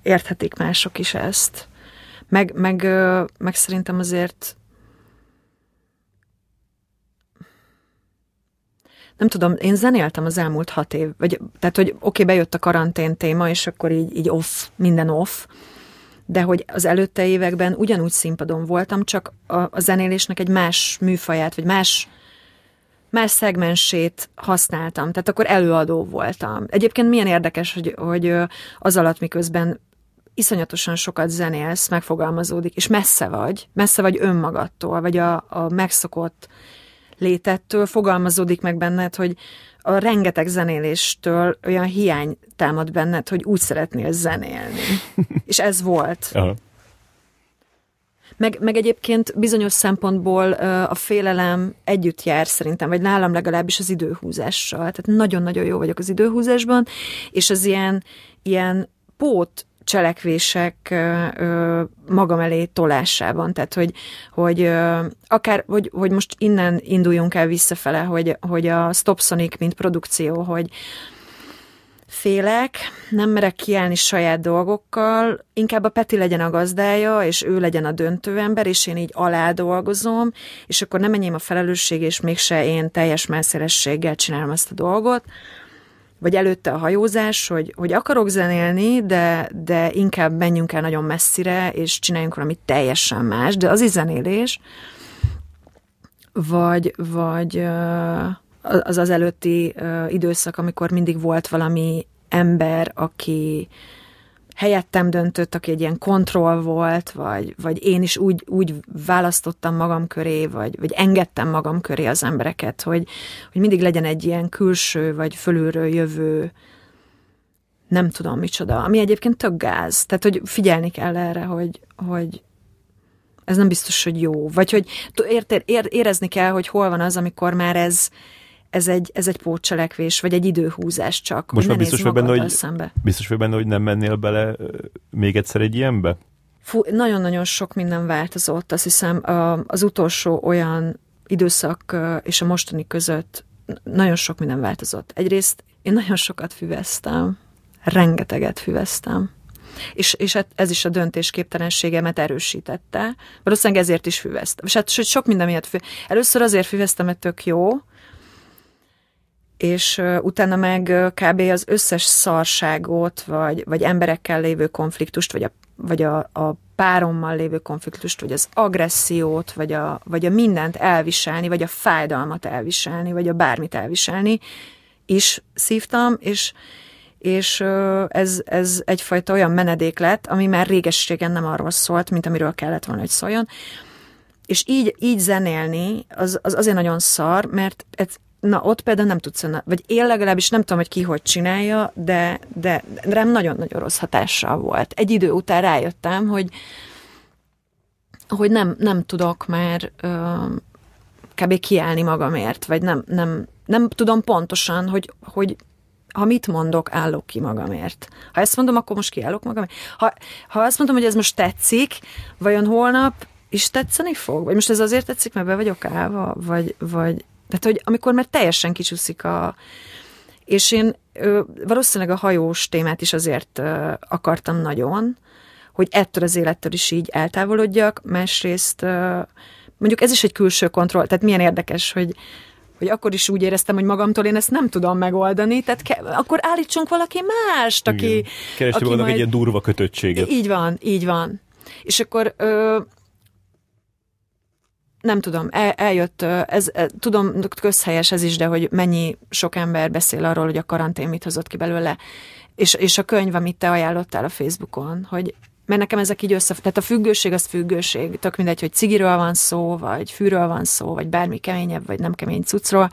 érthetik mások is ezt. Meg, meg, ö, meg szerintem azért nem tudom, én zenéltem az elmúlt hat év, vagy, tehát, hogy oké, okay, bejött a karantén téma, és akkor így, így off, minden off, de hogy az előtte években ugyanúgy színpadon voltam, csak a, a zenélésnek egy más műfaját, vagy más más szegmensét használtam, tehát akkor előadó voltam. Egyébként milyen érdekes, hogy, hogy az alatt miközben iszonyatosan sokat zenélsz, megfogalmazódik, és messze vagy, messze vagy önmagadtól, vagy a, a megszokott létettől fogalmazódik meg benned, hogy a rengeteg zenéléstől olyan hiány támad benned, hogy úgy szeretnél zenélni. *laughs* és ez volt. Aha. Meg, meg egyébként bizonyos szempontból a félelem együtt jár szerintem, vagy nálam legalábbis az időhúzással. Tehát nagyon-nagyon jó vagyok az időhúzásban, és az ilyen, ilyen pót cselekvések magam elé tolásában. Tehát, hogy, hogy akár, hogy, hogy most innen induljunk el visszafele, hogy, hogy a Stop Sonic, mint produkció, hogy, félek, nem merek kiállni saját dolgokkal, inkább a Peti legyen a gazdája, és ő legyen a döntőember, és én így alá dolgozom, és akkor nem enyém a felelősség, és mégse én teljes messzélességgel csinálom ezt a dolgot, vagy előtte a hajózás, hogy, hogy akarok zenélni, de, de inkább menjünk el nagyon messzire, és csináljunk valamit teljesen más, de az is zenélés, vagy, vagy az az előtti időszak, amikor mindig volt valami ember, aki helyettem döntött, aki egy ilyen kontroll volt, vagy, vagy én is úgy, úgy választottam magam köré, vagy, vagy engedtem magam köré az embereket, hogy, hogy mindig legyen egy ilyen külső, vagy fölülről jövő nem tudom micsoda, ami egyébként tök gáz. Tehát, hogy figyelni kell erre, hogy, hogy ez nem biztos, hogy jó. Vagy hogy ér, ér, érezni kell, hogy hol van az, amikor már ez, ez egy, ez egy pótcselekvés, vagy egy időhúzás csak. Most már biztos vagy benne, hogy, szembe. biztos vagy benne, hogy nem mennél bele még egyszer egy ilyenbe? Fú, nagyon-nagyon sok minden változott. Azt hiszem az utolsó olyan időszak és a mostani között nagyon sok minden változott. Egyrészt én nagyon sokat füveztem, rengeteget füveztem. És, és hát ez is a döntésképtelenségemet erősítette. Valószínűleg ezért is füveztem. És hát sok minden miatt fü... Először azért füveztem, mert tök jó, és utána meg kb. az összes szarságot, vagy, vagy emberekkel lévő konfliktust, vagy a, vagy a, a párommal lévő konfliktust, vagy az agressziót, vagy a, vagy a mindent elviselni, vagy a fájdalmat elviselni, vagy a bármit elviselni, is szívtam, és, és ez, ez egyfajta olyan menedék lett, ami már réges-régen nem arról szólt, mint amiről kellett volna, hogy szóljon. És így, így zenélni, az, az azért nagyon szar, mert Na, ott például nem tudsz, vagy én legalábbis nem tudom, hogy ki hogy csinálja, de, de rám nagyon-nagyon rossz hatással volt. Egy idő után rájöttem, hogy, hogy nem, nem tudok már ö, kb. kiállni magamért, vagy nem, nem, nem tudom pontosan, hogy, hogy ha mit mondok, állok ki magamért. Ha ezt mondom, akkor most kiállok magamért. Ha, ha azt mondom, hogy ez most tetszik, vajon holnap is tetszeni fog? Vagy most ez azért tetszik, mert be vagyok állva? Vagy, vagy tehát, hogy amikor már teljesen kicsúszik a... És én ö, valószínűleg a hajós témát is azért ö, akartam nagyon, hogy ettől az élettől is így eltávolodjak, másrészt ö, mondjuk ez is egy külső kontroll, tehát milyen érdekes, hogy, hogy akkor is úgy éreztem, hogy magamtól én ezt nem tudom megoldani, tehát ke- akkor állítsunk valaki mást, aki... Kerestél volna majd... egy ilyen durva kötöttséget. Így van, így van. És akkor ö, nem tudom, el, eljött, ez, tudom, közhelyes ez is, de hogy mennyi sok ember beszél arról, hogy a karantén mit hozott ki belőle, és, és a könyv, amit te ajánlottál a Facebookon, hogy mert nekem ezek így össze... Tehát a függőség az függőség. Tök mindegy, hogy cigiről van szó, vagy fűről van szó, vagy bármi keményebb, vagy nem kemény cuccról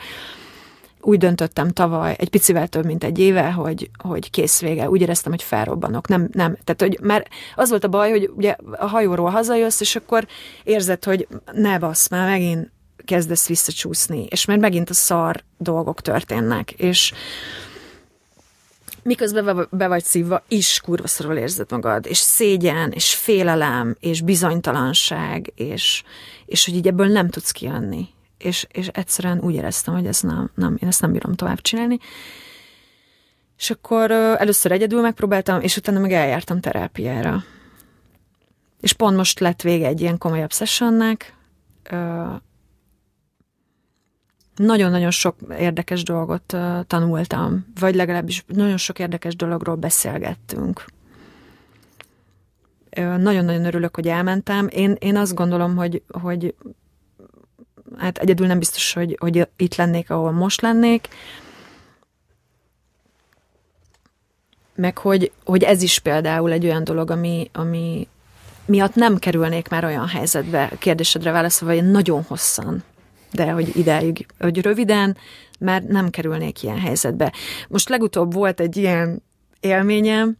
úgy döntöttem tavaly, egy picivel több, mint egy éve, hogy, hogy kész vége. Úgy éreztem, hogy felrobbanok. Nem, nem. Tehát, hogy már az volt a baj, hogy ugye a hajóról hazajössz, és akkor érzed, hogy ne basz, már megint kezdesz visszacsúszni, és már megint a szar dolgok történnek, és miközben be vagy szívva, is kurva szorul érzed magad, és szégyen, és félelem, és bizonytalanság, és, és hogy így ebből nem tudsz kijönni. És, és egyszerűen úgy éreztem, hogy ez nem, nem, én ezt nem bírom tovább csinálni. És akkor először egyedül megpróbáltam, és utána meg eljártam terápiára. És pont most lett vége egy ilyen komolyabb sessionnek, nagyon-nagyon sok érdekes dolgot tanultam, vagy legalábbis nagyon sok érdekes dologról beszélgettünk. Nagyon-nagyon örülök, hogy elmentem. Én, én azt gondolom, hogy, hogy hát egyedül nem biztos, hogy, hogy itt lennék, ahol most lennék, meg hogy, hogy ez is például egy olyan dolog, ami, ami miatt nem kerülnék már olyan helyzetbe, kérdésedre válaszolva, hogy nagyon hosszan de hogy ideig, hogy röviden, mert nem kerülnék ilyen helyzetbe. Most legutóbb volt egy ilyen élményem,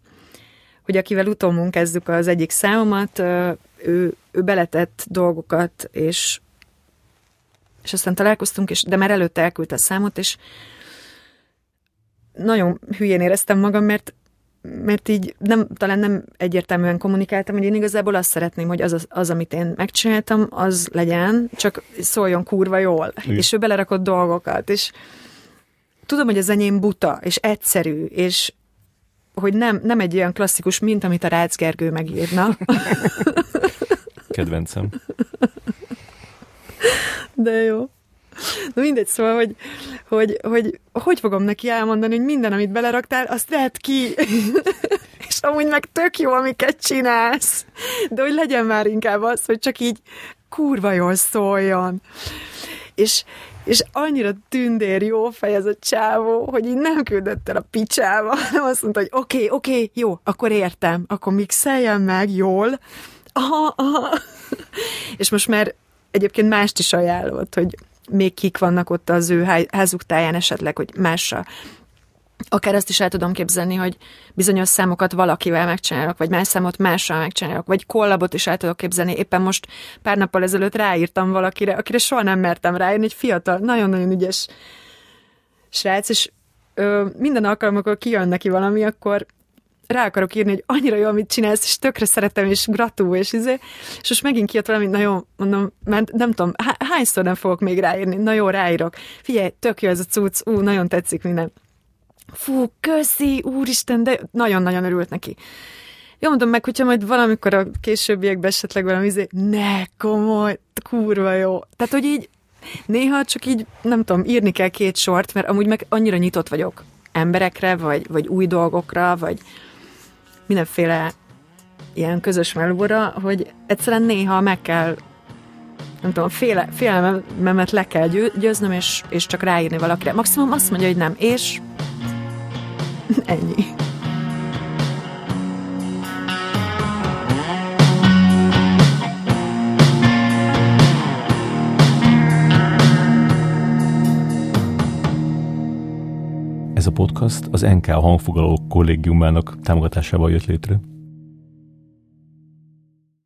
hogy akivel utómunk kezdjük az egyik számomat, ő, ő beletett dolgokat, és, és aztán találkoztunk, és, de már előtte elküldte a számot, és nagyon hülyén éreztem magam, mert mert így nem, talán nem egyértelműen kommunikáltam, hogy én igazából azt szeretném, hogy az, az, az amit én megcsináltam, az legyen, csak szóljon kurva jól. Igen. És ő belerakott dolgokat, és tudom, hogy az enyém buta, és egyszerű, és hogy nem, nem egy olyan klasszikus, mint amit a Rácz Gergő megírna. Kedvencem. De jó. Na mindegy, szóval, hogy hogy, hogy hogy fogom neki elmondani, hogy minden, amit beleraktál, azt vedd ki. *laughs* és amúgy meg tök jó, amiket csinálsz. De hogy legyen már inkább az, hogy csak így kurva jól szóljon. És, és annyira tündér jó fej ez a csávó, hogy így nem küldött el a picsába, *laughs* hanem azt mondta, hogy oké, okay, oké, okay, jó, akkor értem, akkor mixeljen meg jól. Aha, aha. *laughs* és most már egyébként mást is ajánlott, hogy még kik vannak ott az ő házuk táján esetleg, hogy másra akár azt is el tudom képzelni, hogy bizonyos számokat valakivel megcsinálok, vagy más számot mással megcsinálok, vagy kollabot is el tudok képzelni. Éppen most pár nappal ezelőtt ráírtam valakire, akire soha nem mertem ráírni, egy fiatal, nagyon-nagyon ügyes srác, és ö, minden alkalommal, kijön neki valami, akkor rá akarok írni, hogy annyira jó, amit csinálsz, és tökre szeretem, és gratú, és izé. És most megint kijött valami, na jó, mondom, mert nem tudom, hányszor nem fogok még ráírni, na jó, ráírok. Figyelj, tök jó ez a cucc, ú, nagyon tetszik minden. Fú, köszi, úristen, de nagyon-nagyon örült neki. Jó, mondom meg, hogyha majd valamikor a későbbiekben esetleg valami izé, ne, komoly, kurva jó. Tehát, hogy így néha csak így, nem tudom, írni kell két sort, mert amúgy meg annyira nyitott vagyok emberekre, vagy, vagy új dolgokra, vagy mindenféle ilyen közös melóra, hogy egyszerűen néha meg kell nem tudom, féle, félelmemet le kell győznöm, és, és csak ráírni valakire. Maximum azt mondja, hogy nem, és *laughs* ennyi. Ez a podcast az NK hangfogaló kollégiumának támogatásával jött létre.